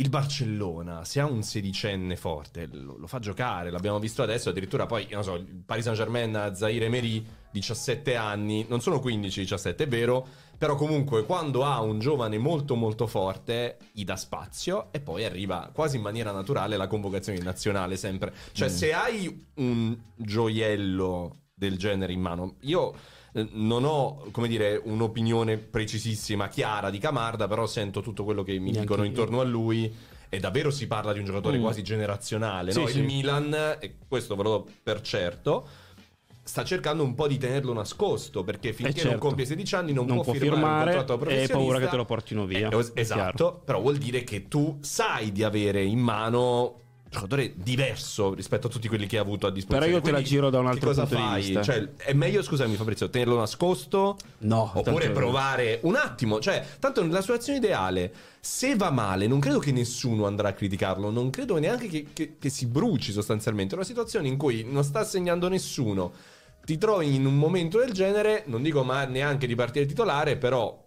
Speaker 1: il Barcellona, se ha un sedicenne forte, lo, lo fa giocare. L'abbiamo visto adesso. Addirittura poi, non so, il Paris Saint Germain, Zaire Emery, 17 anni, non sono 15-17, è vero. Però comunque, quando ha un giovane molto molto forte, gli dà spazio e poi arriva quasi in maniera naturale la convocazione in nazionale sempre. Cioè, se hai un gioiello del genere in mano, io non ho, come dire, un'opinione precisissima, chiara di Camarda, però sento tutto quello che mi dicono intorno a lui. E davvero si parla di un giocatore
Speaker 3: Mm.
Speaker 1: quasi generazionale.
Speaker 3: Sì,
Speaker 1: no?
Speaker 3: sì.
Speaker 1: Il Milan, e questo ve lo do per certo, sta cercando un po' di tenerlo nascosto perché finché non
Speaker 3: certo.
Speaker 1: compie 16 anni non,
Speaker 3: Non
Speaker 1: può,
Speaker 3: può
Speaker 1: firmare,
Speaker 3: firmare
Speaker 1: un contratto da
Speaker 3: e hai paura che te lo portino via,
Speaker 1: Eh, esatto, però vuol dire che tu sai di avere in mano giocatore diverso rispetto a tutti quelli che hai avuto a disposizione.
Speaker 3: Però io te la giro da un
Speaker 1: che
Speaker 3: altro
Speaker 1: cosa
Speaker 3: punto di
Speaker 1: fai?
Speaker 3: vista.
Speaker 1: Cioè, è meglio, scusami Fabrizio, tenerlo nascosto
Speaker 3: No,
Speaker 1: Oppure provare un attimo, cioè, tanto nella situazione ideale, se va male, non credo che nessuno andrà a criticarlo, non credo neanche che, che- che si bruci sostanzialmente. È una situazione in cui non sta segnando nessuno, ti trovi in un momento del genere, non dico ma neanche di partire titolare, però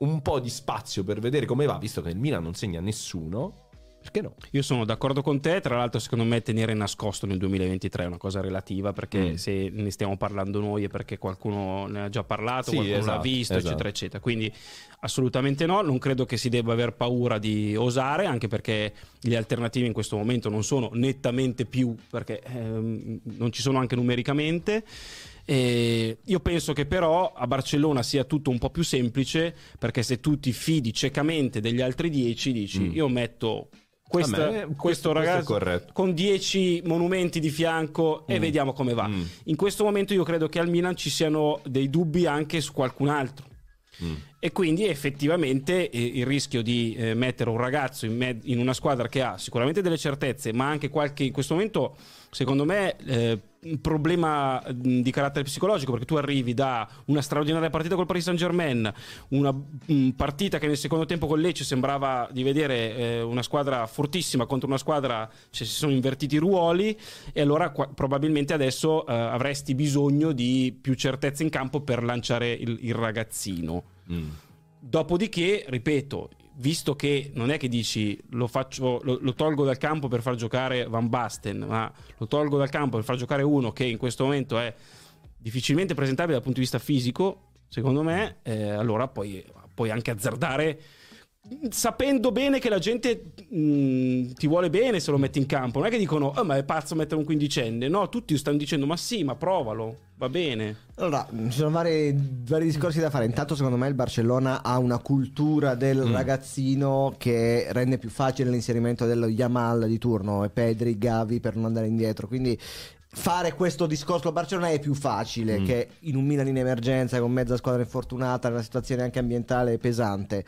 Speaker 1: un po' di spazio per vedere come va, visto che il Milan non segna nessuno, perché no?
Speaker 3: Io sono d'accordo con te, tra l'altro secondo me tenere nascosto nel 2023 è una cosa relativa perché
Speaker 1: Mm.
Speaker 3: se ne stiamo parlando noi è perché qualcuno ne ha già parlato,
Speaker 1: Sì,
Speaker 3: qualcuno l'ha
Speaker 1: esatto,
Speaker 3: visto,
Speaker 1: esatto.
Speaker 3: eccetera, eccetera. Quindi assolutamente no, non credo che si debba aver paura di osare, anche perché le alternative in questo momento non sono nettamente più, perché ehm, non ci sono anche numericamente. E io penso che però a Barcellona sia tutto un po' più semplice perché se tu ti fidi ciecamente degli altri 10 dici
Speaker 1: Mm.
Speaker 3: io metto questa-
Speaker 1: me,
Speaker 3: questo,
Speaker 1: questo- questo
Speaker 3: ragazzo
Speaker 1: corretto.
Speaker 3: con 10 monumenti di fianco e
Speaker 1: Mm.
Speaker 3: vediamo come va.
Speaker 1: Mm.
Speaker 3: In questo momento io credo che al Milan ci siano dei dubbi anche su qualcun altro.
Speaker 1: Mm.
Speaker 3: E quindi effettivamente eh, il rischio di eh, mettere un ragazzo in, me- in una squadra che ha sicuramente delle certezze, ma anche qualche, in questo momento, secondo me, eh, un problema mh, di carattere psicologico, perché tu arrivi da una straordinaria partita col Paris Saint Germain, una mh, partita che nel secondo tempo con Lecce sembrava di vedere eh, una squadra fortissima contro una squadra, cioè si sono invertiti i ruoli, e allora qua- probabilmente adesso eh, avresti bisogno di più certezze in campo per lanciare il- il ragazzino.
Speaker 1: Mm.
Speaker 3: Dopodiché, ripeto, visto che non è che dici lo, faccio, lo, lo tolgo dal campo per far giocare Van Basten, ma lo tolgo dal campo per far giocare uno che in questo momento è difficilmente presentabile dal punto di vista fisico, secondo me, eh, allora puoi, puoi anche azzardare sapendo bene che la gente mh, ti vuole bene se lo metti in campo. Non è che dicono, "Ah, ma è pazzo mettere un quindicenne. No, tutti stanno dicendo, ma sì, ma provalo, va bene.
Speaker 2: Allora, ci sono vari, vari discorsi da fare. Intanto, secondo me, il Barcellona ha una cultura del
Speaker 1: Mm.
Speaker 2: ragazzino che rende più facile l'inserimento dello Yamal di turno e Pedri, Gavi per non andare indietro. Quindi. Fare questo discorso a Barcellona è più facile
Speaker 1: Mm.
Speaker 2: che in un Milan in emergenza con mezza squadra infortunata, in una situazione anche ambientale pesante.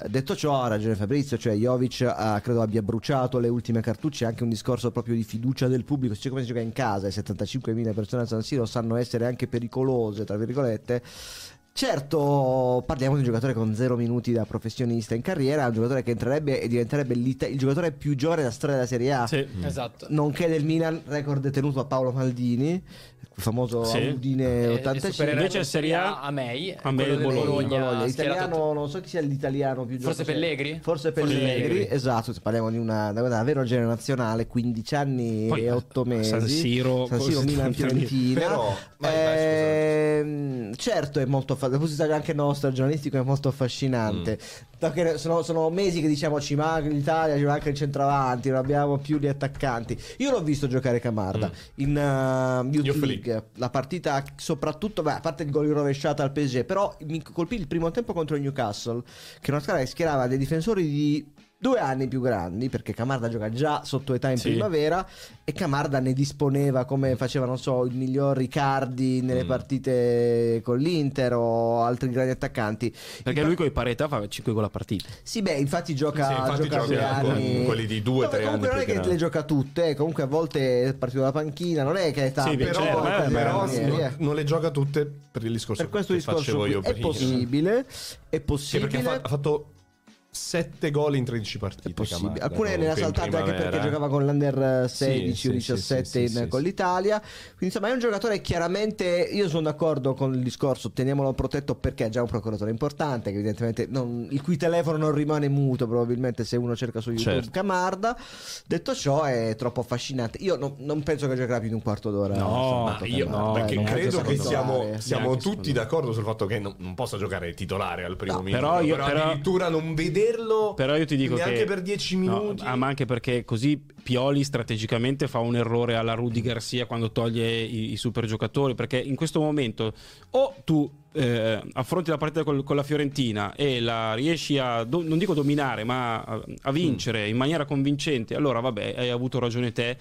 Speaker 2: Eh, Detto ciò, ha ragione Fabrizio, cioè Jovic ha- credo abbia bruciato le ultime cartucce, anche un discorso proprio di fiducia del pubblico, siccome si gioca in casa e 75.000 persone al San Siro sanno essere anche pericolose, tra virgolette. Certo, parliamo di un giocatore con zero minuti da professionista in carriera, un giocatore che entrerebbe e diventerebbe il giocatore più giovane della storia della Serie A
Speaker 3: Sì.
Speaker 4: Esatto.
Speaker 2: nonché del Milan, record detenuto a Paolo Maldini, il famoso
Speaker 3: Sì.
Speaker 2: Udine
Speaker 4: Eh,
Speaker 2: 85.
Speaker 4: supererebbe
Speaker 3: Invece
Speaker 4: in
Speaker 3: Serie A-
Speaker 4: a Mei,
Speaker 3: a Mei Bologna.
Speaker 2: Bologna,
Speaker 4: schierato-
Speaker 2: italiano, non so chi sia l'italiano più giovane.
Speaker 4: Forse Pellegri?
Speaker 2: Forse Pellegri,
Speaker 3: Pellegri.
Speaker 2: esatto, parliamo di una, una davvero generazionale, 15 anni
Speaker 3: Poi,
Speaker 2: e 8 mesi.
Speaker 3: San Siro,
Speaker 2: San Siro, Milan,
Speaker 3: 70.000.
Speaker 2: Fiorentina.
Speaker 1: Però, vai, vai,
Speaker 2: Eh, ehm, certo è molto fa- dal punto di vista anche nostro giornalistico è molto affascinante perché sono, sono mesi che diciamo ci manca l'Italia ci manca il centravanti non abbiamo più gli attaccanti. Io l'ho visto giocare Camarda in uh, Youth
Speaker 1: Youth
Speaker 2: League. La partita soprattutto beh, a parte il gol in rovesciata al PSG però mi colpì il primo tempo contro il Newcastle che è una squadra che schierava dei difensori di due anni più grandi perché Camarda gioca già sotto età in
Speaker 3: Sì.
Speaker 2: primavera e Camarda ne disponeva come faceva non so il miglior Riccardi nelle
Speaker 1: Mm.
Speaker 2: partite con l'Inter o altri grandi attaccanti
Speaker 3: Perché lui con i parità fa 5 gol a partita.
Speaker 2: sì beh infatti gioca,
Speaker 1: Sì, infatti
Speaker 2: gioca
Speaker 1: gioca
Speaker 2: due
Speaker 1: con
Speaker 2: anni
Speaker 1: quelli di due,
Speaker 2: Vabbè,
Speaker 1: tre
Speaker 2: comunque
Speaker 1: anni
Speaker 2: non è che
Speaker 1: grandi.
Speaker 2: le gioca tutte eh, comunque a volte è partito dalla panchina non è che è tanto
Speaker 3: Sì,
Speaker 1: Però,
Speaker 3: certo, eh, beh,
Speaker 1: però non,
Speaker 2: eh.
Speaker 1: non le gioca tutte per il discorso
Speaker 2: per questo
Speaker 1: che
Speaker 2: discorso
Speaker 1: facevo io
Speaker 2: è
Speaker 1: prima.
Speaker 2: possibile è
Speaker 1: Sì,
Speaker 2: possibile
Speaker 1: perché ha fa- ha fatto 7 gol in 13 partite.
Speaker 2: È possibile. Alcune ne ha saltate anche perché giocava con l'Under 16
Speaker 1: Sì,
Speaker 2: o
Speaker 1: sì,
Speaker 2: 17
Speaker 1: sì, sì,
Speaker 2: in-
Speaker 1: sì,
Speaker 2: con l'Italia. Quindi insomma è un giocatore chiaramente, io sono d'accordo con il discorso, teniamolo protetto perché è già un procuratore importante, che evidentemente non- il cui telefono non rimane muto probabilmente se uno cerca su YouTube
Speaker 1: Certo.
Speaker 2: Camarda. Detto ciò è troppo affascinante. Io non, non penso che giocherà più di un quarto d'ora.
Speaker 3: No,
Speaker 1: io
Speaker 3: no,
Speaker 1: perché
Speaker 2: non
Speaker 1: credo che siamo, siamo tutti d'accordo sul fatto che non, non possa giocare titolare al primo
Speaker 2: No,
Speaker 1: minuto.
Speaker 3: però io- però-
Speaker 1: addirittura non vederlo
Speaker 3: Però io ti dico
Speaker 1: neanche
Speaker 3: che
Speaker 1: per 10
Speaker 3: No,
Speaker 1: minuti.
Speaker 3: ah, ma anche perché così Pioli strategicamente fa un errore alla Rudy Garcia quando toglie i, i super giocatori. Perché in questo momento o tu eh, affronti la partita col- con la Fiorentina e la riesci a, do- non dico dominare, ma a, a vincere in maniera convincente, allora vabbè, hai avuto ragione te.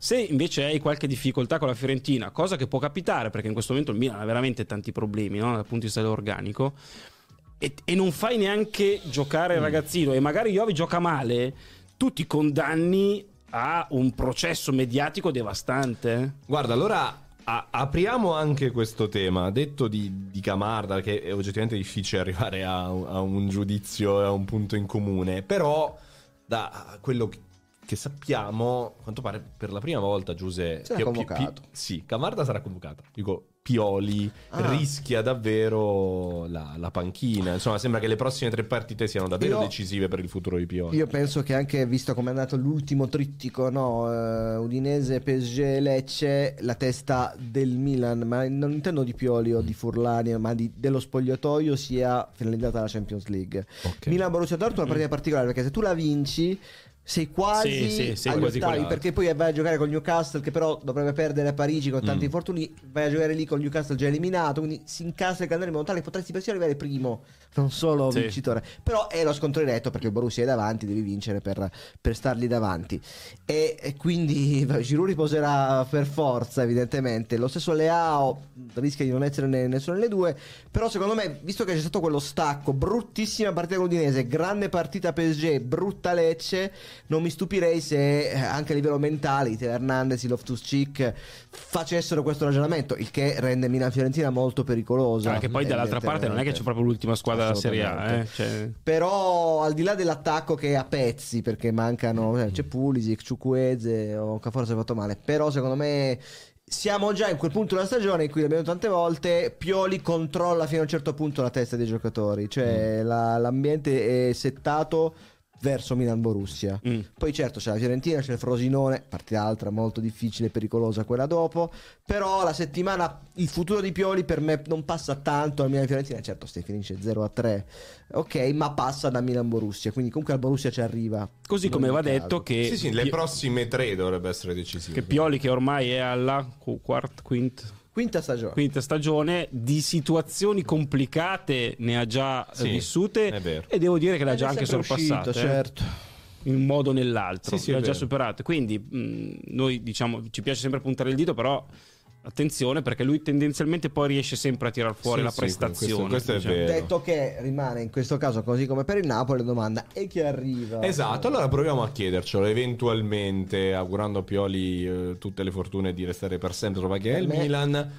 Speaker 3: Se invece hai qualche difficoltà con la Fiorentina, cosa che può capitare perché in questo momento il Milan ha veramente tanti problemi no? dal punto di vista organico, e, e non fai neanche giocare il ragazzino e magari Iovi gioca male, tu ti condanni a un processo mediatico devastante.
Speaker 1: Guarda, allora a- apriamo anche questo tema. Detto di, di Camarda, che è oggettivamente difficile arrivare a, a un giudizio e a un punto in comune, però da quello che, che sappiamo, a quanto pare per la prima volta Giuse...
Speaker 2: Sarà
Speaker 1: Pio- Pi-
Speaker 2: convocato.
Speaker 1: Pi- sì, Camarda sarà convocato. Dico, Pioli
Speaker 2: Ah.
Speaker 1: rischia davvero la, la panchina. Insomma, sembra che le prossime tre partite siano davvero
Speaker 2: Io-
Speaker 1: decisive per il futuro di Pioli.
Speaker 2: Io penso che anche visto come è andato l'ultimo trittico, no, eh, Udinese, PSG, Lecce, la testa del Milan, ma non intendo di Pioli o di Furlani, ma di- dello spogliatoio sia finalizzata alla Champions League.
Speaker 1: Ok.
Speaker 2: Milan Borussia Dortmund è una partita particolare perché se tu la vinci sei quasi
Speaker 3: Sì, sì, sei
Speaker 2: agli
Speaker 3: quasi
Speaker 2: ottavi perché poi vai a giocare con Newcastle che però dovrebbe perdere a Parigi con tanti
Speaker 1: Mm.
Speaker 2: infortuni vai a giocare lì con Newcastle già eliminato quindi si incassa il calendario in modo tale che potresti persino arrivare primo non solo
Speaker 3: Sì.
Speaker 2: vincitore. Però è lo scontro diretto perché il Borussia è davanti devi vincere per, per stargli davanti. E, e quindi Giroud riposerà per forza evidentemente. Lo stesso Leao rischia di non essere ne- nessuna delle due. Però secondo me visto che c'è stato quello stacco bruttissima partita con l'Udinese grande partita PSG brutta Lecce non mi stupirei se eh, anche a livello mentale i Teo Hernandez, i Loftus-Cheek facessero questo ragionamento, il che rende Milan-Fiorentina molto pericolosa.
Speaker 3: Anche poi dall'altra parte non è che c'è proprio l'ultima squadra della Serie A. Eh? Cioè,
Speaker 2: Però al di là dell'attacco che è a pezzi, perché mancano, eh, c'è Pulisic, Ciukwueze o forse ha fatto male, però secondo me siamo già in quel punto della stagione in cui l'abbiamo detto tante volte, Pioli controlla fino a un certo punto la testa dei giocatori, cioè la- l'ambiente è settato verso Milan Borussia.
Speaker 3: mm.
Speaker 2: Poi certo c'è la Fiorentina, c'è il Frosinone, partita altra molto difficile e pericolosa quella dopo, però la settimana, il futuro di Pioli per me non passa tanto al Milan Fiorentina, certo se finisce 0 a 3, ok, ma passa da Milan Borussia, quindi comunque al Borussia ci arriva.
Speaker 3: Così come va
Speaker 2: caso.
Speaker 3: detto che,
Speaker 1: Sì, sì, le
Speaker 3: Pi-
Speaker 1: prossime tre dovrebbe essere decisive.
Speaker 3: che Pioli, che ormai è alla qu- quart, quint,
Speaker 2: Quinta stagione.
Speaker 3: quinta stagione, di situazioni complicate ne ha già eh,
Speaker 1: Sì,
Speaker 3: vissute e devo dire che le ha
Speaker 2: Ed
Speaker 3: già anche
Speaker 2: uscito,
Speaker 3: eh.
Speaker 2: certo.
Speaker 3: in un modo o nell'altro,
Speaker 1: Sì, sì,
Speaker 3: le
Speaker 1: è
Speaker 3: ha già
Speaker 1: vero.
Speaker 3: superate. Quindi mh, noi diciamo ci piace sempre puntare il dito, però attenzione perché lui tendenzialmente poi riesce sempre a tirar fuori
Speaker 1: Sì,
Speaker 3: la
Speaker 1: sì,
Speaker 3: prestazione.
Speaker 1: questo- questo è
Speaker 3: diciamo.
Speaker 1: vero.
Speaker 2: Detto che rimane in questo caso così come per il Napoli la domanda e chi arriva?
Speaker 1: Esatto, allora proviamo a chiedercelo eventualmente, augurando a Pioli eh, tutte le fortune di restare per sempre che è il Milan.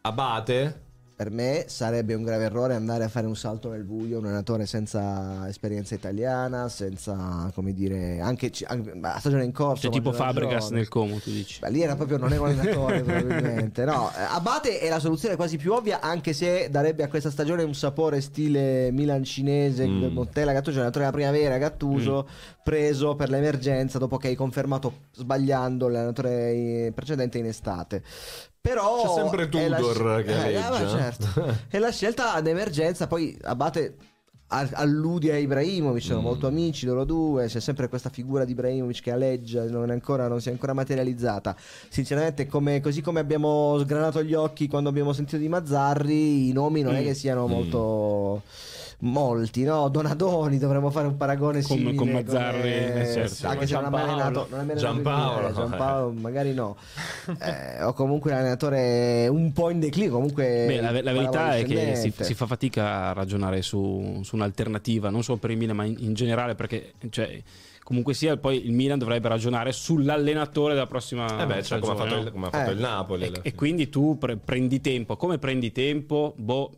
Speaker 1: Abate,
Speaker 2: Per me sarebbe un grave errore andare a fare un salto nel buio, un allenatore senza esperienza italiana, senza, come dire, anche, anche a stagione in corso.
Speaker 3: Cioè, tipo Fabregas
Speaker 2: ragione.
Speaker 3: nel Como, tu dici.
Speaker 2: Beh, lì era proprio non era un allenatore probabilmente no Abate è la soluzione quasi più ovvia anche se darebbe a questa stagione un sapore stile Milan cinese
Speaker 1: Mm.
Speaker 2: Montella Gattuso allenatore della primavera Gattuso preso per l'emergenza dopo che hai confermato sbagliando l'allenatore eh, precedente in estate Però
Speaker 1: C'è sempre Tudor
Speaker 2: sc-
Speaker 1: che
Speaker 2: eh,
Speaker 1: aleggia.
Speaker 2: eh, certo. è la scelta d'emergenza. Poi Abate allude a Ibrahimovic, sono
Speaker 1: Mm.
Speaker 2: molto amici loro due. C'è sempre questa figura di Ibrahimovic che aleggia, non, è ancora, non si è ancora materializzata. Sinceramente, come- così come abbiamo sgranato gli occhi quando abbiamo sentito di Mazzarri, i nomi non è che siano
Speaker 1: Mm.
Speaker 2: molto. Molti, no? Donadoni dovremmo fare un paragone
Speaker 3: Con-
Speaker 2: simile
Speaker 3: con Mazzarri,
Speaker 2: come-
Speaker 3: eh, certo.
Speaker 2: anche se non ha mai
Speaker 4: Giampaolo.
Speaker 2: allenato, non ha mai
Speaker 1: Giampaolo.
Speaker 2: eh, Giampaolo magari no Eh, o comunque l'allenatore un po' in declino comunque
Speaker 3: Beh, la, la verità è che si, si fa fatica a ragionare su, su un'alternativa, non solo per il Milan, ma in, in generale, perché cioè, comunque sia, poi il Milan dovrebbe ragionare sull'allenatore della prossima
Speaker 1: Eh beh, cioè, come ha fatto,
Speaker 3: no?
Speaker 1: il, come ha fatto
Speaker 2: Eh.
Speaker 1: il Napoli.
Speaker 3: E, e quindi tu pre- prendi tempo. Come prendi tempo? Boh.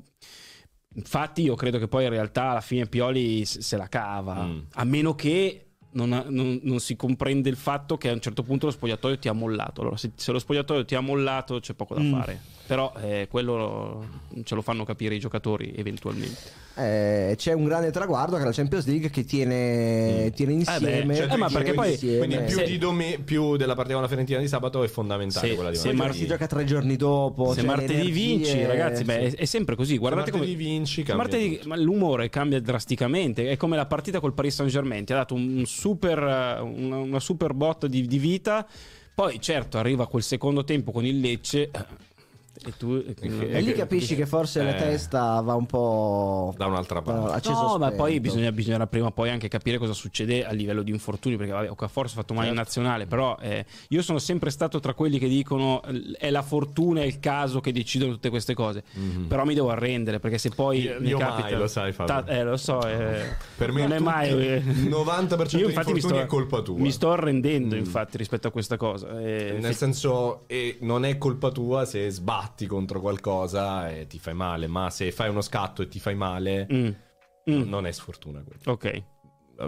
Speaker 3: Infatti, io credo che poi in realtà alla fine Pioli se la cava.
Speaker 1: Mm.
Speaker 3: A meno che non, ha- non- non si comprende il fatto che a un certo punto lo spogliatoio ti ha mollato. Allora, se, se lo spogliatoio ti ha mollato, c'è poco da
Speaker 2: Mm.
Speaker 3: fare. Però eh, quello ce lo fanno capire i giocatori eventualmente.
Speaker 2: Eh, c'è un grande traguardo che è la Champions League che tiene, tiene insieme
Speaker 1: Cioè,
Speaker 3: Eh, ma
Speaker 1: tu-
Speaker 3: perché
Speaker 1: quindi-
Speaker 3: poi-
Speaker 1: quindi più,
Speaker 3: se-
Speaker 1: di dome- più della partita con la Fiorentina di sabato è fondamentale
Speaker 3: Se-
Speaker 1: quella di
Speaker 3: se
Speaker 1: martedì.
Speaker 2: si gioca tre giorni dopo
Speaker 3: se
Speaker 2: cioè,
Speaker 3: martedì vinci, ragazzi, beh,
Speaker 2: sì.
Speaker 3: è, è sempre così. Guardate
Speaker 1: martedì
Speaker 3: come
Speaker 1: vinci,
Speaker 3: martedì- ma l'umore cambia drasticamente. È come la partita col Paris Saint Germain. Ti ha dato un super, eh, una, una super botta di, di vita. Poi, certo, arriva quel secondo tempo con il Lecce. Eh, E tu.
Speaker 2: e lì capisci che forse la
Speaker 1: Eh.
Speaker 2: testa va un po'
Speaker 1: Da un'altra parte.
Speaker 3: No, ma poi bisogna, bisognerà prima o poi anche capire cosa succede a livello di infortuni, perché vabbè, è fatto male in nazionale, però eh, io sono sempre stato tra quelli che dicono eh, è la fortuna, è il caso che decidono tutte queste cose, però mi devo arrendere, perché se poi
Speaker 1: Io-
Speaker 3: mi
Speaker 1: io
Speaker 3: capita...
Speaker 1: mai, lo sai, Fabio.
Speaker 3: Ta- eh, lo so, eh,
Speaker 1: Per me
Speaker 3: non è
Speaker 1: tutti-
Speaker 3: mai... eh,
Speaker 1: il 90%
Speaker 3: io
Speaker 1: degli
Speaker 3: infatti mi
Speaker 1: infortuni
Speaker 3: sto,
Speaker 1: è colpa tua.
Speaker 3: Mi sto arrendendo,
Speaker 1: Mm.
Speaker 3: infatti, rispetto a questa cosa. Eh,
Speaker 1: Nel senso, e non è colpa tua se sbatti contro qualcosa e ti fai male, ma se fai uno scatto e ti fai male,
Speaker 3: Mm. Mm.
Speaker 1: non è sfortuna quello.
Speaker 3: Ok.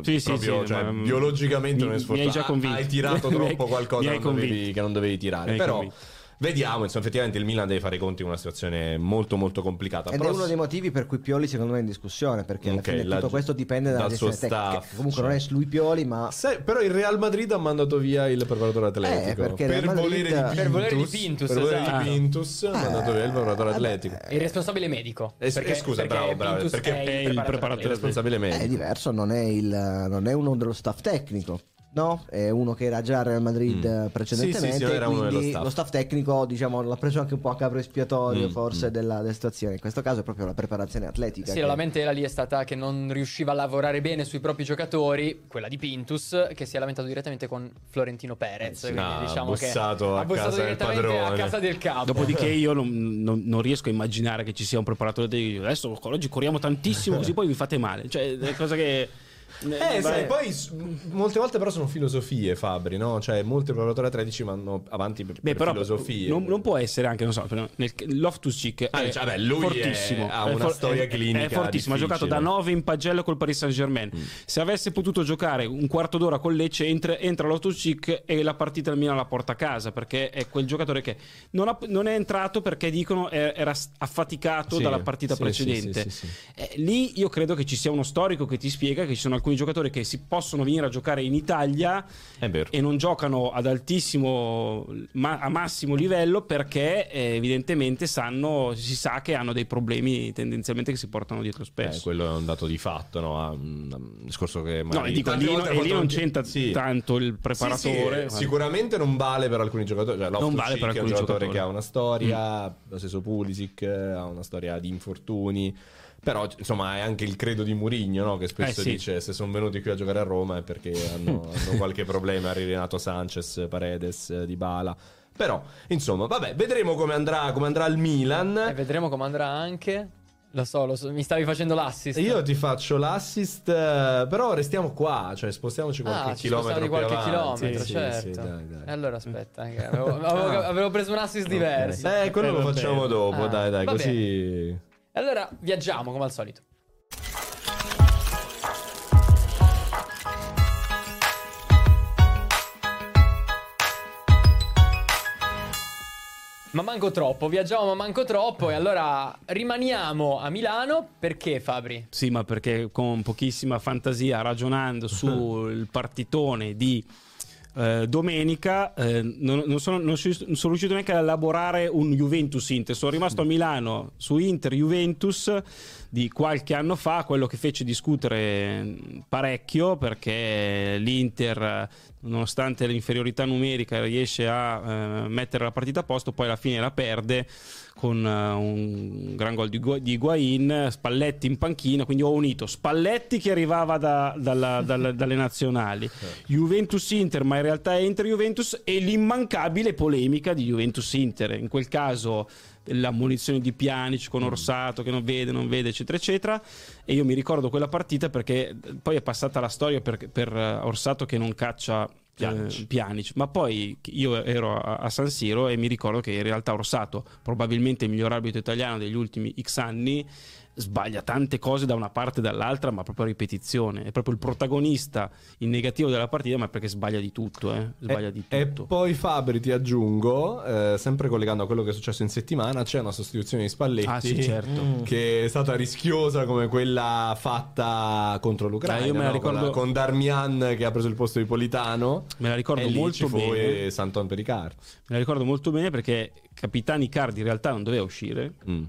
Speaker 3: Sì, sì,
Speaker 1: Proprio,
Speaker 3: sì,
Speaker 1: cioè,
Speaker 3: ma-
Speaker 1: biologicamente
Speaker 3: mi-
Speaker 1: non è
Speaker 3: mi
Speaker 1: sfortuna.
Speaker 3: hai già convinto.
Speaker 1: Hai tirato
Speaker 3: Mi
Speaker 1: troppo qualcosa
Speaker 3: mi
Speaker 1: che non, dovevi,
Speaker 3: Mi
Speaker 1: tirare. Però
Speaker 3: convinto.
Speaker 1: Vediamo, insomma, effettivamente il Milan deve fare i conti in una situazione molto molto complicata.
Speaker 2: Ed
Speaker 1: Però
Speaker 2: è uno dei motivi per cui Pioli secondo me è in discussione perché alla
Speaker 1: Ok,
Speaker 2: fine
Speaker 1: la-
Speaker 2: tutto questo dipende dalla
Speaker 1: dal suo
Speaker 2: gestione tecnica.
Speaker 1: staff,
Speaker 2: comunque
Speaker 1: cioè.
Speaker 2: non è lui Pioli ma
Speaker 1: Sai, però il Real Madrid ha mandato via il preparatore atletico
Speaker 2: Eh, perché il
Speaker 1: per,
Speaker 2: Madrid-
Speaker 1: volere di Pintus,
Speaker 4: Per volere di Pintus,
Speaker 1: per volere
Speaker 4: esatto.
Speaker 1: di Pintus ha mandato via il preparatore
Speaker 2: eh,
Speaker 1: atletico.
Speaker 4: il responsabile medico.
Speaker 1: Eh,
Speaker 4: Perché-
Speaker 1: scusa,
Speaker 4: perché
Speaker 1: bravo, bravo,
Speaker 4: Pintus
Speaker 1: perché
Speaker 4: è
Speaker 3: è il
Speaker 4: il preparatore
Speaker 1: Il responsabile
Speaker 2: è
Speaker 1: medico.
Speaker 2: diverso, non è, il, non è uno dello staff tecnico. No, è uno che era già al Real Madrid
Speaker 1: Mm.
Speaker 2: eh, precedentemente.
Speaker 1: Sì, sì, sì, era uno
Speaker 2: quindi
Speaker 1: dello staff.
Speaker 2: lo staff tecnico, diciamo, l'ha preso anche un po' a capro espiatorio,
Speaker 1: Mm,
Speaker 2: forse,
Speaker 1: mm.
Speaker 2: della, della situazione. In questo caso è proprio la preparazione atletica.
Speaker 4: Sì,
Speaker 2: che-
Speaker 4: la lamentela lì è stata che non riusciva a lavorare bene sui propri giocatori, quella di Pintus, che si è lamentato direttamente con Florentino Perez. quindi
Speaker 1: Ah,
Speaker 4: diciamo
Speaker 1: ha
Speaker 4: che
Speaker 1: bussato a
Speaker 4: ha bussato
Speaker 1: casa del
Speaker 4: direttamente a casa del capo.
Speaker 3: Dopodiché io non, non- non riesco a immaginare che ci sia un preparatore di adesso oggi corriamo tantissimo così poi vi fate male. Cioè, è cosa che
Speaker 1: Eh, sai, poi s- molte volte però sono filosofie, Fabri, no? Cioè, molti preparatori atletici vanno avanti per,
Speaker 3: Beh,
Speaker 1: per
Speaker 3: però
Speaker 1: filosofie.
Speaker 3: non, non può essere anche, non so, nel, Loftus Cheek
Speaker 1: Ah,
Speaker 3: è
Speaker 1: cioè, vabbè, lui
Speaker 3: fortissimo.
Speaker 1: è- ha
Speaker 3: È
Speaker 1: una storia
Speaker 3: è-
Speaker 1: clinica
Speaker 3: È fortissimo, ha giocato da
Speaker 1: difficile.
Speaker 3: 9 in pagella col Paris Saint Germain. Se avesse potuto giocare un quarto d'ora con Lecce, entra, entra Loftus Cheek e la partita del Milan la porta a casa perché è quel giocatore che non, ha- non è entrato perché dicono era s- affaticato
Speaker 1: Sì,
Speaker 3: dalla partita
Speaker 1: sì,
Speaker 3: precedente.
Speaker 1: sì, sì, sì, sì.
Speaker 3: Eh, lì io credo che ci sia uno storico che ti spiega che ci sono alcuni giocatori che si possono venire a giocare in Italia
Speaker 1: È vero.
Speaker 3: e non giocano ad altissimo ma- a massimo livello perché eh, evidentemente sanno si sa che hanno dei problemi tendenzialmente che si portano dietro
Speaker 1: Eh,
Speaker 3: spesso
Speaker 1: quello è un dato di fatto, no? Un un discorso che
Speaker 3: no
Speaker 1: magari
Speaker 3: e dico, lì,
Speaker 1: volte
Speaker 3: e lì non c'entra
Speaker 1: Sì.
Speaker 3: tanto il
Speaker 1: Sì,
Speaker 3: preparatore
Speaker 1: sì, sicuramente non vale per alcuni giocatori. Cioè,
Speaker 3: Non vale per
Speaker 1: Cheek è un
Speaker 3: alcuni
Speaker 1: giocatore
Speaker 3: giocatori.
Speaker 1: che ha una storia, lo stesso Pulisic eh, ha una storia di infortuni. Però, insomma, è anche il credo di Murigno, no? Che spesso
Speaker 3: Eh, sì.
Speaker 1: dice: Se sono venuti qui a giocare a Roma è perché hanno, hanno qualche problema. Renato Sanchez, Paredes, Dybala. Però, insomma, vabbè, vedremo come andrà, come andrà il Milan.
Speaker 4: E vedremo come andrà anche. Lo so, lo so, mi stavi facendo l'assist.
Speaker 1: Io ti faccio l'assist, eh, però restiamo qua, cioè spostiamoci qualche
Speaker 4: Ah, ci
Speaker 1: chilometro più
Speaker 4: qualche
Speaker 1: avanti.
Speaker 4: chilometro,
Speaker 1: Sì,
Speaker 4: certo.
Speaker 1: sì, dai, dai.
Speaker 4: E allora aspetta, avevo, avevo- avevo preso un assist diverso.
Speaker 1: Eh, quello
Speaker 3: Eh,
Speaker 1: lo
Speaker 3: va
Speaker 1: facciamo
Speaker 3: bene.
Speaker 1: dopo,
Speaker 4: Ah,
Speaker 1: dai, dai, così.
Speaker 4: E allora viaggiamo come al solito. Ma manco troppo, viaggiamo ma manco troppo e allora rimaniamo a Milano perché Fabri?
Speaker 3: sì ma perché con pochissima fantasia ragionando sul partitone di eh, domenica eh, non, non sono, non sono riuscito neanche a elaborare un Juventus Inter. Sono rimasto a Milano su Inter Juventus di qualche anno fa, quello che fece discutere parecchio perché l'Inter, nonostante l'inferiorità numerica, riesce a eh, mettere la partita a posto, poi alla fine la perde con uh, un gran gol di, Gu- di Higuain, Spalletti in panchina, quindi ho unito Spalletti che arrivava da, dalla, dalla, dalle nazionali, Juventus-Inter, ma in realtà è Inter-Juventus e l'immancabile polemica di Juventus-Inter, in quel caso la munizione di Pjanic con Orsato che non vede, non vede, eccetera, eccetera. E io mi ricordo quella partita perché poi è passata la storia per, per Orsato che non caccia
Speaker 1: Pjanic.
Speaker 3: eh, Pjanic. Ma poi io ero a, a San Siro e mi ricordo che in realtà Orsato, probabilmente il miglior arbitro italiano degli ultimi X anni, sbaglia tante cose da una parte e dall'altra, ma proprio a ripetizione. È proprio il protagonista in negativo della partita, ma perché sbaglia di tutto, eh? Sbaglia
Speaker 1: e,
Speaker 3: di
Speaker 1: e
Speaker 3: tutto.
Speaker 1: poi Fabri ti aggiungo, eh, sempre collegando a quello che è successo in settimana, c'è una sostituzione di Spalletti
Speaker 3: Ah, sì, certo.
Speaker 1: che è stata rischiosa come quella fatta contro l'Ucraina,
Speaker 3: Eh, io me la
Speaker 1: no?
Speaker 3: ricordo-
Speaker 1: con, la- con Darmian che ha preso il posto di Politano.
Speaker 3: Me la ricordo
Speaker 1: e lì
Speaker 3: molto bene.
Speaker 1: eh, Santon per Icardi.
Speaker 3: Me la ricordo molto bene perché Capitani Cardi in realtà non doveva uscire.
Speaker 1: Mm.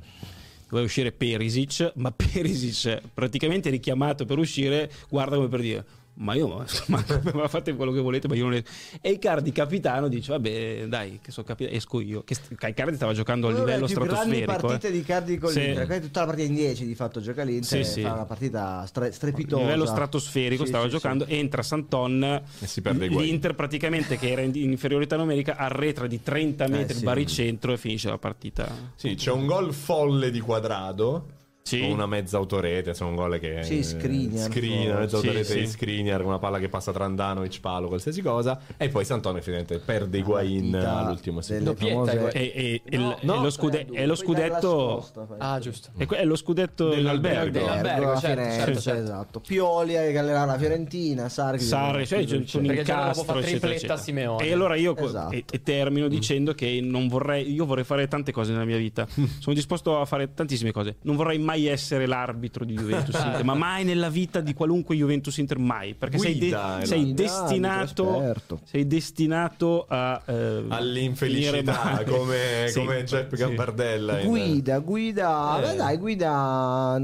Speaker 3: Doveva uscire Perisic, ma Perisic praticamente richiamato per uscire, guarda come per dire ma io ma, ma fate quello che volete ma io non e Icardi capitano dice vabbè dai che so capitano esco io che st- Icardi stava giocando a
Speaker 2: Una
Speaker 3: livello
Speaker 2: più grandi
Speaker 3: stratosferico
Speaker 2: partite
Speaker 3: eh.
Speaker 2: di Cardi con
Speaker 3: Sì.
Speaker 2: l'Inter. Tutta la partita in 10 di fatto gioca l'Inter.
Speaker 3: Sì, sì.
Speaker 2: Fa una partita stre- strepitosa.
Speaker 3: a livello stratosferico
Speaker 2: Sì,
Speaker 3: stava
Speaker 2: sì,
Speaker 3: giocando entra Santon
Speaker 1: E si perde Higuain.
Speaker 3: l'Inter praticamente che era in in inferiorità numerica arretra di 30 metri
Speaker 2: Eh, sì.
Speaker 3: il baricentro e finisce la partita
Speaker 1: Sì, c'è un gol folle di quadrado.
Speaker 3: Sì.
Speaker 1: Con una mezza autorete, insomma un gol che
Speaker 2: Sì, Skriniar,
Speaker 1: Skriniar, mezza
Speaker 3: Sì,
Speaker 1: autorete
Speaker 3: sì.
Speaker 1: di Skriniar, una palla che passa tra Andanovic, palo, qualsiasi cosa. E poi Sant'Antonio effettivamente perde Higuain all'ultimo
Speaker 2: delle
Speaker 1: secondo.
Speaker 2: Famose-
Speaker 4: Higuain.
Speaker 3: e, e- e
Speaker 4: No,
Speaker 3: e
Speaker 4: no,
Speaker 3: lo, scude- e lo scudetto
Speaker 2: scosta, fai.
Speaker 4: Ah, giusto.
Speaker 3: è, que- è lo scudetto
Speaker 1: Dell'albergo.
Speaker 3: dell'albergo
Speaker 4: Dell'albergo.
Speaker 2: la
Speaker 4: certo,
Speaker 2: Firenze,
Speaker 4: certo, certo.
Speaker 2: esatto. Pioli che allenerà la Fiorentina, Sarri.
Speaker 3: Sarri, cioè c'è un
Speaker 4: giorno dopo
Speaker 3: incastro,
Speaker 4: fa
Speaker 3: eccetera,
Speaker 4: tripletta
Speaker 3: eccetera.
Speaker 4: Simeone.
Speaker 3: E allora io
Speaker 2: Esatto.
Speaker 3: e, e termino dicendo che non vorrei, io vorrei fare tante cose nella mia vita. Sono disposto a fare tantissime cose. Non vorrei mai essere l'arbitro di Juventus Inter, ma mai nella vita di qualunque Juventus Inter, mai. Perché sei, de-
Speaker 1: Guida, è
Speaker 3: sei destinato, sei destinato a eh,
Speaker 1: All'infelicità, come,
Speaker 3: Sì,
Speaker 1: come Giuseppe
Speaker 3: sì.
Speaker 1: Campardella. in-
Speaker 2: Guida, guida.
Speaker 1: Eh.
Speaker 2: Beh, dai, guida.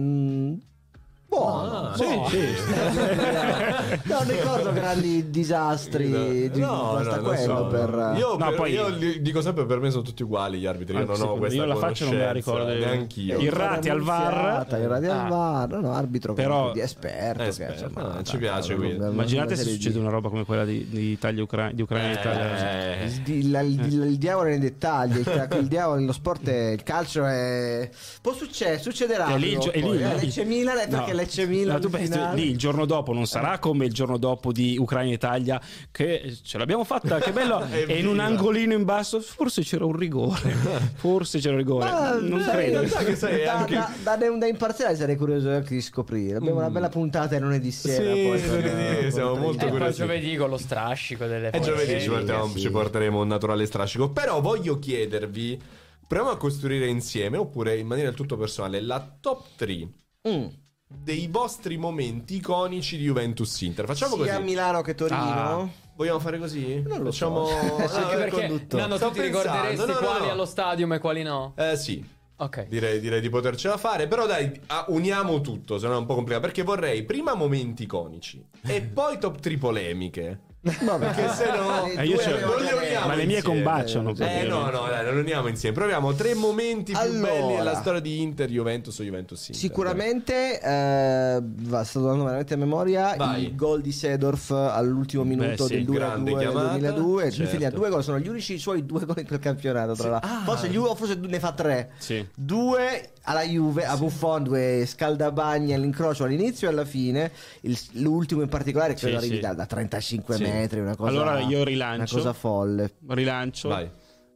Speaker 2: Buono.
Speaker 1: Ah,
Speaker 2: buono.
Speaker 3: sì,
Speaker 2: non ricordo grandi disastri. di-
Speaker 1: No,
Speaker 2: basta
Speaker 1: no,
Speaker 2: quello
Speaker 1: so.
Speaker 2: per.
Speaker 1: Io,
Speaker 3: No,
Speaker 1: per-
Speaker 3: poi-
Speaker 1: io dico sempre per me sono tutti uguali gli arbitri. Io
Speaker 3: Anche
Speaker 1: non ho questa
Speaker 3: io la faccia non me la ricordo.
Speaker 1: conoscenza, Neanch'io.
Speaker 3: Il Irrati al VAR.
Speaker 2: Irrati al
Speaker 4: Ah.
Speaker 2: VAR, no, arbitro
Speaker 3: Però-
Speaker 2: di esperto.
Speaker 1: Eh,
Speaker 2: che,
Speaker 1: esperto,
Speaker 2: insomma,
Speaker 1: no, ci
Speaker 2: dai,
Speaker 1: piace,
Speaker 2: una-
Speaker 3: Immaginate se succede
Speaker 2: di-
Speaker 3: una roba come quella di, di Italia Ucra- di Ucraina Italia.
Speaker 1: Eh,
Speaker 2: Il, la- il- diavolo è nei dettagli, il, il diavolo nello sport è il calcio è può succedere, succederà.
Speaker 3: E lì,
Speaker 2: eh, Lecce Milan è perché. Lecce Milan
Speaker 3: No, pensi, lì il giorno dopo non sarà come il giorno dopo di Ucraina Italia che ce l'abbiamo fatta che bello e in un angolino in basso forse c'era un rigore forse c'era un rigore
Speaker 2: Ma,
Speaker 3: non
Speaker 2: sai,
Speaker 3: credo
Speaker 2: in realtà
Speaker 1: che sai,
Speaker 2: da,
Speaker 1: anche-
Speaker 2: da, da, da imparziale sarei curioso anche di scoprire. Abbiamo una bella puntata e lunedì sera.
Speaker 1: Sì,
Speaker 2: poi,
Speaker 1: lunedì
Speaker 2: con-
Speaker 1: siamo
Speaker 2: con-
Speaker 1: molto
Speaker 4: E poi
Speaker 1: curiosi.
Speaker 4: giovedì con lo strascico delle
Speaker 1: E giovedì ci portiamo-
Speaker 2: sì.
Speaker 1: ci porteremo un naturale strascico. Però voglio chiedervi: proviamo a costruire insieme, oppure in maniera del tutto personale, la top 3
Speaker 2: Mm.
Speaker 1: Dei vostri momenti iconici di Juventus Inter. Facciamo
Speaker 2: Sia a
Speaker 1: così.
Speaker 2: Milano che Torino.
Speaker 3: Ah.
Speaker 1: Vogliamo fare così?
Speaker 2: Non lo
Speaker 1: Facciamo...
Speaker 2: so. Anche
Speaker 4: perché. Nando, tu ti ricorderesti
Speaker 1: no, no,
Speaker 4: quali
Speaker 1: no.
Speaker 4: allo stadium e quali no?
Speaker 1: Eh sì.
Speaker 4: Ok.
Speaker 1: Direi, direi di potercela fare, però dai, ah, uniamo tutto, se no è un po' complicato, perché vorrei prima momenti iconici e poi top 3 polemiche.
Speaker 2: Vabbè,
Speaker 1: Perché se no-
Speaker 3: Eh, io ce-
Speaker 1: non le uniamo
Speaker 3: ma le mie
Speaker 1: insieme.
Speaker 3: combaciano
Speaker 1: Eh no, no, dai, non le uniamo insieme. Proviamo tre momenti più
Speaker 2: Allora.
Speaker 1: belli della storia di Inter, Juventus o Juventus Inter.
Speaker 2: Sicuramente eh, va, sto dando veramente a memoria
Speaker 1: Vai.
Speaker 2: il gol di Sedorf all'ultimo minuto
Speaker 3: sì,
Speaker 2: del 2
Speaker 1: grande
Speaker 2: 2
Speaker 1: chiamata,
Speaker 2: 2002 lui
Speaker 1: certo.
Speaker 2: finiva due gol sono gli unici suoi due gol in quel campionato tra l'altro
Speaker 1: Ah.
Speaker 2: forse, forse ne fa tre
Speaker 3: Sì.
Speaker 2: due alla Juve a Buffon due scaldabagni all'incrocio all'inizio e alla fine il- l'ultimo in particolare credo
Speaker 3: Sì,
Speaker 2: arrivi
Speaker 3: sì.
Speaker 2: da, da 35
Speaker 1: Sì.
Speaker 2: Metri una cosa,
Speaker 3: Allora io rilancio.
Speaker 2: una cosa folle
Speaker 3: rilancio
Speaker 1: Vai.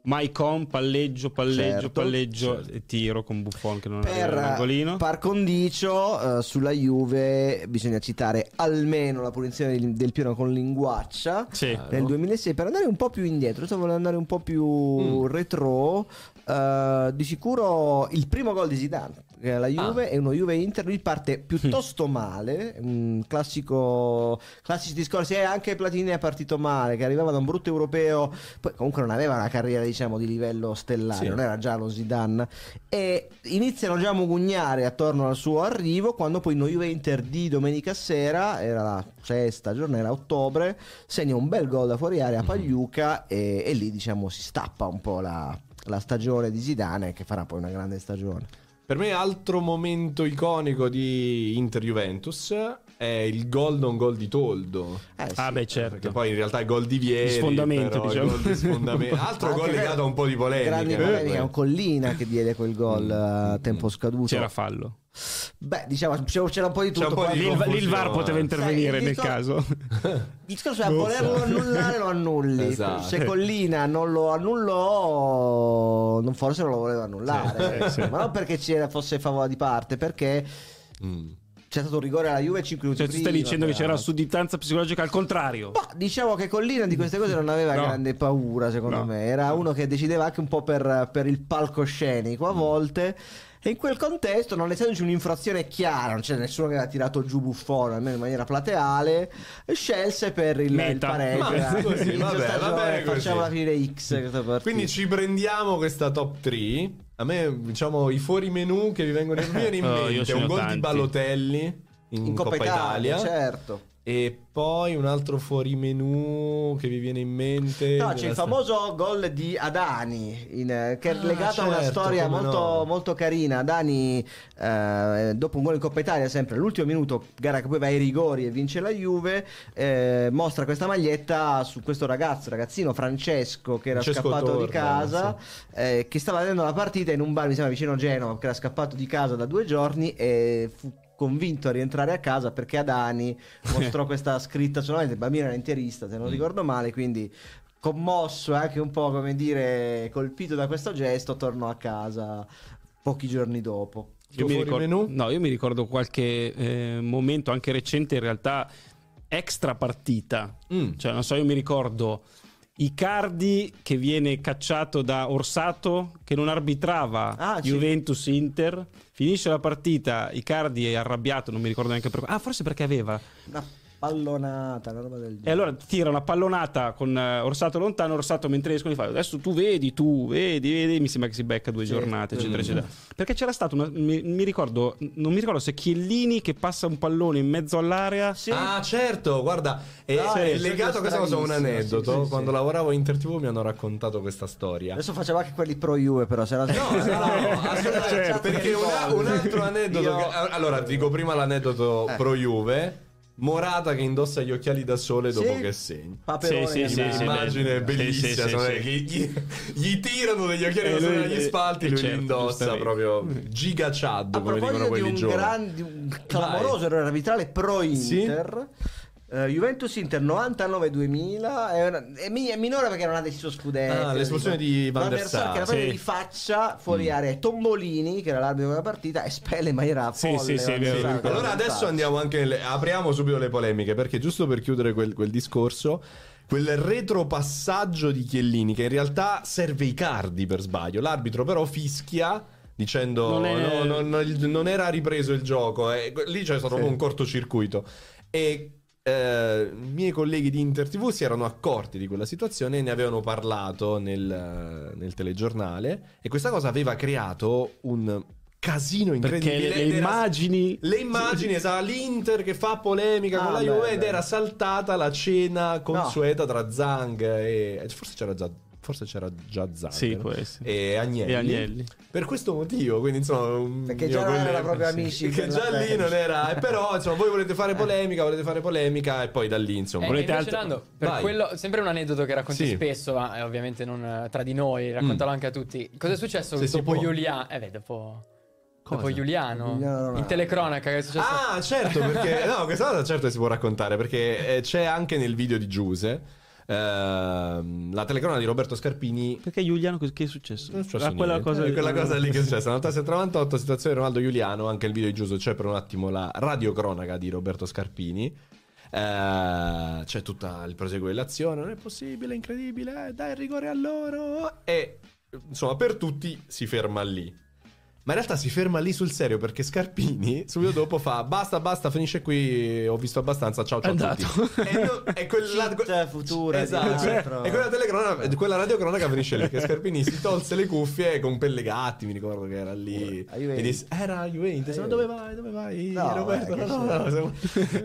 Speaker 3: Maicon palleggio palleggio
Speaker 2: Certo,
Speaker 3: palleggio
Speaker 1: certo.
Speaker 3: e tiro con Buffon che non arriva
Speaker 2: Per
Speaker 3: all'angolino
Speaker 2: par condicio, eh, sulla Juve bisogna citare almeno la punizione del, del pieno con linguaccia
Speaker 3: sì.
Speaker 2: nel 2006 per andare un po' più indietro. Sto volendo andare un po' più
Speaker 1: Mm.
Speaker 2: retro. Eh, di sicuro il primo gol di Zidane. che è la Juve, e uno Juve-Inter. Lui parte piuttosto male, un classico, classici discorsi. E anche Platini è partito male, che arrivava da un brutto europeo, poi comunque non aveva una carriera diciamo di livello stellare,
Speaker 1: Sì.
Speaker 2: non era già lo Zidane. E iniziano già a mugugnare attorno al suo arrivo, quando poi no Juve-Inter di domenica sera, era la sesta giornata, era ottobre, segna un bel gol da fuori area a Pagliuca e, e lì diciamo si stappa un po' la, la stagione di Zidane che farà poi una grande stagione.
Speaker 1: Per me altro momento iconico di Inter-Juventus è il gol non gol di Toldo.
Speaker 2: Eh, sì.
Speaker 3: Ah, beh,
Speaker 1: Perché
Speaker 3: certo.
Speaker 1: poi in realtà è gol di Vieri.
Speaker 3: Di sfondamento,
Speaker 1: però
Speaker 3: diciamo.
Speaker 1: gol di sfondamento. Altro
Speaker 2: Anche
Speaker 1: gol legato a un po' di polemica.
Speaker 2: Grandi
Speaker 1: eh.
Speaker 2: polemiche, è un Collina che diede quel gol a tempo scaduto.
Speaker 3: C'era fallo.
Speaker 2: Beh, diciamo, c'era un po' di tutto.
Speaker 1: po' di
Speaker 3: Lì il, lì il VAR poteva intervenire
Speaker 2: Sai,
Speaker 3: nel
Speaker 2: discor-
Speaker 3: caso.
Speaker 2: Il discorso è volerlo
Speaker 1: so.
Speaker 2: annullare lo annulli.
Speaker 1: Esatto.
Speaker 2: Se Collina non lo annullò, non forse non lo voleva annullare.
Speaker 3: Sì, sì.
Speaker 2: Ma non perché c'era, fosse favore di parte, perché
Speaker 1: Mm.
Speaker 2: c'è stato un rigore alla Juve 5 minuti
Speaker 3: Cioè, tu stai
Speaker 2: prima,
Speaker 3: dicendo che c'era
Speaker 2: peraltro.
Speaker 3: sudditanza psicologica al contrario.
Speaker 2: Ma diciamo che Collina di queste cose non aveva
Speaker 3: No.
Speaker 2: grande paura, secondo
Speaker 3: No.
Speaker 2: me. Era uno che decideva anche un po' per, per il palcoscenico a volte. E in quel contesto, non essendoci un'infrazione chiara, non c'era nessuno che aveva tirato giù Buffone, almeno in maniera plateale, scelse per il, il
Speaker 3: Meta.
Speaker 2: pareggio.
Speaker 1: Ma
Speaker 2: Era
Speaker 1: così, vabbè,
Speaker 2: stagione,
Speaker 1: va bene così.
Speaker 2: Facciamola finire X. questa partita.
Speaker 1: Quindi ci prendiamo questa top 3. A me, diciamo, i fuori menù che vi vengono in
Speaker 3: Oh,
Speaker 1: mente
Speaker 3: ne
Speaker 1: un gol di
Speaker 3: tanti.
Speaker 1: Balotelli in,
Speaker 2: in
Speaker 1: Coppa, Italia.
Speaker 2: certo.
Speaker 1: E poi un altro fuori menù che vi viene in mente.
Speaker 2: No, c'è il famoso gol di Adani, in- che è
Speaker 1: Ah,
Speaker 2: legato a una
Speaker 1: certo,
Speaker 2: storia molto,
Speaker 1: no.
Speaker 2: molto carina. Adani, eh, dopo un gol in Coppa Italia, sempre all'ultimo minuto, gara che poi va ai rigori e vince la Juve, eh, mostra questa maglietta su questo ragazzo, ragazzino Francesco, che era
Speaker 1: Francesco
Speaker 2: scappato di
Speaker 1: Torda,
Speaker 2: casa, eh, che stava vedendo la partita in un bar, mi sembra vicino a Genova, che era scappato di casa da due giorni e fu convinto a rientrare a casa perché Adani mostrò questa scritta solamente il bambino era interista se non ricordo male quindi commosso e anche un po' come dire colpito da questo gesto tornò a casa pochi giorni dopo
Speaker 3: Io mi, ricordo,
Speaker 1: menù?
Speaker 3: no, io mi ricordo qualche eh, momento anche recente, in realtà extra partita.
Speaker 1: Mm.
Speaker 3: Cioè, non so, io mi ricordo Icardi che viene cacciato da Orsato che non arbitrava
Speaker 2: Ah, sì.
Speaker 3: Juventus-Inter. Finisce la partita, Icardi è arrabbiato, non mi ricordo neanche per Ah, forse perché aveva.
Speaker 2: una pallonata una roba del
Speaker 3: E
Speaker 2: genere
Speaker 3: allora tira una pallonata con eh, Orsato lontano, Orsato mentre escono gli fa adesso tu vedi, tu vedi, vedi, mi sembra che si becca due
Speaker 2: Sì.
Speaker 3: giornate, eccetera, eccetera. Perché c'era stato, una, mi, mi ricordo, non mi ricordo se Chiellini che passa un pallone in mezzo all'area.
Speaker 2: Sì.
Speaker 1: Ah, certo, guarda, è,
Speaker 2: No,
Speaker 1: è
Speaker 2: sì,
Speaker 1: legato a questa cosa un aneddoto.
Speaker 2: sì, sì,
Speaker 1: Quando lavoravo in Inter TV mi hanno raccontato questa storia.
Speaker 2: adesso facciamo anche quelli pro Juve però se la
Speaker 1: No, no, no, assolutamente,
Speaker 3: Certo.
Speaker 1: perché una- un altro aneddoto.
Speaker 2: Io-
Speaker 1: che- allora, dico prima l'aneddoto
Speaker 2: Eh.
Speaker 1: pro Juve. Morata che indossa gli occhiali da sole
Speaker 2: Sì.
Speaker 1: dopo che segna.
Speaker 2: Paperone
Speaker 3: Sì, sì, sì, sì,
Speaker 1: Immagine
Speaker 3: beh.
Speaker 1: bellissima,
Speaker 3: Sì, sì, sì,
Speaker 1: che gli, gli tirano degli occhiali
Speaker 3: E
Speaker 1: da sole
Speaker 3: lui-
Speaker 1: dagli spalti,
Speaker 3: eh,
Speaker 1: lui
Speaker 3: certo,
Speaker 1: li indossa proprio giga chad,
Speaker 2: A
Speaker 1: come dicono
Speaker 2: proposito di
Speaker 1: quelli
Speaker 2: un,
Speaker 1: giovani.
Speaker 2: gran, di un clamoroso errore arbitrale pro Inter, eh, Juventus Inter 99-2000 è, una- è mi- è minore perché non ha deciso scudetto.
Speaker 1: Ah, l'espulsione di Van der
Speaker 2: Sar che era proprio
Speaker 3: sì.
Speaker 2: di faccia fuori area e Tombolini che era l'arbitro della partita espelle in maniera
Speaker 3: Sì,
Speaker 2: folle
Speaker 3: sì, sì, vero, ricordo.
Speaker 1: Allora adesso andiamo anche nelle- apriamo subito le polemiche perché giusto per chiudere quel, quel discorso quel retropassaggio di Chiellini che in realtà serve i cardi per sbaglio l'arbitro però fischia dicendo
Speaker 3: Non è-
Speaker 1: "No, no, no, non era ripreso il gioco e lì c'è stato proprio un cortocircuito e eh, miei colleghi di Inter TV si erano accorti di quella situazione e ne avevano parlato nel, nel telegiornale e questa cosa aveva creato un casino
Speaker 3: Perché
Speaker 1: incredibile
Speaker 3: le, le
Speaker 1: ed era-
Speaker 3: immagini.
Speaker 1: le immagini, esatto, l'Inter che fa polemica
Speaker 2: Ah,
Speaker 1: con la
Speaker 2: beh,
Speaker 1: Juve ed
Speaker 2: beh.
Speaker 1: era saltata la cena consueta tra Zang e forse c'era già forse c'era già Zang
Speaker 3: Sì,
Speaker 1: e Agnelli.
Speaker 3: E Agnelli.
Speaker 1: Per questo motivo, quindi insomma,
Speaker 2: Perché già non erano proprio
Speaker 1: sì,
Speaker 2: amici
Speaker 1: che già lì non era, eh, però insomma, voi volete fare polemica, volete fare polemica e poi da lì insomma.
Speaker 4: Eh,
Speaker 3: Volete altro?
Speaker 4: Nando, per
Speaker 1: Vai.
Speaker 4: quello, sempre un aneddoto che racconti
Speaker 1: Sì.
Speaker 4: spesso, ma eh, ovviamente non eh, tra di noi, raccontalo anche a tutti. Cosa è successo
Speaker 1: Se
Speaker 4: dopo. Giuliano? Eh, beh, dopo,
Speaker 1: Cosa?
Speaker 4: dopo Giuliano,
Speaker 2: Giuliano
Speaker 4: in telecronaca che è successo.
Speaker 1: Ah, certo, perché no, questa cosa certo si può raccontare perché eh, c'è anche nel video di Giuse la telecronaca di Roberto Scarpini
Speaker 3: Perché Giuliano, che è successo?
Speaker 1: Non è successo
Speaker 3: Ah, quella cosa,
Speaker 1: Eh, quella cosa lì che è successa. 96-98, situazione Ronaldo Giuliano. Anche il video di Giuso c'è per un attimo la radiocronaca di Roberto Scarpini. Eh, c'è tutto il proseguo dell'azione. Non è possibile, incredibile. eh, dai il rigore a loro. E insomma, per tutti si ferma lì. Ma in realtà si ferma lì sul serio perché Scarpini subito dopo fa basta, basta, finisce qui, ho visto abbastanza, ciao ciao a
Speaker 3: Andato.
Speaker 1: tutti. E, no- e quella,
Speaker 2: Cheat futura di
Speaker 1: esatto,
Speaker 2: altro.
Speaker 1: e quella, telecronaca, quella radiocronaca finisce lì che Scarpini si tolse le cuffie con Pellegatti, mi ricordo che era lì.
Speaker 2: A.
Speaker 1: E disse, era Juventus, ma dove vai, dove vai?
Speaker 2: No,
Speaker 1: Roberto, no, no, no.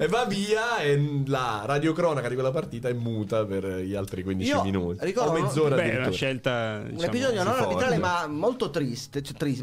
Speaker 1: E va via e la radiocronaca di quella partita è muta per gli altri 15
Speaker 2: Io
Speaker 1: minuti.
Speaker 2: ricordo-
Speaker 1: o mezz'ora
Speaker 3: Beh, è una scelta.
Speaker 2: Un
Speaker 3: diciamo,
Speaker 2: episodio non
Speaker 1: si
Speaker 2: arbitrale, ma molto triste, cioè triste,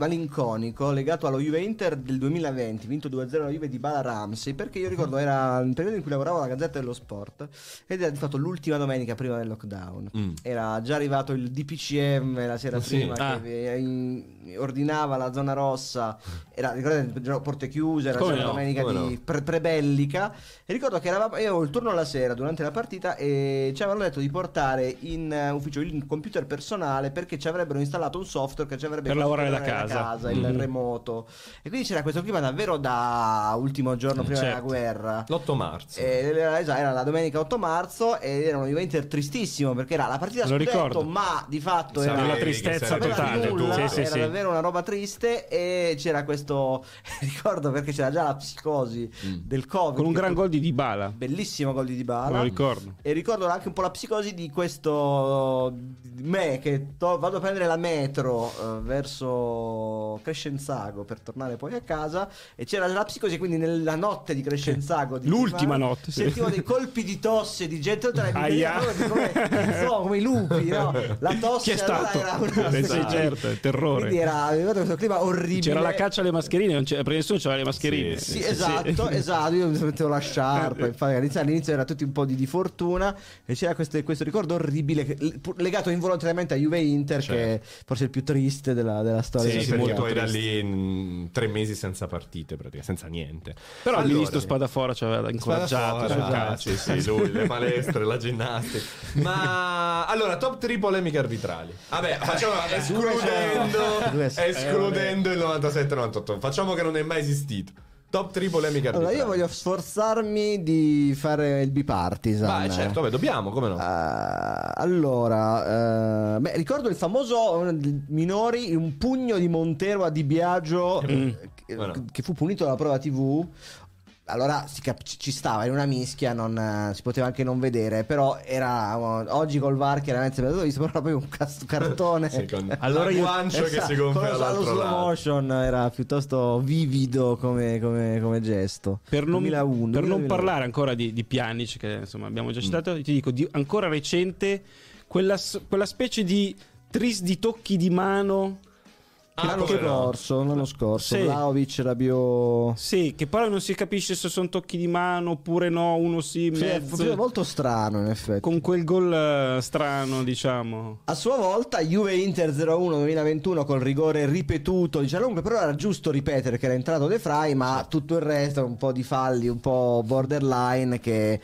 Speaker 2: malinconico, legato allo Juve Inter del 2020, vinto 2-0 la Juve di Bala Ramsey, perché io ricordo era il periodo in cui lavoravo alla Gazzetta dello Sport ed era di fatto l'ultima domenica prima del lockdown.
Speaker 1: Mm.
Speaker 2: Era già arrivato il DPCM la sera
Speaker 1: Sì.
Speaker 2: prima
Speaker 3: Ah.
Speaker 2: che in- ordinava la zona rossa, era, ricordate, porte chiuse, era una
Speaker 3: no,
Speaker 2: domenica
Speaker 1: no.
Speaker 2: pre- prebellica e ricordo che eravamo, io avevo il turno la sera durante la partita e ci avevano detto di portare in ufficio il computer personale perché ci avrebbero installato un software che ci avrebbe
Speaker 3: Per lavorare da
Speaker 2: lavorare
Speaker 3: casa.
Speaker 2: Il
Speaker 3: Mhm.
Speaker 2: remoto e quindi c'era questo clima davvero da ultimo giorno prima
Speaker 3: Certo.
Speaker 2: della guerra
Speaker 1: L'8 marzo.
Speaker 2: e era, esatto, era la domenica 8 marzo ed era un Juventus tristissimo perché era la partita
Speaker 3: lo
Speaker 2: scudetto
Speaker 3: ricordo.
Speaker 2: ma di fatto
Speaker 1: Sapevi
Speaker 2: era
Speaker 3: Una
Speaker 1: che
Speaker 3: tristezza totale.
Speaker 2: nulla,
Speaker 3: Sì, sì,
Speaker 2: era
Speaker 3: sì.
Speaker 2: davvero una roba triste e c'era questo ricordo perché c'era già la psicosi del covid
Speaker 3: Con un gran gol di Dybala.
Speaker 2: bellissimo gol di Dybala
Speaker 3: lo ricordo.
Speaker 2: e ricordo anche un po' la psicosi di questo me che to- vado a prendere la metro eh, verso Crescenzago per tornare poi a casa e c'era la psicosi quindi nella notte di Crescenzago di
Speaker 3: L'ultima
Speaker 2: prima,
Speaker 3: notte, sì.
Speaker 2: sentivo dei colpi di tosse di gente oltre come, come i lupi no? la tosse
Speaker 3: Chi è
Speaker 2: allora
Speaker 3: stato?
Speaker 2: era una
Speaker 3: Eh sì, certo, il terrore.
Speaker 2: quindi era aveva questo clima orribile
Speaker 3: C'era la caccia alle mascherine, non c'era, perché nessuno c'aveva le mascherine.
Speaker 1: Sì,
Speaker 2: sì, esatto, esatto. Io mi mettevo la sciarpa. Infatti, all'inizio, all'inizio era tutti un po' di, di fortuna. E c'era questo, questo ricordo orribile, legato involontariamente a Juve Inter, che è forse il più triste della, della storia.
Speaker 1: Sì,
Speaker 2: A.
Speaker 1: poi da lì tre mesi senza partite, praticamente, senza niente.
Speaker 3: Però il
Speaker 1: Allora,
Speaker 3: ministro Spadafora ci aveva incoraggiato. Sul cazzo.
Speaker 1: sì, sì, lui, le palestre, la ginnastica. Ma allora, top 3 polemiche arbitrali. Vabbè, facciamo escludendo, escludendo il 97-98. Facciamo che non è mai esistito. Top 3 polemiche
Speaker 2: Allora,
Speaker 1: arbitrali.
Speaker 2: io voglio sforzarmi di fare il bipartisan.
Speaker 1: Vai, certo, vabbè, dobbiamo, come no?
Speaker 2: Eh, allora, eh, beh, ricordo il famoso eh, Minori, un pugno di Montero a Di Biagio eh, che,
Speaker 1: Bueno.
Speaker 2: che fu punito dalla prova TV. Allora si cap- ci stava in una mischia, non, si poteva anche non vedere, però era oggi col VAR chiaramente è visto, proprio un cazzo cartone.
Speaker 1: Sì, con
Speaker 3: Allora io-
Speaker 1: l'agguancio che si gonfia
Speaker 2: con lo- slow
Speaker 1: lato.
Speaker 2: motion era piuttosto vivido come, come- come gesto.
Speaker 3: Per non,
Speaker 2: 2001,
Speaker 3: per non
Speaker 2: 2001.
Speaker 3: parlare ancora di, di Pjanic, che insomma abbiamo già citato, ti dico di ancora recente quella, quella specie di tris di tocchi di mano.
Speaker 1: Ah, no?
Speaker 2: scorso, l'anno scorso,
Speaker 3: Sì.
Speaker 2: Vlaovic, Rabiot...
Speaker 3: Sì, che però non si capisce se sono tocchi di mano oppure no, uno sì,
Speaker 2: Sì, è
Speaker 3: mezzo.
Speaker 2: fu- molto strano in effetti.
Speaker 3: con quel gol eh, strano, diciamo.
Speaker 2: A sua volta Juve Inter 0-1 2021 col rigore ripetuto di Cialunque, però era giusto ripetere che era entrato De Frey, ma tutto il resto un po' di falli, un po' borderline che,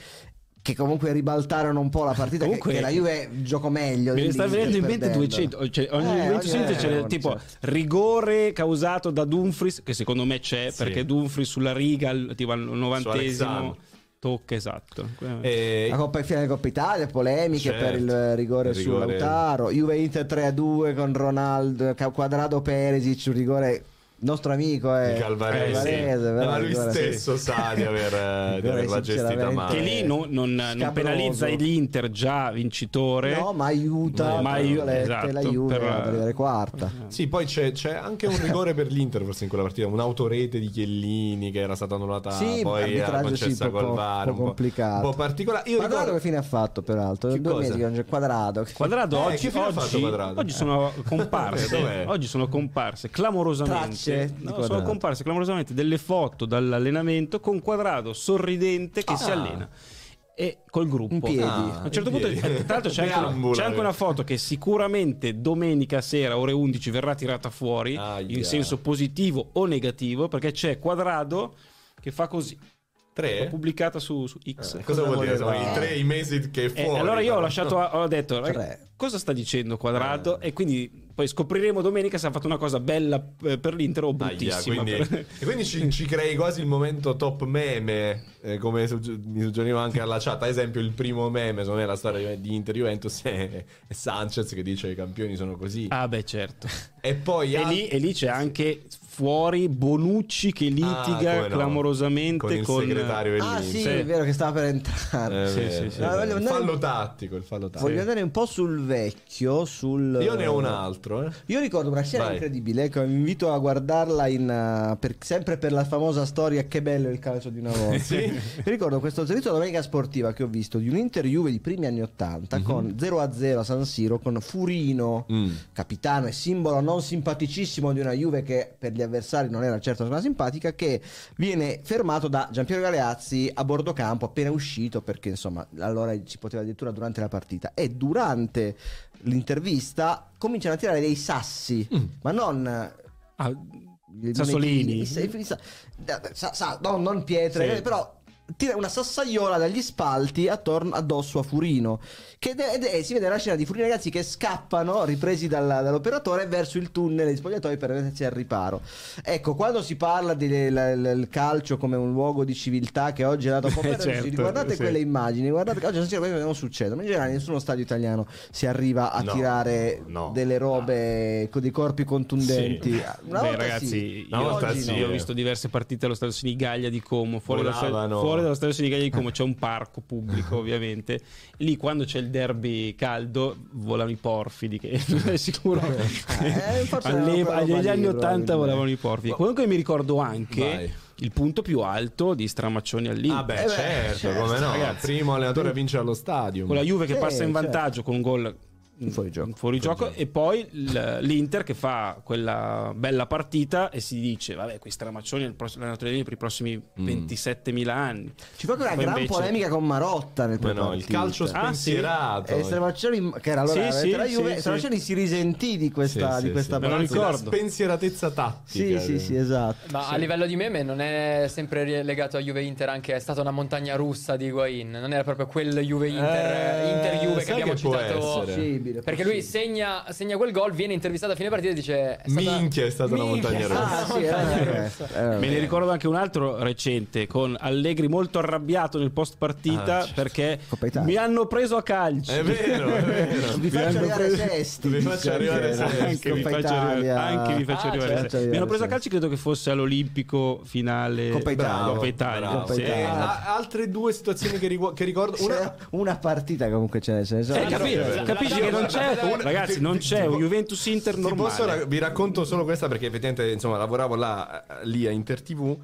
Speaker 2: che comunque ribaltarono un po' la partita
Speaker 3: Comunque-
Speaker 2: che, che la Juve giocò meglio.
Speaker 3: Me ne sta venendo in mente
Speaker 2: perdendo.
Speaker 3: 200, cioè ogni
Speaker 2: Eh,
Speaker 3: momento
Speaker 2: ogni-
Speaker 3: sente
Speaker 2: eh,
Speaker 3: c'è
Speaker 2: ogni-
Speaker 3: tipo
Speaker 2: certo.
Speaker 3: rigore causato da Dumfries, che secondo me c'è,
Speaker 1: Sì.
Speaker 3: perché Dumfries sulla riga, tipo al novantesimo,
Speaker 1: Alexandro.
Speaker 3: tocca esatto.
Speaker 1: E-
Speaker 2: La Coppa finale Coppa Italia, polemiche
Speaker 1: Certo.
Speaker 2: per il rigore,
Speaker 1: Il
Speaker 2: su
Speaker 1: rigore.
Speaker 2: Lautaro. Juve Inter 3-2 con Ronaldo, Quadrado Perisic, un rigore nostro amico è
Speaker 1: di Calvarese,
Speaker 2: però
Speaker 1: ma
Speaker 2: il
Speaker 1: lui stesso sa di, aver, di
Speaker 2: rigore
Speaker 1: averla
Speaker 2: sì,
Speaker 1: gestita male.
Speaker 3: che lì non, non- non penalizza l'Inter già vincitore.
Speaker 2: No, ma aiuta,
Speaker 3: Ma aiuta, esatto,
Speaker 2: la Juve
Speaker 3: per-
Speaker 2: ad arrivare quarta.
Speaker 1: Sì, poi c'è, c'è anche un rigore per l'Inter forse in quella partita, un'autorete di Chiellini che era stata annullata,
Speaker 2: Sì,
Speaker 1: poi era
Speaker 2: sì,
Speaker 1: concessa
Speaker 2: un po',
Speaker 1: col VAR,
Speaker 2: un po' complicato.
Speaker 1: un po' particolare. Io
Speaker 2: Quadrado
Speaker 1: ricordo
Speaker 2: che fine ha fatto peraltro?
Speaker 1: Che
Speaker 2: Due
Speaker 1: cosa?
Speaker 2: mesi che non c'è quadrado.
Speaker 3: Quadrado
Speaker 1: Eh,
Speaker 3: oggi, sono comparse, oggi sono comparse clamorosamente,
Speaker 2: Tracce di
Speaker 3: no, sono comparse clamorosamente delle foto dall'allenamento con Quadrado sorridente che si
Speaker 1: Ah.
Speaker 3: allena e col gruppo.
Speaker 2: In piedi.
Speaker 1: Ah,
Speaker 3: A un certo
Speaker 1: in
Speaker 3: punto,
Speaker 1: piedi.
Speaker 3: eh, tra l'altro, c'è anche, una, c'è anche una
Speaker 1: eh.
Speaker 3: foto che sicuramente domenica sera, ore 11, verrà tirata fuori
Speaker 1: Aia.
Speaker 3: in senso positivo o negativo perché c'è Quadrado che fa così.
Speaker 1: Tre.
Speaker 3: Pubblicata su, su X.
Speaker 1: Eh, cosa, vuol dire? Sono i tre i mesi che è
Speaker 3: E
Speaker 1: fuori.
Speaker 3: allora io ho lasciato, ho detto,
Speaker 2: Tre.
Speaker 3: "Ragazzi, cosa sta dicendo Quadrado?
Speaker 1: Eh.
Speaker 3: E quindi poi scopriremo domenica se ha fatto una cosa bella eh, per l'Inter o
Speaker 1: Aia,
Speaker 3: bruttissima.
Speaker 1: quindi,
Speaker 3: per-
Speaker 1: e quindi ci, ci crei quasi il momento top meme, eh, come sugge- mi suggeriva anche alla chat. Ad esempio, il primo meme, secondo me, la storia di Inter Juventus è, è Sanchez che dice che i campioni sono così.
Speaker 3: Ah, beh, certo.
Speaker 1: E poi
Speaker 3: E
Speaker 1: al-
Speaker 3: lì, e lì c'è anche fuori Bonucci che
Speaker 1: Ah,
Speaker 3: litiga
Speaker 1: no.
Speaker 3: clamorosamente
Speaker 1: con il
Speaker 3: con,
Speaker 1: segretario
Speaker 2: Ah sì,
Speaker 3: Sì.
Speaker 2: è vero che stava per entrare.
Speaker 1: Eh,
Speaker 3: Sì, sì, sì.
Speaker 2: Ah, voglio
Speaker 1: Il
Speaker 2: andare-
Speaker 1: fallo tattico, il fallo tattico.
Speaker 2: Voglio andare un po' sul vecchio, sul...
Speaker 1: Io ne ho un altro, eh.
Speaker 2: Io ricordo una scena
Speaker 1: Vai.
Speaker 2: incredibile, ecco, vi invito a guardarla in, uh, per- sempre per la famosa storia Che bello il calcio di una volta.
Speaker 1: Sì.
Speaker 2: Mi ricordo questo servizio domenica sportiva che ho visto di un Inter Juve di primi anni 80 con 0-0 a San Siro con Furino,
Speaker 1: Mm.
Speaker 2: capitano e simbolo non simpaticissimo di una Juve che per gli avversari non era certo una simpatica, che viene fermato da Giampiero Galeazzi a bordo campo appena uscito perché insomma allora si poteva addirittura durante la partita e durante l'intervista cominciano a tirare dei sassi, ma non...
Speaker 3: Ah, Sassolini.
Speaker 2: no, non pietre,
Speaker 3: Sì.
Speaker 2: però tira una sassaiola dagli spalti attorno addosso a Furino. Che è- ed è- si vede la scena di Furino ragazzi che scappano, ripresi dalla- dall'operatore, verso il tunnel dei spogliatoi per mettersi al riparo. Ecco, quando si parla del calcio come un luogo di civiltà che oggi è dato un po'
Speaker 3: Eh, certo,
Speaker 2: guardate
Speaker 3: sì.
Speaker 2: quelle immagini, guardate che oggi a questo non succede, ma in generale in nessuno stadio italiano si arriva a
Speaker 1: No,
Speaker 2: tirare
Speaker 1: no.
Speaker 2: delle robe con dei corpi contundenti.
Speaker 1: Sì.
Speaker 2: Una
Speaker 3: Beh,
Speaker 2: volta
Speaker 3: ragazzi,
Speaker 2: sì,
Speaker 3: io,
Speaker 1: Una volta sì,
Speaker 2: no.
Speaker 3: io ho
Speaker 1: eh.
Speaker 3: visto diverse partite allo stadio Sinigaglia di Como. Fuori, dallo stadio, fuori dallo stadio Sinigaglia di Como c'è un parco pubblico, ovviamente. Lì, quando c'è il derby caldo, volano i porfidi. Che non è sicuro.
Speaker 2: Eh,
Speaker 3: Alle- agli
Speaker 2: lì,
Speaker 3: anni 80
Speaker 2: probabilmente.
Speaker 3: volavano i porfidi. Comunque, mi ricordo anche
Speaker 1: Vai.
Speaker 3: il punto più alto di Stramaccioni all'Inter.
Speaker 1: Ah, beh,
Speaker 2: Eh beh,
Speaker 1: certo,
Speaker 2: certo,
Speaker 1: come no.
Speaker 3: ragazzi.
Speaker 1: Primo allenatore a vincere allo stadio.
Speaker 3: con la Juve che
Speaker 2: Sì,
Speaker 3: passa in
Speaker 2: certo.
Speaker 3: vantaggio con un gol
Speaker 2: In fuorigioco.
Speaker 3: in fuorigioco, e poi l'Inter che fa quella bella partita e si dice vabbè qui Stramaccioni è il prossimo allenatore per i prossimi 27.000 anni
Speaker 2: Ci fu anche una
Speaker 3: Poi
Speaker 2: gran
Speaker 3: invece-
Speaker 2: polemica con Marotta nel
Speaker 1: no, il calcio
Speaker 3: Ah, sì?
Speaker 1: spensierato.
Speaker 2: E Stramaccioni, che era allora
Speaker 3: Sì, sì,
Speaker 2: la Juve,
Speaker 3: sì,
Speaker 2: Stramaccioni si risentì di questa,
Speaker 1: Sì,
Speaker 2: di
Speaker 1: sì,
Speaker 2: questa
Speaker 1: sì.
Speaker 2: Partita.
Speaker 1: La
Speaker 3: ricordo.
Speaker 1: spensieratezza
Speaker 2: Sì,
Speaker 1: tattica.
Speaker 2: sì, sì, esatto.
Speaker 4: Ma a livello di meme non è sempre legato a Juve Inter, anche è stata una montagna russa di Higuain, non era proprio quel Juve Inter,
Speaker 1: Eh,
Speaker 4: Inter Juve che abbiamo
Speaker 1: che
Speaker 4: citato.
Speaker 2: Possibile,
Speaker 4: Perché lui segna, segna quel gol, viene intervistato a fine partita e dice: è stata-
Speaker 1: Minchia, è stata una
Speaker 4: Minchia,
Speaker 1: montagna.
Speaker 2: Ah,
Speaker 4: una
Speaker 2: sì, era
Speaker 4: montagna
Speaker 2: vero,
Speaker 4: russa.
Speaker 2: era
Speaker 3: me ne ricordo anche un altro recente con Allegri molto arrabbiato nel post partita
Speaker 1: Ah, certo.
Speaker 3: perché mi hanno preso a calcio
Speaker 1: È vero, è vero.
Speaker 2: Vi faccio arrivare
Speaker 3: preso-
Speaker 2: Sesti.
Speaker 1: vi faccio arrivare
Speaker 2: anche-
Speaker 1: Sesti.
Speaker 3: anche vi faccio arrivare, anche vi faccio
Speaker 4: Ah,
Speaker 3: arrivare
Speaker 2: certo,
Speaker 3: mi hanno preso a calcio credo che fosse all'Olimpico finale
Speaker 2: Coppa Italia.
Speaker 3: Coppa Italia,
Speaker 1: bravo.
Speaker 2: Coppa
Speaker 3: sì.
Speaker 2: Italia.
Speaker 1: Eh, a- altre due situazioni che, rigu- che ricordo. Una,
Speaker 2: una partita comunque ce ne sono.
Speaker 3: Eh, capisci che non c'è
Speaker 1: una-
Speaker 3: ragazzi non c'è un Juventus Inter
Speaker 1: posso
Speaker 3: normale.
Speaker 1: ra- vi racconto solo questa perché effettivamente insomma lavoravo là eh, lì a Inter TV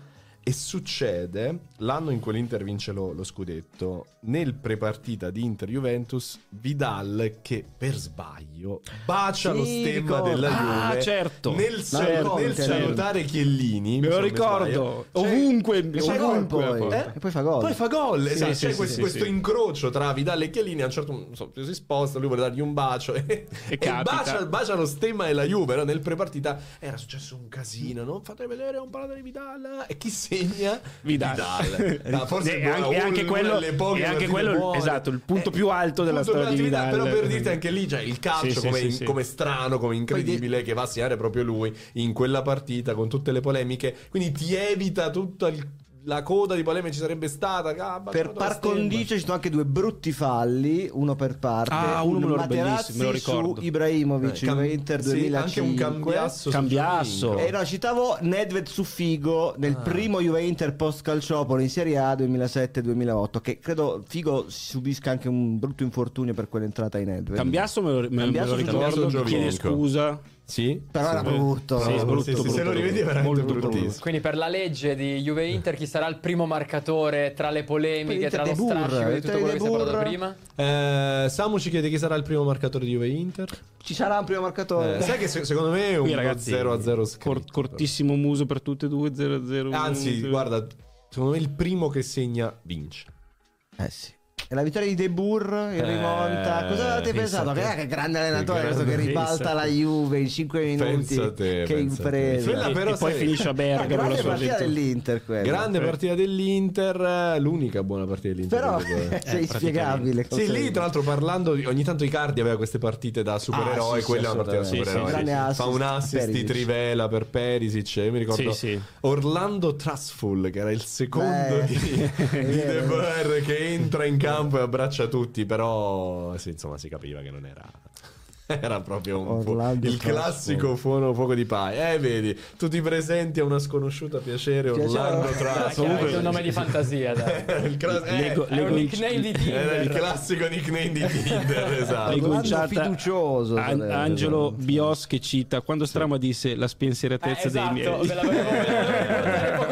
Speaker 1: e succede l'anno in cui l'Inter vince lo, lo scudetto nel prepartita di Inter Juventus Vidal che per sbaglio bacia
Speaker 2: Sì,
Speaker 1: lo stemma della
Speaker 3: Ah,
Speaker 1: Juve
Speaker 3: certo.
Speaker 1: nel,
Speaker 2: Certo,
Speaker 1: nel salutare Chiellini
Speaker 3: me lo ricordo
Speaker 1: sbaglio. Cioè,
Speaker 3: ovunque
Speaker 2: E
Speaker 3: ovunque
Speaker 2: poi.
Speaker 1: Eh?
Speaker 2: E poi fa gol.
Speaker 1: Poi fa gol, esatto.
Speaker 3: sì,
Speaker 1: C'è
Speaker 3: sì,
Speaker 1: questo,
Speaker 3: sì,
Speaker 1: questo
Speaker 3: sì.
Speaker 1: incrocio tra Vidal e Chiellini. A un certo punto so, si sposta, lui vuole dargli un bacio e, e
Speaker 3: capita.
Speaker 1: bacia, bacia lo stemma della Juve. no? Nel prepartita era successo un casino. No? Fate vedere un parlato di Vidal. E chi segna?
Speaker 3: Vidal.
Speaker 1: Ah, forse
Speaker 3: E
Speaker 1: buona-
Speaker 3: anche- anche quello- e anche quello, esatto, il punto
Speaker 1: Eh,
Speaker 3: più alto della storia di Vidal.
Speaker 1: Però per dirti anche lì, cioè, il calcio
Speaker 3: Sì, sì,
Speaker 1: come,
Speaker 3: sì, sì.
Speaker 1: come strano, come incredibile, che va a segnare proprio lui in quella partita con tutte le polemiche. Quindi ti evita tutta il- la coda di polemiche ci sarebbe stata. ah,
Speaker 2: Per par condicio ci sono anche due brutti falli, uno per parte.
Speaker 3: Ah, uno
Speaker 2: un
Speaker 3: me lo- me lo ricordo.
Speaker 2: su Ibrahimovic,
Speaker 1: Eh, cam-
Speaker 2: Juve Inter
Speaker 1: sì,
Speaker 2: 2005.
Speaker 1: anche un cambiasso.
Speaker 3: Cambiasso.
Speaker 1: Giovinco.
Speaker 2: E no, citavo Nedved su Figo nel
Speaker 1: Ah.
Speaker 2: primo Juve Inter post calciopolo in Serie A 2007-2008 che credo Figo subisca anche un brutto infortunio per quell'entrata in Nedved.
Speaker 3: Cambiasso me lo, me- me
Speaker 2: Cambiasso
Speaker 3: lo
Speaker 2: su
Speaker 3: ricordo chiede scusa
Speaker 1: Sì?
Speaker 2: Però era brutto.
Speaker 3: Sì, brutto,
Speaker 1: sì, sì,
Speaker 3: brutto,
Speaker 1: se lo rivedi è veramente
Speaker 3: Molto brutto.
Speaker 1: bruttissimo.
Speaker 4: Quindi per la legge di Juve Inter chi sarà il primo marcatore tra le polemiche, tra lo strascico di tutto
Speaker 2: De
Speaker 4: quello che si è parlato prima?
Speaker 1: Eh, Samu ci chiede chi sarà il primo marcatore di Juve Inter.
Speaker 2: Ci sarà un primo marcatore.
Speaker 1: Eh, sai che se- secondo me è un
Speaker 3: Qui, ragazzi,
Speaker 1: 0 a 0
Speaker 3: cor- cortissimo muso per tutte e due 0 0
Speaker 1: Anzi, guarda, secondo me il primo che segna vince.
Speaker 2: Eh sì. E la vittoria di De Boer in
Speaker 1: Eh,
Speaker 2: rimonta. Cosa avete
Speaker 1: pensa
Speaker 2: pensato?
Speaker 1: te.
Speaker 2: Che, che grande allenatore
Speaker 1: Che
Speaker 2: questo che ribalta la. Juve in 5 minuti.
Speaker 1: Te,
Speaker 2: che impresa.
Speaker 1: Quella
Speaker 3: E-
Speaker 1: però
Speaker 3: e poi finisce a Bergamo la
Speaker 2: grande partita
Speaker 3: avventura.
Speaker 2: dell'Inter quella.
Speaker 1: Grande partita dell'Inter, eh, l'unica buona partita dell'Inter.
Speaker 2: Però
Speaker 1: credo.
Speaker 2: sei
Speaker 3: praticamente.
Speaker 2: spiegabile.
Speaker 1: Sì, lì tra l'altro parlando, di- ogni tanto Icardi aveva queste partite da supereroe,
Speaker 2: Ah, sì, sì,
Speaker 1: quella è una partita da supereroe.
Speaker 3: Sì, sì,
Speaker 2: grande
Speaker 1: Fa un assist di trivela per Perisic, io mi ricordo
Speaker 3: Sì, sì.
Speaker 1: Orlando Trustful, che era il secondo
Speaker 2: Beh,
Speaker 1: di,
Speaker 2: è
Speaker 1: De. Boer che entra in campo e abbraccia tutti, però sì, insomma si capiva che non era era proprio un fu- il classico fuoco, fuoco di paia. Eh, vedi, tu ti presenti a una sconosciuta piacere
Speaker 2: Piacere.
Speaker 1: Orlando
Speaker 4: Ah, chiaro, è un nome di fantasia, dai.
Speaker 1: il cla- eh,
Speaker 4: un
Speaker 3: in-
Speaker 4: nickname di
Speaker 1: era il
Speaker 4: Tinder.
Speaker 1: classico nickname di Tinder, esatto.
Speaker 2: Orlando fiducioso,
Speaker 3: An-. Angelo Bios che cita quando Strama disse la
Speaker 4: Eh,
Speaker 3: spensieratezza
Speaker 4: esatto,
Speaker 3: dei
Speaker 4: ve
Speaker 3: miei
Speaker 4: l'avevo ve l'avevo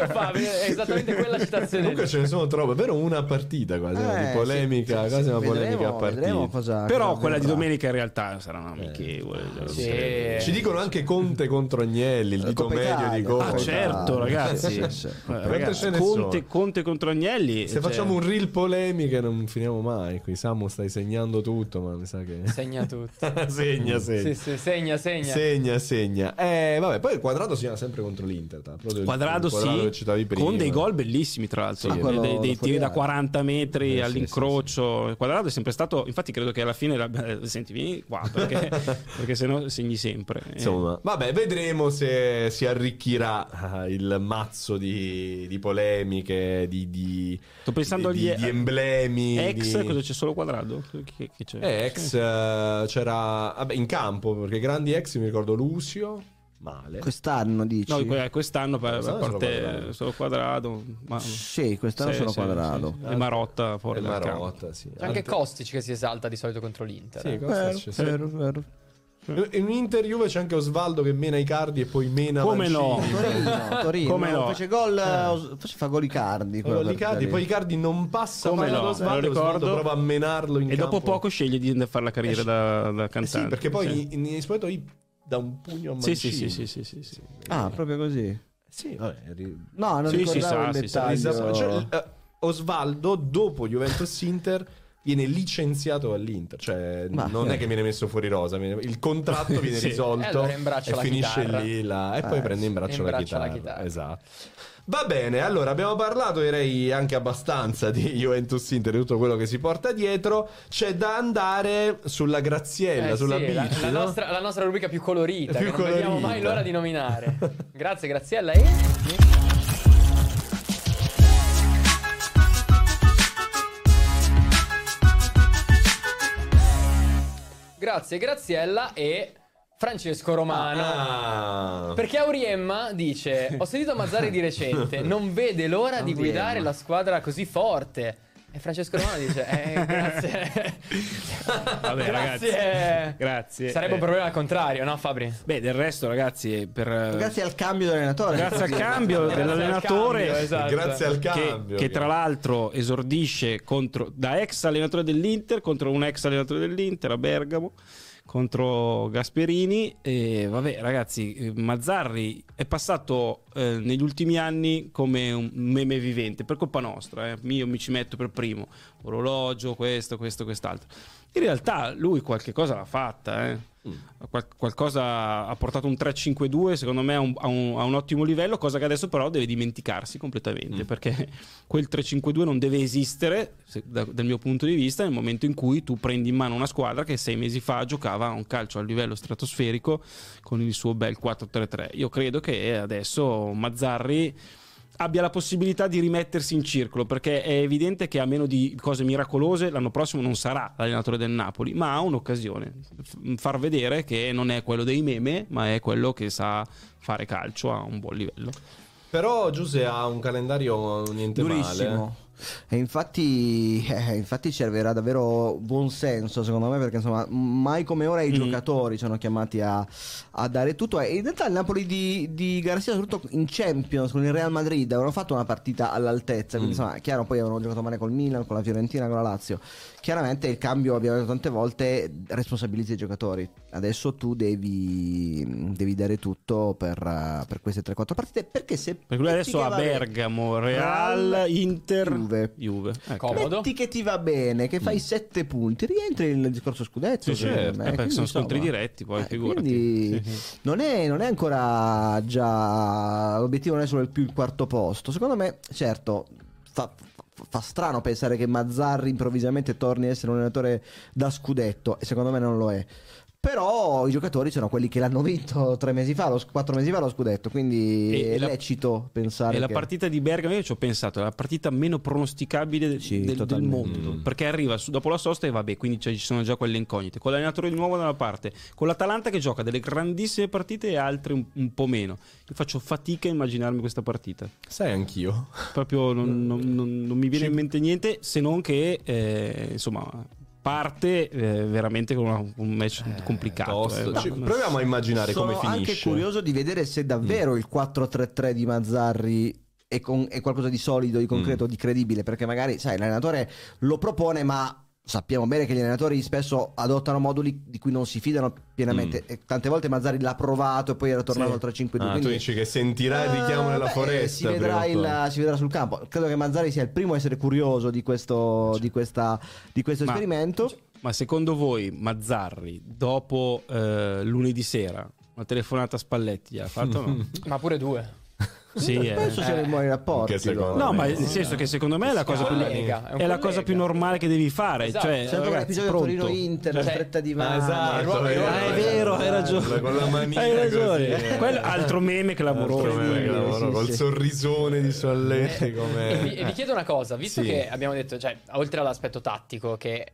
Speaker 4: fa, è esattamente quella citazione.
Speaker 1: Comunque ce ne sono troppe, però una partita quasi,
Speaker 2: Eh,
Speaker 1: di polemica,
Speaker 2: sì, sì,
Speaker 1: quasi
Speaker 2: sì,
Speaker 1: una polemica a
Speaker 2: vedremo- vedremo
Speaker 1: partita.
Speaker 2: cosa-
Speaker 3: però
Speaker 2: cosa
Speaker 3: quella di domenica in realtà sarà una amichevole
Speaker 4: Sì.
Speaker 1: Ci dicono anche Conte contro Agnelli, il dito
Speaker 2: Coppa
Speaker 1: medio
Speaker 2: Italia,
Speaker 1: di
Speaker 3: ah
Speaker 1: Conte.
Speaker 2: Italia.
Speaker 3: certo ragazzi,
Speaker 2: Sì, sì.
Speaker 3: Eh, ragazzi,
Speaker 1: ne
Speaker 3: Conte? Conte contro Agnelli
Speaker 1: Se
Speaker 3: cioè,
Speaker 1: facciamo un reel polemiche non finiamo mai. Qui Samu stai segnando tutto, ma mi sa che
Speaker 4: Segna tutto.
Speaker 1: segna, segna.
Speaker 4: Sì, sì, segna, segna.
Speaker 1: Segna, segna. Eh, vabbè, poi il quadrato si chiama sempre contro l'Inter. il-
Speaker 3: Quadrado,
Speaker 1: il quadrato
Speaker 3: sì,
Speaker 1: citavi prima.
Speaker 3: con dei gol bellissimi tra l'altro,
Speaker 2: Sì,
Speaker 3: dei-
Speaker 2: quello
Speaker 3: dei, dei tiri da
Speaker 2: fuori
Speaker 3: 40 metri
Speaker 1: Eh, sì,
Speaker 3: all'incrocio. Il Quadrado è sempre stato, infatti credo che alla fine, la, eh, senti, vieni qua perché, perché sennò segni sempre. Eh,
Speaker 1: Insomma, vabbè, vedremo se si arricchirà eh, il mazzo di, di polemiche, di, di,
Speaker 3: Sto pensando
Speaker 1: di,
Speaker 3: agli
Speaker 1: di emblemi.
Speaker 3: ex,
Speaker 1: di-
Speaker 3: cosa c'è solo Quadrado? Che, che c'è?
Speaker 1: Eh, ex eh, c'era vabbè, in campo perché grandi ex mi ricordo Lucio, male.
Speaker 2: Quest'anno dici?
Speaker 3: No, que- quest'anno a
Speaker 1: Quest'anno
Speaker 3: parte
Speaker 1: Quadrado.
Speaker 3: solo quadrado, ma,
Speaker 2: Sì, quest'anno
Speaker 3: Sì,
Speaker 2: sono
Speaker 3: sì,
Speaker 2: quadrato.
Speaker 3: sì, sì. E Marotta fuori
Speaker 1: E
Speaker 3: dal campo.
Speaker 1: Marotta, sì.
Speaker 4: C'è anche Kostic che si esalta di solito contro l'Inter.
Speaker 1: Sì,
Speaker 4: eh.
Speaker 1: cosa
Speaker 2: Vero, vero, vero.
Speaker 1: In Inter Juve c'è anche Osvaldo che mena i cardi e poi mena
Speaker 3: Come no?
Speaker 1: Mancini.
Speaker 2: Torino, Torino.
Speaker 3: Come no?
Speaker 2: Fece gol, eh, forse fa gol Icardi. partita
Speaker 1: Icardi, poi Icardi non passa
Speaker 3: Come no?
Speaker 1: Osvaldo,
Speaker 3: Me lo ricordo.
Speaker 1: Osvaldo prova a menarlo in
Speaker 3: E dopo
Speaker 1: campo.
Speaker 3: poco sceglie di andare a fare la carriera
Speaker 1: Eh,
Speaker 3: da, da
Speaker 1: Eh
Speaker 3: cantante.
Speaker 1: sì, perché poi
Speaker 3: Sì.
Speaker 1: in, in spogliatoi dà un pugno a
Speaker 3: Sì,
Speaker 1: Mancini.
Speaker 3: sì, sì, sì, sì, sì, sì.
Speaker 2: Ah, proprio così.
Speaker 1: Sì, vabbè, ri-
Speaker 2: No, non
Speaker 3: Sì, si sa,
Speaker 2: il
Speaker 3: si sa.
Speaker 2: dettaglio.
Speaker 1: Cioè, eh, Osvaldo dopo Juventus Inter viene licenziato dall'Inter, cioè
Speaker 2: Ma-
Speaker 1: non
Speaker 2: eh.
Speaker 1: è che viene messo fuori rosa, il contratto viene
Speaker 3: Sì.
Speaker 4: E
Speaker 1: risolto
Speaker 4: allora imbraccia
Speaker 1: e
Speaker 4: la
Speaker 1: finisce
Speaker 4: chitarra.
Speaker 1: lì là, e poi
Speaker 2: Eh,
Speaker 1: prende in braccio,
Speaker 4: imbraccia
Speaker 1: la,
Speaker 4: la
Speaker 1: chitarra.
Speaker 4: chitarra.
Speaker 1: Esatto. Va bene, allora abbiamo parlato direi anche abbastanza di Juventus Inter e tutto quello che si porta dietro. C'è da andare sulla Graziella,
Speaker 4: Eh
Speaker 1: sulla
Speaker 4: sì, la,
Speaker 1: bici,
Speaker 4: la
Speaker 1: no?
Speaker 4: nostra, la nostra rubrica più colorita,
Speaker 1: Più
Speaker 4: che non vediamo
Speaker 1: colorita.
Speaker 4: mai l'ora di nominare. Grazie, Graziella. E... Grazie, Graziella e Francesco Romano.
Speaker 1: Ah.
Speaker 4: Perché Auriemma dice: Ho sentito Mazzari di recente, non vede l'ora di
Speaker 2: Auriemma.
Speaker 4: guidare la squadra così forte. E Francesco Romano dice: Eh, grazie.
Speaker 3: Vabbè,
Speaker 4: grazie.
Speaker 3: ragazzi. Grazie.
Speaker 4: Sarebbe un
Speaker 3: Eh,
Speaker 4: problema al contrario, no, Fabri?
Speaker 3: Beh, del resto, ragazzi, per,
Speaker 2: Grazie al cambio dell'allenatore.
Speaker 3: grazie al cambio
Speaker 4: Grazie al
Speaker 3: dell'allenatore,
Speaker 4: cambio, esatto.
Speaker 1: Grazie al
Speaker 3: che,
Speaker 1: cambio.
Speaker 3: che tra l'altro esordisce contro, da ex allenatore dell'Inter contro un ex allenatore dell'Inter a Bergamo contro Gasperini e vabbè ragazzi eh, Mazzarri è passato eh, negli ultimi anni come un meme vivente per colpa nostra eh. io mi ci metto per primo orologio questo questo quest'altro in realtà lui qualche cosa l'ha fatta eh. Qual- qualcosa ha portato un 3-5-2 secondo me a un, a un- a un ottimo livello cosa che adesso però deve dimenticarsi completamente perché quel 3-5-2 non deve esistere se- da- dal mio punto di vista nel momento in cui tu prendi in mano una squadra che sei mesi fa giocava a un calcio a livello stratosferico con il suo bel 4-3-3 io credo che adesso Mazzarri abbia la possibilità di rimettersi in circolo perché è evidente che a meno di cose miracolose l'anno prossimo non sarà l'allenatore del Napoli ma ha un'occasione F- far vedere che non è quello dei meme ma è quello che sa fare calcio a un buon livello
Speaker 1: Però Giuse ha un calendario niente
Speaker 2: Durissimo.
Speaker 1: male.
Speaker 2: E infatti, eh, infatti servirà davvero buon senso secondo me perché insomma mai come ora i
Speaker 3: Mm.
Speaker 2: giocatori sono chiamati a, a dare tutto e in realtà il Napoli di, di Garcia soprattutto in Champions con il Real Madrid avevano fatto una partita all'altezza quindi
Speaker 1: Mm.
Speaker 2: insomma chiaro poi avevano giocato male col Milan con la Fiorentina con la Lazio chiaramente il cambio abbiamo detto tante volte responsabilizza i giocatori adesso tu devi, devi dare tutto per, per queste 3-4 partite perché se
Speaker 3: perché lui adesso ha
Speaker 2: bene-
Speaker 3: Bergamo, Real, Inter
Speaker 2: Juve.
Speaker 3: Juve. Ecco.
Speaker 4: Comodo.
Speaker 2: Metti che ti va bene, che fai 7 punti, rientri nel discorso scudetto.
Speaker 3: Sì, certo,
Speaker 2: me.
Speaker 3: eh, perché
Speaker 2: Quindi,
Speaker 3: sono scontri diretti, poi
Speaker 2: eh,
Speaker 3: figurati.
Speaker 2: quindi
Speaker 3: sì.
Speaker 2: Non, è, non è ancora già l'obiettivo non è solo il più il quarto posto. Secondo me, certo, fa, fa strano pensare che Mazzarri improvvisamente torni a essere un allenatore da scudetto e secondo me non lo è. Però i giocatori sono quelli che l'hanno vinto tre mesi fa, lo, quattro mesi fa lo scudetto, quindi
Speaker 3: E-
Speaker 2: è
Speaker 3: la-
Speaker 2: lecito pensare
Speaker 3: E la
Speaker 2: che...
Speaker 3: partita di Bergamo, io ci ho pensato, è la partita meno pronosticabile
Speaker 2: Sì,
Speaker 3: del, del mondo.
Speaker 1: Mm.
Speaker 3: Perché arriva su- dopo la sosta e vabbè, quindi ci sono già quelle incognite. Con l'allenatore di nuovo da una parte, con l'Atalanta che gioca delle grandissime partite e altre un, un po' meno. Io faccio fatica a immaginarmi questa partita.
Speaker 1: Sai anch'io.
Speaker 3: Proprio non, non- non- non mi viene
Speaker 1: Ci-
Speaker 3: in mente niente se non che, eh, insomma, parte eh, veramente con una- un match complicato.
Speaker 1: Tosto.
Speaker 3: eh. No,
Speaker 1: proviamo a immaginare
Speaker 2: Sono
Speaker 1: come finisce.
Speaker 2: anche curioso di vedere se davvero il 4-3-3 di Mazzarri è, con- è qualcosa di solido, di concreto, di credibile, perché magari, sai, l'allenatore lo propone, ma sappiamo bene che gli allenatori spesso adottano moduli di cui non si fidano pienamente. E tante volte Mazzarri l'ha provato e poi era tornato al 3-5-2.
Speaker 1: Ah, tu
Speaker 2: quindi-
Speaker 1: dici che sentirà il richiamo
Speaker 2: Eh,
Speaker 1: nella
Speaker 2: beh,
Speaker 1: foresta.
Speaker 2: Si vedrà, il- si vedrà sul campo. Credo che Mazzari sia il primo a essere curioso di questo, di questa- di questo
Speaker 3: Ma-
Speaker 2: esperimento.
Speaker 3: Ma secondo voi Mazzarri, dopo eh, lunedì sera, una telefonata a Spalletti, ha fatto no?
Speaker 4: Ma pure due.
Speaker 3: Sì, eh.
Speaker 2: Penso siano in buoni rapporti.
Speaker 1: Che secondo
Speaker 2: loro.
Speaker 3: No, ma nel senso che secondo me è la cosa più,
Speaker 4: collega, è un
Speaker 3: è la cosa più normale che devi fare.
Speaker 4: Esatto.
Speaker 3: Cioè,
Speaker 2: C'è
Speaker 3: ragazzi, pronto.
Speaker 2: Torino-Inter, la
Speaker 4: Cioè-
Speaker 2: stretta di mano.
Speaker 1: esatto,
Speaker 4: Ah,
Speaker 3: Ah, è vero, hai ragione.
Speaker 1: Con la manina
Speaker 3: Hai ragione.
Speaker 1: così, eh.
Speaker 3: Quello altro meme clamoroso.
Speaker 1: Altro meme clamoroso,
Speaker 2: sì,
Speaker 1: col
Speaker 2: sì.
Speaker 1: sorrisone di Soalletti
Speaker 4: E vi,
Speaker 1: come
Speaker 4: e vi chiedo una cosa, visto
Speaker 1: Sì.
Speaker 4: che abbiamo detto, cioè, oltre all'aspetto tattico, che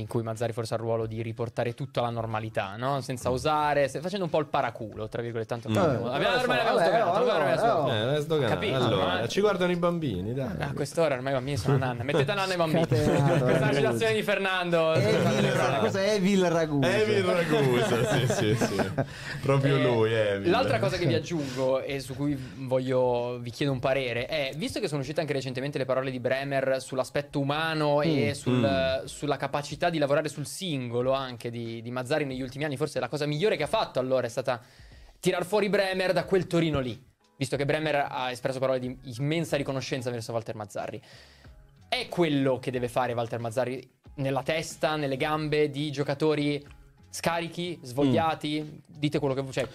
Speaker 4: in cui Mazzari forse ha il ruolo di riportare tutto alla normalità, no? senza osare, se- facendo un po' il paraculo, tra virgolette. Tanto
Speaker 1: Mm.
Speaker 4: abbiamo, abbiamo, ormai l'abbiamo
Speaker 2: vabbè,
Speaker 4: sdoganato,
Speaker 2: allora,
Speaker 4: ormai l'abbiamo
Speaker 2: allora,
Speaker 4: sdoganato.
Speaker 1: Eh, è.
Speaker 4: Capito,
Speaker 1: allora, ci guardano i bambini, dai.
Speaker 4: A quest'ora ormai i bambini sono nanna. Mettete a nanna i bambini. Questa
Speaker 2: eh.
Speaker 4: citazione di Fernando.
Speaker 2: Evil, cosa è Evil Ragusa?
Speaker 1: Evil Ragusa, sì, sì, sì. Proprio
Speaker 4: Eh,
Speaker 1: lui, Evil.
Speaker 4: L'altra cosa che vi aggiungo e su cui voglio vi chiedo un parere è, visto che sono uscite anche recentemente le parole di Bremer sull'aspetto umano e sul- sulla capacità di lavorare sul singolo anche di, di Mazzari negli ultimi anni, forse la cosa migliore che ha fatto allora è stata tirar fuori Bremer da quel Torino lì, visto che Bremer ha espresso parole di immensa riconoscenza verso Walter Mazzarri. È quello che deve fare Walter Mazzarri nella testa, nelle gambe di giocatori scarichi, svogliati? Dite quello che vuoi. Cioè,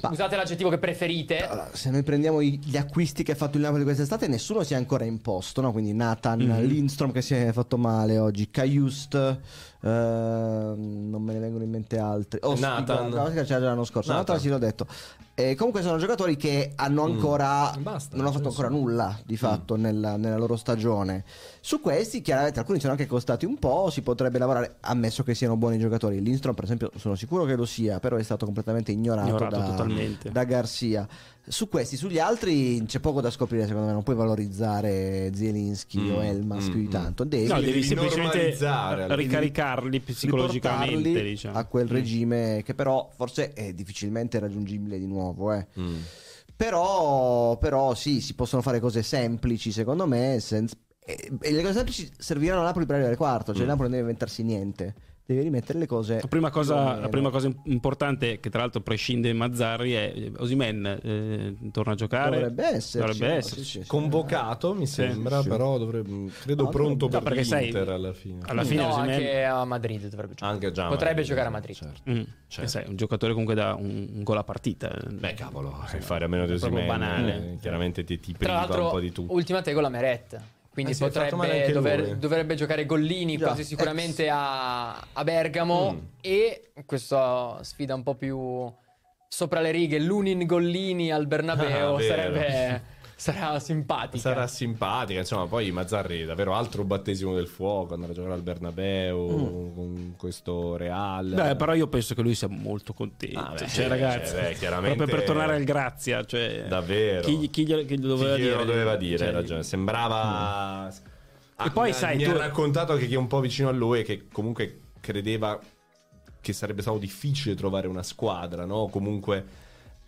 Speaker 2: Ma-
Speaker 4: usate l'aggettivo che preferite.
Speaker 2: Allora, se noi prendiamo i- gli acquisti che ha fatto il Napoli quest'estate, nessuno si è ancora imposto, no? Quindi Nathan, Lindstrom che si è fatto male oggi, Caiust, ehm, non me ne vengono in mente altri. Oh,
Speaker 1: Nathan.
Speaker 2: no, c'era già l'anno scorso.
Speaker 1: Nathan.
Speaker 2: Nathan sì l'ho detto. E comunque sono giocatori che hanno ancora
Speaker 1: Basta,
Speaker 2: non hanno fatto ancora nulla di fatto nella, nella loro stagione. Su questi, chiaramente, alcuni sono anche costati un po'. Si potrebbe lavorare, ammesso che siano buoni giocatori. Lindstrom, per esempio, sono sicuro che lo sia, però è stato completamente ignorato,
Speaker 3: Ignorato
Speaker 2: da, da Garcia. Su questi, sugli altri c'è poco da scoprire, secondo me. Non puoi valorizzare Zielinski
Speaker 1: Mm,
Speaker 2: o Elmas
Speaker 1: mm,
Speaker 2: più di
Speaker 1: mm.
Speaker 2: tanto. Devi
Speaker 3: No,
Speaker 1: Devi
Speaker 3: devi semplicemente ricaricarli psicologicamente,
Speaker 2: riportarli
Speaker 3: diciamo.
Speaker 2: a quel regime che però forse è difficilmente raggiungibile di nuovo. Eh.
Speaker 1: Mm.
Speaker 2: Però, però sì, si possono fare cose semplici, secondo me. senza- E, e le cose semplici serviranno a Napoli per arrivare al quarto. Cioè,
Speaker 1: Mm.
Speaker 2: Napoli non deve inventarsi niente, deve rimettere le cose.
Speaker 3: La prima, cosa, la prima cosa importante, che tra l'altro prescinde Mazzarri, è eh, Osimen eh, torna a giocare.
Speaker 2: Dovrebbe esserci,
Speaker 3: Dovrebbe
Speaker 2: no?
Speaker 3: esserci.
Speaker 2: Sì, sì, sì.
Speaker 1: Convocato, mi sembra,
Speaker 2: sì.
Speaker 1: però dovrebbe, credo
Speaker 2: No,
Speaker 1: pronto
Speaker 3: no,
Speaker 1: per
Speaker 3: perché sai,
Speaker 1: l'Inter alla fine.
Speaker 3: alla fine
Speaker 4: no,
Speaker 3: Osimhen-
Speaker 4: anche a Madrid dovrebbe giocare.
Speaker 1: Anche già
Speaker 4: Potrebbe
Speaker 1: Madrid,
Speaker 4: giocare a Madrid.
Speaker 1: certo.
Speaker 3: Mm.
Speaker 1: Certo.
Speaker 3: Eh, sai, un giocatore comunque da un, un gol a partita.
Speaker 1: Beh, cavolo, se fare a meno di Osimhen,
Speaker 3: banale.
Speaker 1: eh, chiaramente ti, ti priva un po' di tutto.
Speaker 4: ultima tegola Meret. Quindi
Speaker 1: Eh
Speaker 4: potrebbe dover- dovrebbe giocare Gollini
Speaker 2: Già,
Speaker 4: quasi sicuramente a, a Bergamo.
Speaker 1: Mm.
Speaker 4: E questa sfida un po' più sopra le righe, l'Unin Gollini al Bernabeu
Speaker 1: Ah,
Speaker 4: sarebbe sarà simpatica.
Speaker 1: Sarà simpatica, insomma, poi Mazzarri davvero altro battesimo del fuoco, andare a giocare al Bernabeu con questo Real.
Speaker 3: Beh, però io penso che lui sia molto contento.
Speaker 1: Ah, beh,
Speaker 3: cioè,
Speaker 1: sì,
Speaker 3: ragazzi,
Speaker 1: cioè, beh, chiaramente-
Speaker 3: proprio per tornare al Grazia. Cioè,
Speaker 1: Davvero.
Speaker 3: Chi, chi glielo, chi glielo
Speaker 1: Chi
Speaker 3: doveva
Speaker 1: glielo
Speaker 3: dire?
Speaker 1: doveva dire, hai
Speaker 3: Cioè,
Speaker 1: ragione. Sembrava... Ah,
Speaker 3: E poi,
Speaker 1: mi
Speaker 3: sai,
Speaker 1: mi
Speaker 3: tu-
Speaker 1: ha raccontato che chi è un po' vicino a lui e che comunque credeva che sarebbe stato difficile trovare una squadra, no? Comunque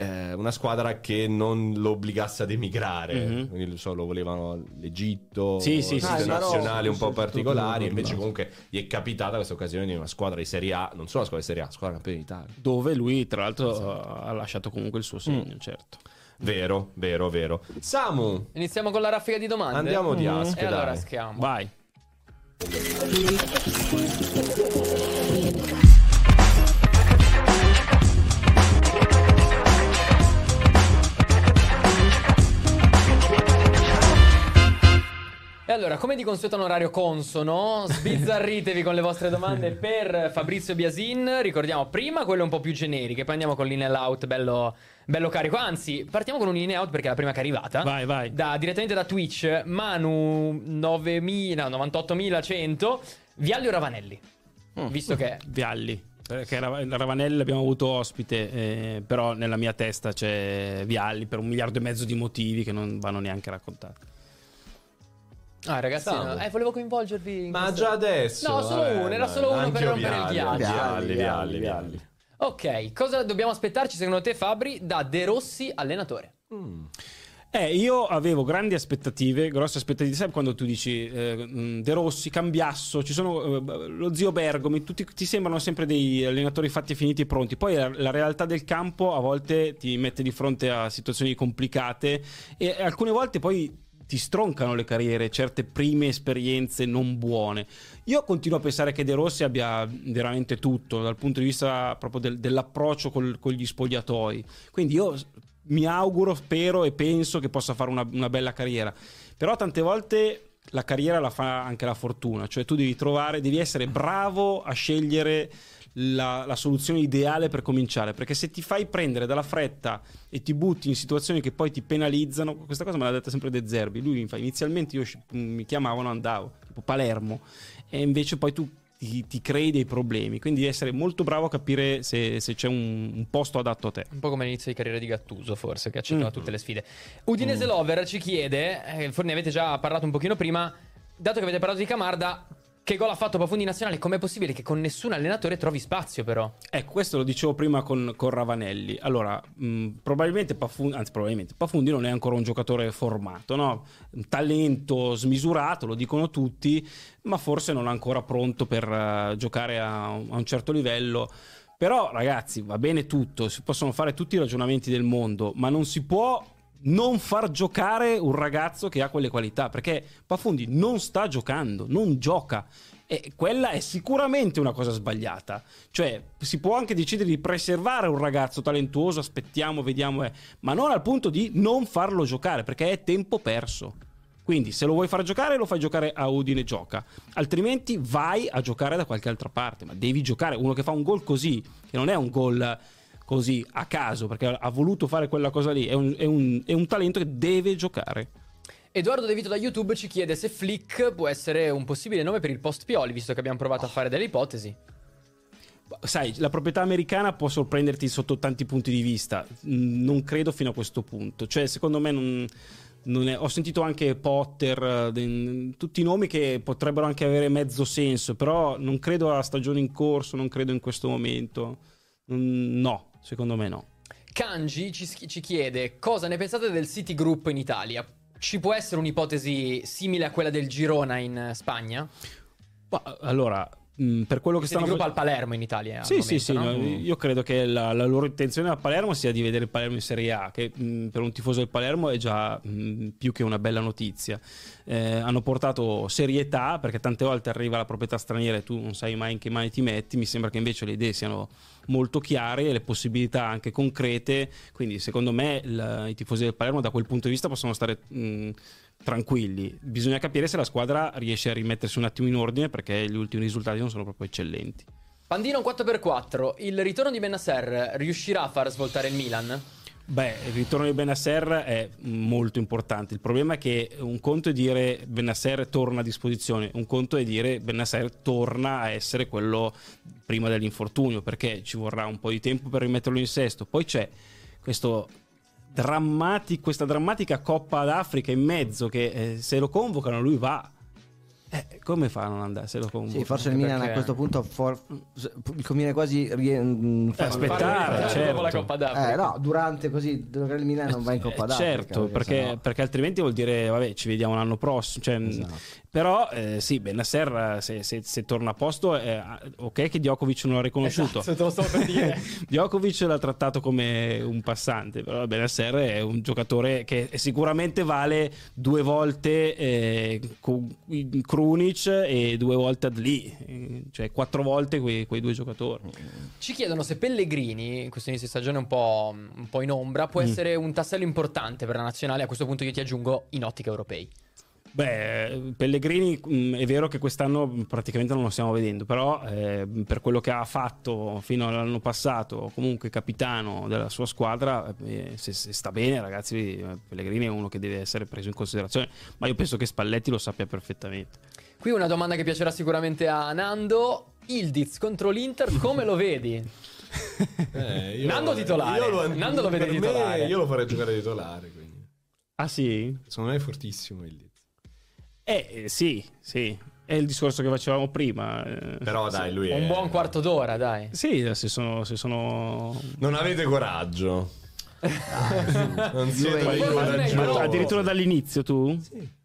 Speaker 1: eh, una squadra che non lo obbligasse ad emigrare.
Speaker 3: Mhm.
Speaker 1: Quindi so, lo volevano l'Egitto,
Speaker 3: Sì, sì, sì,
Speaker 2: sì.
Speaker 1: nazionali
Speaker 2: Ah,
Speaker 1: un po'
Speaker 2: sì,
Speaker 1: particolari. Invece comunque gli è capitata questa occasione di una squadra di Serie A, non solo una squadra di Serie A, squadra campione d'Italia.
Speaker 3: Dove lui, tra l'altro, ha lasciato comunque il suo segno, certo.
Speaker 1: Vero, vero, vero. Samu,
Speaker 4: Iniziamo con la raffica di domande.
Speaker 1: andiamo di
Speaker 4: E
Speaker 1: Ask,
Speaker 4: allora
Speaker 1: dai.
Speaker 4: schiamo.
Speaker 3: Vai.
Speaker 4: E allora, come di consueto un orario consono, sbizzarritevi con le vostre domande per Fabrizio Biasin. Ricordiamo prima quelle un po' più generiche, poi andiamo con l'in and out bello, bello carico. Anzi, partiamo con un in and out perché è la prima che è arrivata.
Speaker 3: Vai, vai.
Speaker 4: Da, direttamente da Twitch, Manu 9000, 98100, Vialli o Ravanelli? Visto che
Speaker 3: Vialli. Perché Ra- Ravanelli l'abbiamo avuto ospite, eh, però nella mia testa c'è Vialli per un miliardo e mezzo di motivi che non vanno neanche raccontati.
Speaker 4: Ah, ragazzi,
Speaker 1: Samu.
Speaker 4: no, eh, volevo coinvolgervi. in
Speaker 1: ma
Speaker 4: questo-
Speaker 1: già adesso.
Speaker 4: No, solo
Speaker 1: eh,
Speaker 4: uno, era solo uno per rompere il
Speaker 1: Vialli,
Speaker 4: ghiaccio.
Speaker 1: Vialli,
Speaker 2: Vialli,
Speaker 1: Vialli.
Speaker 4: Ok, cosa dobbiamo aspettarci secondo te, Fabri, da De Rossi allenatore?
Speaker 3: Eh, io avevo grandi aspettative, grosse aspettative. Sai quando tu dici eh, mh, De Rossi, Cambiasso, ci sono eh, lo zio Bergomi, tutti ti sembrano sempre dei allenatori fatti e finiti e pronti. Poi la, la realtà del campo a volte ti mette di fronte a situazioni complicate e alcune volte poi ti stroncano le carriere, certe prime esperienze non buone. Io continuo a pensare che De Rossi abbia veramente tutto dal punto di vista proprio del- dell'approccio col- con gli spogliatoi. Quindi io mi auguro, spero e penso che possa fare una, una bella carriera. Però tante volte la carriera la fa anche la fortuna, cioè tu devi trovare, devi essere bravo a scegliere la, la soluzione ideale per cominciare, perché se ti fai prendere dalla fretta e ti butti in situazioni che poi ti penalizzano, questa cosa me l'ha detta sempre De Zerbi, lui mi fa, inizialmente io sci- mi chiamavano andavo, tipo Palermo, e invece poi tu ti, ti crei dei problemi, quindi essere molto bravo a capire se, se c'è un, un posto adatto a te.
Speaker 4: Un po' come l'inizio di carriera di Gattuso, forse, che accettava
Speaker 3: Mm.
Speaker 4: tutte le sfide. Udinese Lover ci chiede, eh, forse ne avete già parlato un pochino prima, dato che avete parlato di Camarda, che gol ha fatto Pafundi nazionale? Com'è possibile che con nessun allenatore trovi spazio, però?
Speaker 3: Ecco, questo lo dicevo prima con, con Ravanelli. Allora, mh, probabilmente Pafundi, anzi, probabilmente Pafundi non è ancora un giocatore formato, no? Un talento smisurato, lo dicono tutti, ma forse non è ancora pronto per eh, giocare a, a un certo livello. Però, ragazzi, va bene tutto, si possono fare tutti i ragionamenti del mondo, ma non si può non far giocare un ragazzo che ha quelle qualità, perché Pafundi non sta giocando, non gioca. E quella è sicuramente una cosa sbagliata. Cioè, si può anche decidere di preservare un ragazzo talentuoso, aspettiamo, vediamo, eh, ma non al punto di non farlo giocare, perché è tempo perso. Quindi, se lo vuoi far giocare, lo fai giocare a Udine gioca. Altrimenti vai a giocare da qualche altra parte. Ma devi giocare. Uno che fa un gol così, che non è un gol così a caso, perché ha voluto fare quella cosa lì, è un, è un- è un talento che deve giocare.
Speaker 4: Edoardo De Vito da YouTube ci chiede se Flick può essere un possibile nome per il post Pioli, visto che abbiamo provato a fare delle ipotesi.
Speaker 3: Sai, la proprietà americana può sorprenderti sotto tanti punti di vista. Non credo fino a questo punto. Cioè, secondo me non. non è- Ho sentito anche Potter, tutti i nomi che potrebbero anche avere mezzo senso, però non credo alla stagione in corso, non credo in questo momento. No, secondo me no.
Speaker 4: Kanji ci, ci chiede cosa ne pensate del City Group in Italia. Ci può essere un'ipotesi simile a quella del Girona in eh, Spagna?
Speaker 3: Ma, allora, mm, per quello che stanno facendo.
Speaker 4: al Palermo in Italia. al
Speaker 3: Sì, sì, sì,
Speaker 4: no?
Speaker 3: no, io credo che la, la loro intenzione a Palermo sia di vedere il Palermo in Serie A, che mh, per un tifoso del Palermo è già mh, più che una bella notizia. Eh, hanno portato serietà perché tante volte arriva la proprietà straniera e tu non sai mai in che mani ti metti. Mi sembra che invece le idee siano molto chiare e le possibilità anche concrete. Quindi, secondo me, il- i tifosi del Palermo da quel punto di vista possono stare tranquilli. Bisogna capire se la squadra riesce a rimettersi un attimo in ordine perché gli ultimi risultati non sono proprio eccellenti.
Speaker 4: Pandino 4x4, il ritorno di Benasser riuscirà a far svoltare il Milan?
Speaker 3: Beh, il ritorno di Benasser è molto importante. Il problema è che un conto è dire Benasser torna a disposizione, un conto è dire Benasser torna a essere quello prima dell'infortunio, perché ci vorrà un po' di tempo per rimetterlo in sesto. Poi c'è questo drammati- questa drammatica Coppa d'Africa in mezzo che eh, se lo convocano lui va. Eh, come fa a non andare se lo convocano?
Speaker 2: Sì, forse il Milan a
Speaker 4: perché-
Speaker 2: questo punto for- conviene quasi rie- mm, fare-
Speaker 3: aspettare, certo.
Speaker 4: dopo la Coppa d'Africa.
Speaker 2: Eh, no, durante così dove il Milan non va in Coppa
Speaker 3: Eh,
Speaker 2: d'Africa.
Speaker 3: Certo, perché,
Speaker 2: sennò-
Speaker 3: perché altrimenti vuol dire, vabbè, ci vediamo l'anno prossimo. Cioè,
Speaker 2: Esatto.
Speaker 3: Però eh, sì, Benasser se, se, se, torna a posto, eh, ok che Djokovic non l'ha riconosciuto.
Speaker 4: Esatto, te lo stavo per dire.
Speaker 3: Djokovic l'ha trattato come un passante, però Benasser è un giocatore che sicuramente vale due volte eh, Krunic e due volte Adli, cioè quattro volte quei, quei, due giocatori.
Speaker 4: Ci chiedono se Pellegrini, in questo inizio di stagione un po', un po in ombra, può mm. essere un tassello importante per la nazionale, a questo punto io ti aggiungo in ottica europei.
Speaker 3: Beh, Pellegrini mh, mm, è vero che quest'anno praticamente non lo stiamo vedendo, però eh, per quello che ha fatto fino all'anno passato, comunque capitano della sua squadra, eh, se, se, sta bene ragazzi, Pellegrini è uno che deve essere preso in considerazione, ma io penso che Spalletti lo sappia perfettamente.
Speaker 4: Qui una domanda che piacerà sicuramente a Nando, Ildiz contro l'Inter, come lo vedi?
Speaker 1: Eh, io,
Speaker 4: Nando titolare, lo, Nando lo vede titolare.
Speaker 1: io lo farei giocare titolare. Quindi.
Speaker 3: Ah sì?
Speaker 1: Secondo me è fortissimo Ildiz.
Speaker 3: Eh, sì, sì. È il discorso che facevamo prima. Eh.
Speaker 1: Però dai, lui è...
Speaker 4: Un buon quarto d'ora, dai.
Speaker 3: Sì, se sono... Se sono...
Speaker 1: Non avete coraggio. Non siete
Speaker 3: coraggiosi. Addirittura dall'inizio tu?
Speaker 1: Sì.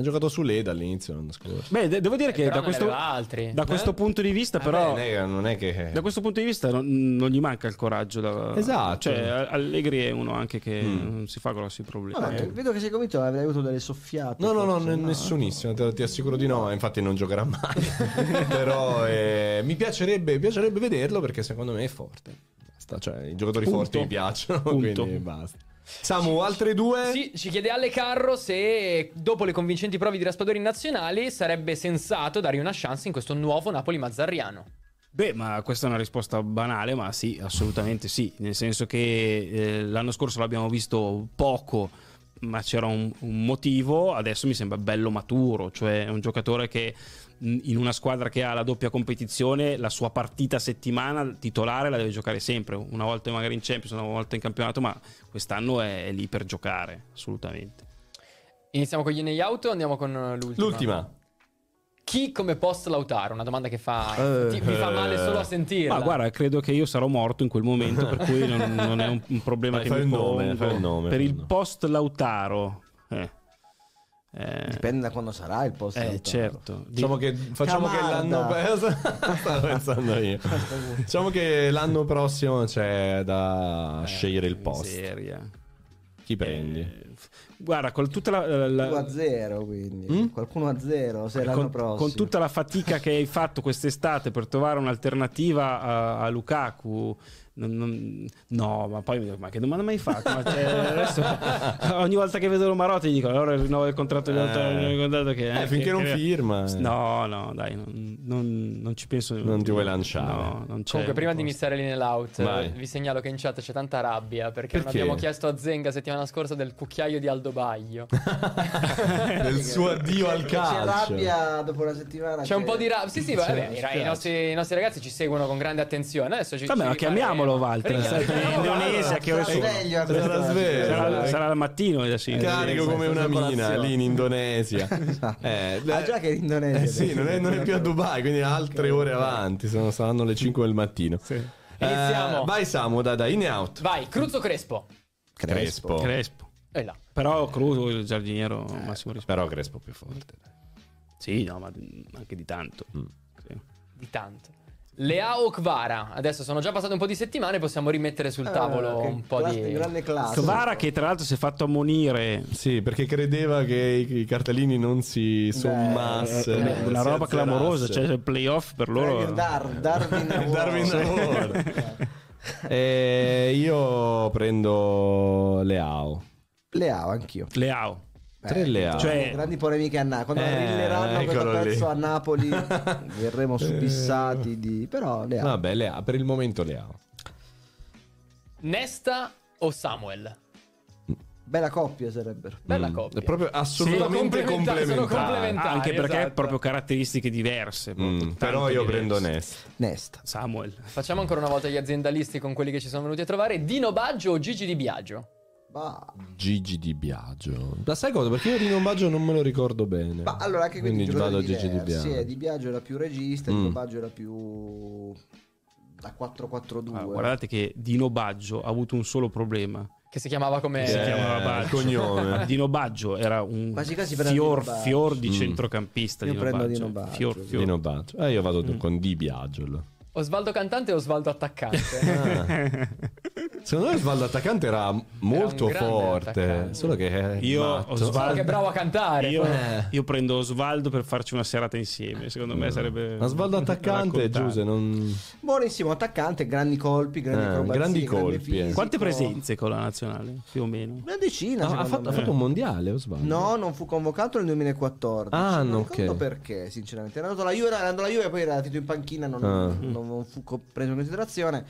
Speaker 1: Ha giocato su Leda all'inizio l'anno scorso.
Speaker 3: Beh, de- devo dire eh, che da, questo, da questo, punto di vista, eh però,
Speaker 1: beh, non è che...
Speaker 3: da questo punto di vista non, non gli manca il coraggio. Da,
Speaker 1: esatto.
Speaker 3: Cioè, Allegri è uno anche che mm. non si fa grossi problemi.
Speaker 2: Vabbè, vedo che sei convinto avrei avuto delle soffiate.
Speaker 1: No, no, no, no, nessunissimo. Ti, ti, assicuro di no. Infatti, non giocherà mai. però eh, mi, piacerebbe, piacerebbe vederlo perché secondo me è forte. Basta. Cioè, i giocatori Punto. forti mi piacciono. Punto. Quindi basta. Samu, altre due?
Speaker 4: Sì, ci chiede Ale Carro se dopo le convincenti prove di Raspadori nazionali sarebbe sensato dare una chance in questo nuovo Napoli-Mazzarriano.
Speaker 3: Beh, ma questa è una risposta banale, ma sì, assolutamente sì, nel senso che eh, l'anno scorso l'abbiamo visto poco, ma c'era un, un, motivo, adesso mi sembra bello maturo, cioè è un giocatore che in una squadra che ha la doppia competizione, la sua partita settimana titolare la deve giocare sempre, una volta magari in Champions, una volta in campionato, ma quest'anno è, è lì per giocare, assolutamente.
Speaker 4: Iniziamo con gli nei auto o andiamo con l'ultima?
Speaker 1: L'ultima.
Speaker 4: Chi come post Lautaro? Una domanda che fa, uh, ti, mi fa male solo a sentirla.
Speaker 3: Ma guarda, credo che io sarò morto in quel momento, per cui non, non è un, un problema Vai, che mi pongo. Nome, nome, per il post Lautaro. Eh.
Speaker 2: Eh, Dipende da quando sarà il posto.
Speaker 3: Eh, certo.
Speaker 1: Diciamo che, facciamo che l'anno Stavo pensando io. diciamo che l'anno prossimo c'è da eh, scegliere il posto. Seria. Chi prendi? Eh,
Speaker 3: guarda, con tutta la, la...
Speaker 2: a zero, quindi mm? qualcuno a zero. Se l'anno
Speaker 3: con,
Speaker 2: prossimo.
Speaker 3: con tutta la fatica che hai fatto quest'estate per trovare un'alternativa a, a Lukaku non, non, no, ma poi ma che domanda mai fatto? Ma cioè, adesso, ogni volta che vedo Romarotti dico allora rinnovo il contratto di eh, contratto che,
Speaker 1: eh, finché che, non che, firma.
Speaker 3: No, no, dai, non, non ci penso.
Speaker 1: Non ti vuoi lanciare.
Speaker 4: No, Comunque, prima di iniziare lì nell'out, Vai. vi segnalo che in chat c'è tanta rabbia perché, perché? non abbiamo chiesto a Zenga settimana scorsa del cucchiaio di Aldo Baglio.
Speaker 1: del suo addio al calcio. C'è
Speaker 2: rabbia dopo una settimana.
Speaker 4: C'è un po' di rabbia. Sì, sì, vabbè, i, nostri, i, nostri, ragazzi ci seguono con grande attenzione. Adesso ci,
Speaker 3: vabbè,
Speaker 4: ci
Speaker 3: chiamiamolo Paolo Walter. in Indonesia che ore sono?
Speaker 1: Sarà sveglio.
Speaker 3: Sarà, sarà al mattino adesso.
Speaker 1: Carico come una mina lì in Indonesia.
Speaker 2: eh, ah, già che in Indonesia.
Speaker 1: Eh, sì, non è, non è, più a Dubai, quindi altre ore avanti. Sono, saranno le 5 del mattino. Sì.
Speaker 4: Iniziamo.
Speaker 1: Eh, vai Samu, da, da in e out.
Speaker 4: Vai, Cruzzo Crespo.
Speaker 1: Crespo.
Speaker 3: Crespo.
Speaker 4: E là.
Speaker 3: Però Cruz, il giardiniero, eh, massimo rispetto.
Speaker 1: Però Crespo più forte.
Speaker 3: Sì, no, ma anche di tanto. Mm. Sì.
Speaker 4: Di tanto. Leao Kvara, adesso sono già passate un po' di settimane, possiamo rimettere sul eh, tavolo uh, un po' classe, di
Speaker 2: grande classe.
Speaker 3: Kvara che tra l'altro si è fatto ammonire.
Speaker 1: Sì, perché credeva che i, cartellini non si sommassero.
Speaker 3: Beh, eh, una roba clamorosa, cioè il playoff per loro.
Speaker 2: Dar, Darwin Award.
Speaker 1: Darwin Award. eh, io prendo Leao.
Speaker 2: Leao, anch'io.
Speaker 3: Leao.
Speaker 1: Tre Leao.
Speaker 2: Cioè, grandi polemiche a Napoli. Quando eh, rilleranno questo pezzo a Napoli verremo subissati di... Però Leao.
Speaker 1: Vabbè, Leao. Per il momento Leao.
Speaker 4: Nesta o Samuel?
Speaker 2: Bella coppia sarebbero.
Speaker 4: Bella mm, coppia. È
Speaker 1: proprio assolutamente sì, complementare. complementari.
Speaker 3: Anche perché esatto. proprio caratteristiche diverse.
Speaker 1: Mm, però io diverse. prendo Nesta.
Speaker 2: Nesta.
Speaker 3: Samuel.
Speaker 4: Facciamo ancora una volta gli aziendalisti con quelli che ci sono venuti a trovare. Dino Baggio o Gigi Di Biagio?
Speaker 2: Bah.
Speaker 1: Gigi Di Biagio. La sai cosa? Perché io Rino Baggio non me lo ricordo bene.
Speaker 2: Ma allora anche quindi vado a Gigi Di Biagio. Sì, Di Biagio era più regista, mm. Dino Baggio era più da 4-4-2.
Speaker 3: Ah, guardate che Dino Baggio ha avuto un solo problema
Speaker 4: Che si chiamava come...
Speaker 3: si
Speaker 1: Eh,
Speaker 3: chiamava
Speaker 1: il
Speaker 3: Baggio.
Speaker 1: cognome.
Speaker 3: Dino Baggio era un
Speaker 2: Quasi quasi
Speaker 3: fior,
Speaker 2: Dino Baggio.
Speaker 3: fior di
Speaker 1: Mm.
Speaker 3: centrocampista.
Speaker 2: Io
Speaker 3: Dino
Speaker 2: prendo
Speaker 3: Baggio.
Speaker 2: Dino Baggio.
Speaker 3: Fior, fior.
Speaker 1: Dino Baggio. Eh, io vado
Speaker 3: Mm.
Speaker 1: con Di Biagio.
Speaker 4: Osvaldo cantante e Osvaldo attaccante.
Speaker 1: Ah. Secondo me Osvaldo attaccante era molto
Speaker 4: grande
Speaker 1: forte,
Speaker 4: attaccante.
Speaker 1: solo che è
Speaker 3: Io,
Speaker 1: matto.
Speaker 3: Osvaldo-
Speaker 4: Solo che è bravo a cantare.
Speaker 3: Io.
Speaker 1: Eh.
Speaker 3: io prendo Osvaldo per farci una serata insieme. Secondo me sarebbe.
Speaker 1: Osvaldo attaccante. Giuse, non...
Speaker 2: Buonissimo attaccante, grandi colpi, grandi
Speaker 1: Eh, grandi colpi, eh.
Speaker 3: Quante presenze con la nazionale? Più o meno.
Speaker 2: Una decina,
Speaker 1: Ah, ha, fatto, ha fatto un mondiale Osvaldo?
Speaker 2: No, non fu convocato nel 2014.
Speaker 1: Ah,
Speaker 2: non
Speaker 1: no,
Speaker 2: ricordo
Speaker 1: ok.
Speaker 2: perché, sinceramente. Era andato alla Juve, era andato alla Juve, poi era andato in panchina, non,
Speaker 1: Ah.
Speaker 2: non- non fu co- preso in considerazione.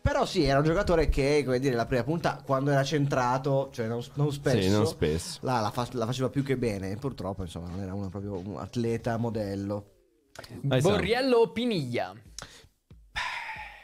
Speaker 2: Però sì, era un giocatore che, come dire, la prima punta, quando era centrato, cioè non, non spesso,
Speaker 1: Sì, non spesso.
Speaker 2: La, la fa- la faceva più che bene. Purtroppo, insomma, non era uno proprio un atleta modello.
Speaker 4: Borriello o Piniglia?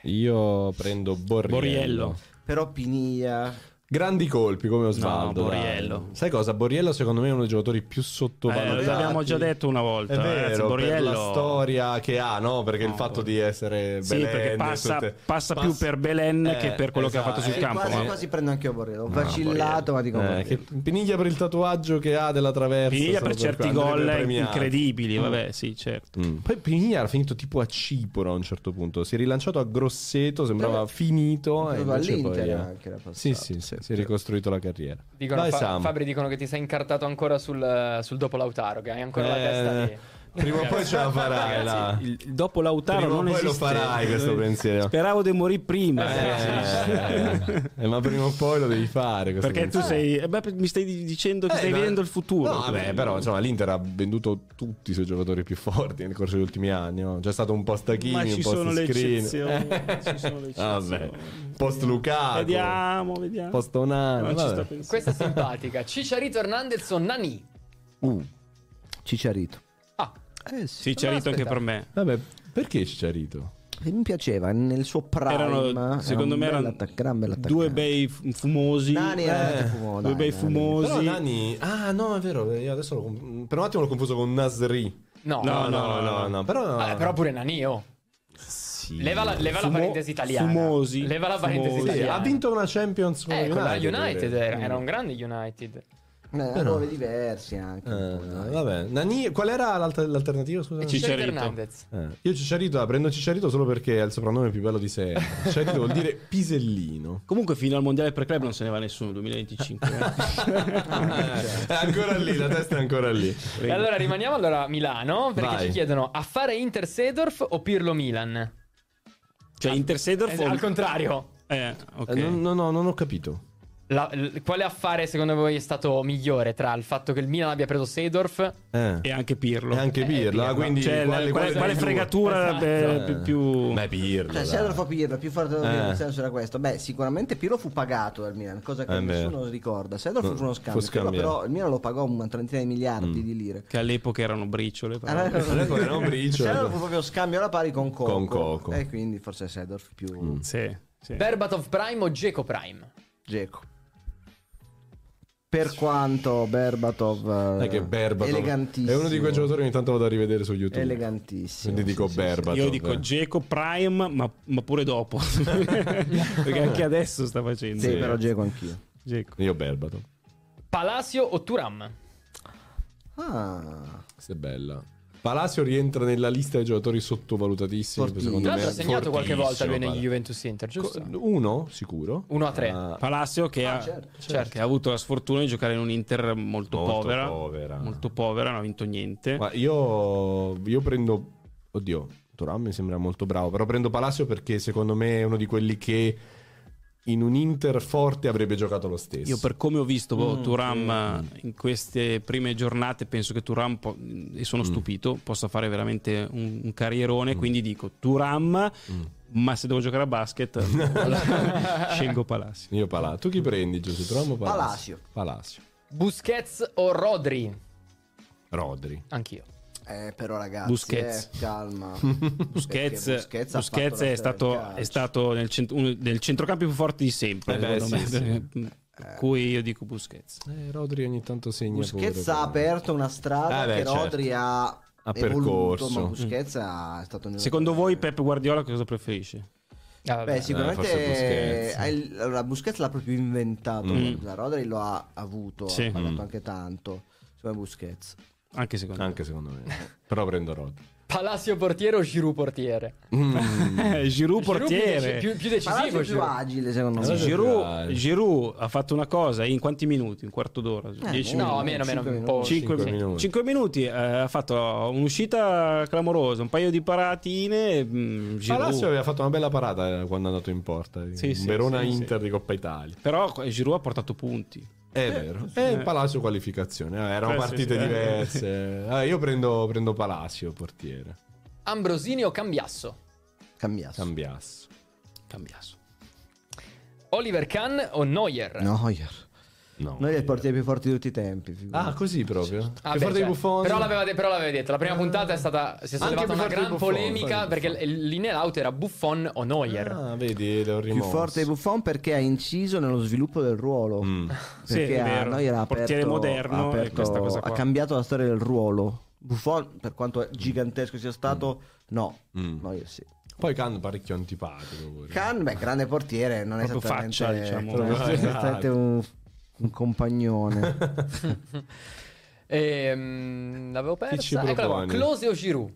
Speaker 1: Io prendo Borriello.
Speaker 3: Borriello.
Speaker 2: Però Piniglia...
Speaker 1: Grandi colpi come Osvaldo.
Speaker 3: No,
Speaker 1: dai.
Speaker 3: Borriello.
Speaker 1: Sai cosa? Borriello secondo me è uno dei giocatori più
Speaker 3: Eh,
Speaker 1: sottovalutati.
Speaker 3: l'abbiamo già detto una volta.
Speaker 1: È
Speaker 3: ragazzi,
Speaker 1: vero, per
Speaker 3: Borriello.
Speaker 1: la storia che ha, no? Perché il
Speaker 3: No,
Speaker 1: fatto
Speaker 3: Bor-
Speaker 1: di essere
Speaker 3: Sì,
Speaker 1: Belen,
Speaker 3: perché passa,
Speaker 1: tutte-
Speaker 3: passa
Speaker 1: pass-
Speaker 3: più per Belen
Speaker 1: Eh,
Speaker 3: che per quello che ha fatto sul
Speaker 1: esatto.
Speaker 3: campo.
Speaker 2: quasi,
Speaker 3: ma-
Speaker 2: quasi prendo anche io Borriello. Ho
Speaker 1: No,
Speaker 2: vacillato, ma dico
Speaker 1: Eh,
Speaker 2: Borriello.
Speaker 1: che Piniglia per il tatuaggio che ha della traversa.
Speaker 3: Piniglia per certi gol incredibili, vabbè, sì, certo.
Speaker 1: Mm. Poi Piniglia era finito tipo a Cipro a un certo punto. Si è rilanciato a Grosseto, sembrava finito. E
Speaker 2: all'Inter
Speaker 1: eh,
Speaker 2: anche era passato.
Speaker 1: Sì, sì, sì, si è ricostruito la carriera.
Speaker 4: Dicono,
Speaker 1: Vai,
Speaker 4: Fa-. Fabri dicono che ti sei incartato ancora sul, sul dopo Lautaro, che hai ancora la
Speaker 1: Eh,
Speaker 4: testa lì.
Speaker 1: Prima o poi ce la farai. là.
Speaker 3: Il, il dopo Lautaro
Speaker 1: Prima o
Speaker 3: non
Speaker 1: poi lo
Speaker 3: esiste.
Speaker 1: farai questo pensiero.
Speaker 3: Speravo di morire prima.
Speaker 1: Eh, eh, ma prima o poi lo devi fare.
Speaker 3: Perché tu
Speaker 1: pensiero.
Speaker 3: sei. eh, beh, mi stai dicendo che
Speaker 1: Eh,
Speaker 3: stai
Speaker 1: ma-
Speaker 3: vedendo il futuro.
Speaker 1: No, vabbè, però insomma l'Inter ha venduto tutti i suoi giocatori più forti nel corso degli ultimi anni. No? C'è stato un post Hakimi,
Speaker 3: Ma
Speaker 1: un
Speaker 3: le
Speaker 1: Screen.
Speaker 3: Ci sono le
Speaker 1: Vabbè.
Speaker 3: eccezioni.
Speaker 1: Post Lukaku.
Speaker 3: Vediamo, vediamo.
Speaker 1: Post Onana.
Speaker 4: Questa è simpatica. Cicciarito Hernandez o Nani?
Speaker 2: Uh, Cicciarito. Eh sì.
Speaker 3: Sì, c'è rito anche per me.
Speaker 1: Vabbè, perché Cicciarito?
Speaker 2: E mi piaceva nel suo prime.
Speaker 3: Erano, secondo me,
Speaker 2: era un
Speaker 3: erano
Speaker 2: attac-
Speaker 3: due bei fumosi.
Speaker 2: Nani
Speaker 1: Eh,
Speaker 2: fumo,
Speaker 3: due
Speaker 2: dai,
Speaker 3: bei
Speaker 2: Nani.
Speaker 3: fumosi.
Speaker 1: Però Nani... Ah, no, è vero. Io adesso lo... Per un attimo l'ho confuso con Nasri.
Speaker 4: no.
Speaker 3: No,
Speaker 1: No, no, no, no. Però...
Speaker 4: Vabbè, però pure Nani, oh.
Speaker 1: Sì.
Speaker 4: Leva la, leva la
Speaker 3: Fumo-
Speaker 4: parentesi italiana.
Speaker 3: fumosi.
Speaker 4: Leva la parentesi
Speaker 3: Fumosi.
Speaker 4: Italiana.
Speaker 1: ha vinto una Champions con
Speaker 4: Eh, con la
Speaker 1: United.
Speaker 4: United era, era un grande United.
Speaker 2: Eh, ruoli diversi anche.
Speaker 1: Eh, vabbè, Nani, qual era l'alter- l'alternativa? Scusa?
Speaker 4: Hernandez.
Speaker 1: Eh, io Cicciarito la prendo Cicciarito solo perché è il soprannome più bello di sé. Cicciarito vuol dire pisellino.
Speaker 3: Comunque, fino al mondiale per club non se ne va nessuno. 2025. eh.
Speaker 1: Eh, è ancora lì, la testa è ancora lì.
Speaker 4: E allora rimaniamo allora a Milano perché
Speaker 1: Vai.
Speaker 4: ci chiedono a fare Inter Sedorf o Pirlo Milan?
Speaker 3: cioè, Inter Sedorf.
Speaker 4: Eh, al contrario.
Speaker 3: Eh, ok.
Speaker 1: Eh, no, no, non ho capito.
Speaker 4: La- l- quale affare secondo voi è stato migliore tra il fatto che il Milan abbia preso Sedorf
Speaker 1: Eh.
Speaker 3: E anche Pirlo.
Speaker 1: E anche Pirlo,
Speaker 4: Pirlo.
Speaker 1: quindi
Speaker 3: Cioè,
Speaker 1: quale,
Speaker 3: quale,
Speaker 1: quale
Speaker 3: fregatura
Speaker 4: Esatto.
Speaker 3: eh,
Speaker 1: Eh.
Speaker 3: più, più-
Speaker 1: Beh, Pirlo.
Speaker 2: Cioè,
Speaker 1: dai.
Speaker 2: se allora fa Pirlo, più forte
Speaker 1: Eh.
Speaker 2: nel senso era questo. Beh, sicuramente Pirlo fu pagato dal Milan, cosa che
Speaker 1: Eh,
Speaker 2: nessuno
Speaker 1: beh.
Speaker 2: ricorda. Sedorf
Speaker 1: No,
Speaker 2: fu uno
Speaker 1: fu
Speaker 2: scambio. Pirlo, però il Milan lo pagò una trentina di miliardi di lire.
Speaker 3: che all'epoca erano briciole. però.
Speaker 2: Allora,
Speaker 1: All'epoca era un briciolo.
Speaker 2: Sedorf fu proprio scambio alla pari con Coco.
Speaker 1: Con Coco.
Speaker 2: E quindi forse Sedorf più
Speaker 3: Sì, sì.
Speaker 4: Berbatov Prime o Geco Prime?
Speaker 2: Geco. Per quanto Berbatov
Speaker 1: Sai che Berbatov
Speaker 2: elegantissimo.
Speaker 1: è uno di quei giocatori che ogni tanto vado a rivedere su YouTube.
Speaker 2: elegantissimo.
Speaker 1: Quindi dico
Speaker 2: sì.
Speaker 1: Berbatov.
Speaker 3: Io dico Geco Prime, ma, ma pure dopo. Perché anche adesso sta facendo.
Speaker 2: Sì, però Geco anch'io.
Speaker 3: Dzeko.
Speaker 1: Io Berbatov.
Speaker 4: Palacio o Turam?
Speaker 2: Ah,
Speaker 1: Questa è bella. Palacio rientra nella lista dei giocatori sottovalutatissimi.
Speaker 2: Fortissimo.
Speaker 1: Secondo
Speaker 4: Tra
Speaker 1: me
Speaker 4: ha segnato qualche volta lui negli Juventus Inter, giusto?
Speaker 1: Uno, sicuro?
Speaker 4: 1 a 3.
Speaker 1: Ah,
Speaker 3: Palacio che, ha,
Speaker 2: certo,
Speaker 3: certo, che ha avuto la sfortuna di giocare in un Inter molto,
Speaker 1: Molto
Speaker 3: povera,
Speaker 1: povera.
Speaker 3: Molto povera, non ha vinto niente.
Speaker 1: Ma io, io prendo. Oddio, Turam mi sembra molto bravo. Però prendo Palacio perché secondo me è uno di quelli che in un Inter forte avrebbe giocato lo stesso.
Speaker 3: Io per come ho visto
Speaker 1: Mm,
Speaker 3: boh, Turam in queste prime giornate penso che Turam, po- e
Speaker 1: Mm.
Speaker 3: sono stupito, possa fare veramente un, un carrierone, quindi dico Turam,
Speaker 1: Mm.
Speaker 3: ma se devo giocare a basket scelgo Palacio.
Speaker 1: Io Palacio. Tu chi prendi, Giuseppe? Turam o Palacio?
Speaker 2: Palacio.
Speaker 1: Palacio.
Speaker 4: Busquets o Rodri?
Speaker 1: Rodri.
Speaker 4: Anch'io.
Speaker 2: Eh, però ragazzi,
Speaker 3: Busquets.
Speaker 2: eh, calma.
Speaker 3: Busquets,
Speaker 2: Busquets
Speaker 3: Busquets è, stato, è stato nel, cent- uno del centrocampo più forti di sempre,
Speaker 1: Eh beh,
Speaker 3: secondo
Speaker 1: sì,
Speaker 3: me. Per cui io dico Busquets.
Speaker 1: Eh, Rodri ogni tanto segna
Speaker 2: Busquets
Speaker 1: pure,
Speaker 2: ha
Speaker 1: però.
Speaker 2: aperto una strada
Speaker 1: Eh beh,
Speaker 2: che
Speaker 1: certo.
Speaker 2: Rodri ha,
Speaker 1: Ha
Speaker 2: evoluto,
Speaker 1: percorso.
Speaker 2: ma Busquets ha- è stato un
Speaker 3: Secondo voi Pep Guardiola cosa preferisce?
Speaker 4: Ah.
Speaker 2: Beh, sicuramente
Speaker 1: forse Busquets.
Speaker 2: allora, Busquets l'ha proprio inventato.
Speaker 3: Mm.
Speaker 2: La Rodri lo ha avuto,
Speaker 3: Sì.
Speaker 2: ha pagato
Speaker 1: Mm.
Speaker 2: anche tanto. Secondo me Busquets.
Speaker 3: Anche secondo me.
Speaker 1: Anche secondo me. Però prendo Rod.
Speaker 4: Palacio portiere o Giroud portiere?
Speaker 3: Eh, Giroud portiere.
Speaker 4: Più, più
Speaker 2: Palazzo
Speaker 4: decisivo
Speaker 2: è più
Speaker 4: Giroud.
Speaker 2: agile, secondo me.
Speaker 3: Giroud. Giroud ha fatto una cosa in quanti minuti? Un quarto d'ora? Dieci
Speaker 2: no,
Speaker 4: No,
Speaker 3: minuti?
Speaker 4: meno, meno,
Speaker 2: Cinque
Speaker 4: un po'.
Speaker 2: minuti.
Speaker 3: Cinque,
Speaker 1: Cinque minuti.
Speaker 3: cinque minuti, eh, ha fatto un'uscita clamorosa, un paio di paratine. mm, Giroud.
Speaker 1: Palacio aveva fatto una bella parata eh, quando è andato in porta.
Speaker 3: Sì,
Speaker 1: Un
Speaker 3: sì,
Speaker 1: Verona
Speaker 3: sì,
Speaker 1: Inter
Speaker 3: sì.
Speaker 1: di Coppa Italia.
Speaker 3: Però Giroud ha portato punti.
Speaker 1: È vero. E il Palacio qualificazione. Eh, erano
Speaker 3: Eh, sì,
Speaker 1: partite
Speaker 3: sì.
Speaker 1: diverse. Eh, io prendo, prendo Palacio, portiere.
Speaker 4: Ambrosini o Cambiasso?
Speaker 2: Cambiasso.
Speaker 1: Cambiasso.
Speaker 3: Cambiasso.
Speaker 4: Oliver Kahn o Neuer?
Speaker 2: Neuer.
Speaker 1: No.
Speaker 2: Noi è il portiere più forte di tutti i tempi. figurati.
Speaker 1: Ah, così proprio?
Speaker 4: Ah,
Speaker 1: che
Speaker 4: beh,
Speaker 1: forte
Speaker 4: cioè,
Speaker 1: di Buffon.
Speaker 4: però, l'aveva de- però l'aveva detto, la prima puntata è stata si è
Speaker 1: Anche
Speaker 4: sollevata
Speaker 1: più
Speaker 4: una gran
Speaker 1: Buffon,
Speaker 4: polemica perché linea out era Buffon o Neuer.
Speaker 1: Ah, vedi, le ho
Speaker 2: più
Speaker 1: rimosso.
Speaker 2: forte di Buffon perché ha inciso nello sviluppo del ruolo.
Speaker 1: Mm.
Speaker 3: Sì,
Speaker 2: Perché
Speaker 3: è
Speaker 2: ha,
Speaker 3: vero.
Speaker 2: Neuer ha
Speaker 3: Portiere
Speaker 2: aperto-
Speaker 3: moderno
Speaker 2: ha, aperto-
Speaker 3: questa cosa qua.
Speaker 2: ha cambiato la storia del ruolo. Buffon, per quanto gigantesco sia stato, no.
Speaker 1: Mm.
Speaker 2: Neuer sì.
Speaker 1: Poi Can parecchio antipatico. pure.
Speaker 2: Khan, beh, grande portiere, non è esattamente,
Speaker 3: faccia, diciamo.
Speaker 2: non è
Speaker 1: Esatto.
Speaker 2: esattamente un, un compagnone.
Speaker 4: Ehm, l'avevo
Speaker 1: Chi ci
Speaker 4: persa. Eccola qua.
Speaker 1: proponi?
Speaker 4: Close o Giroud?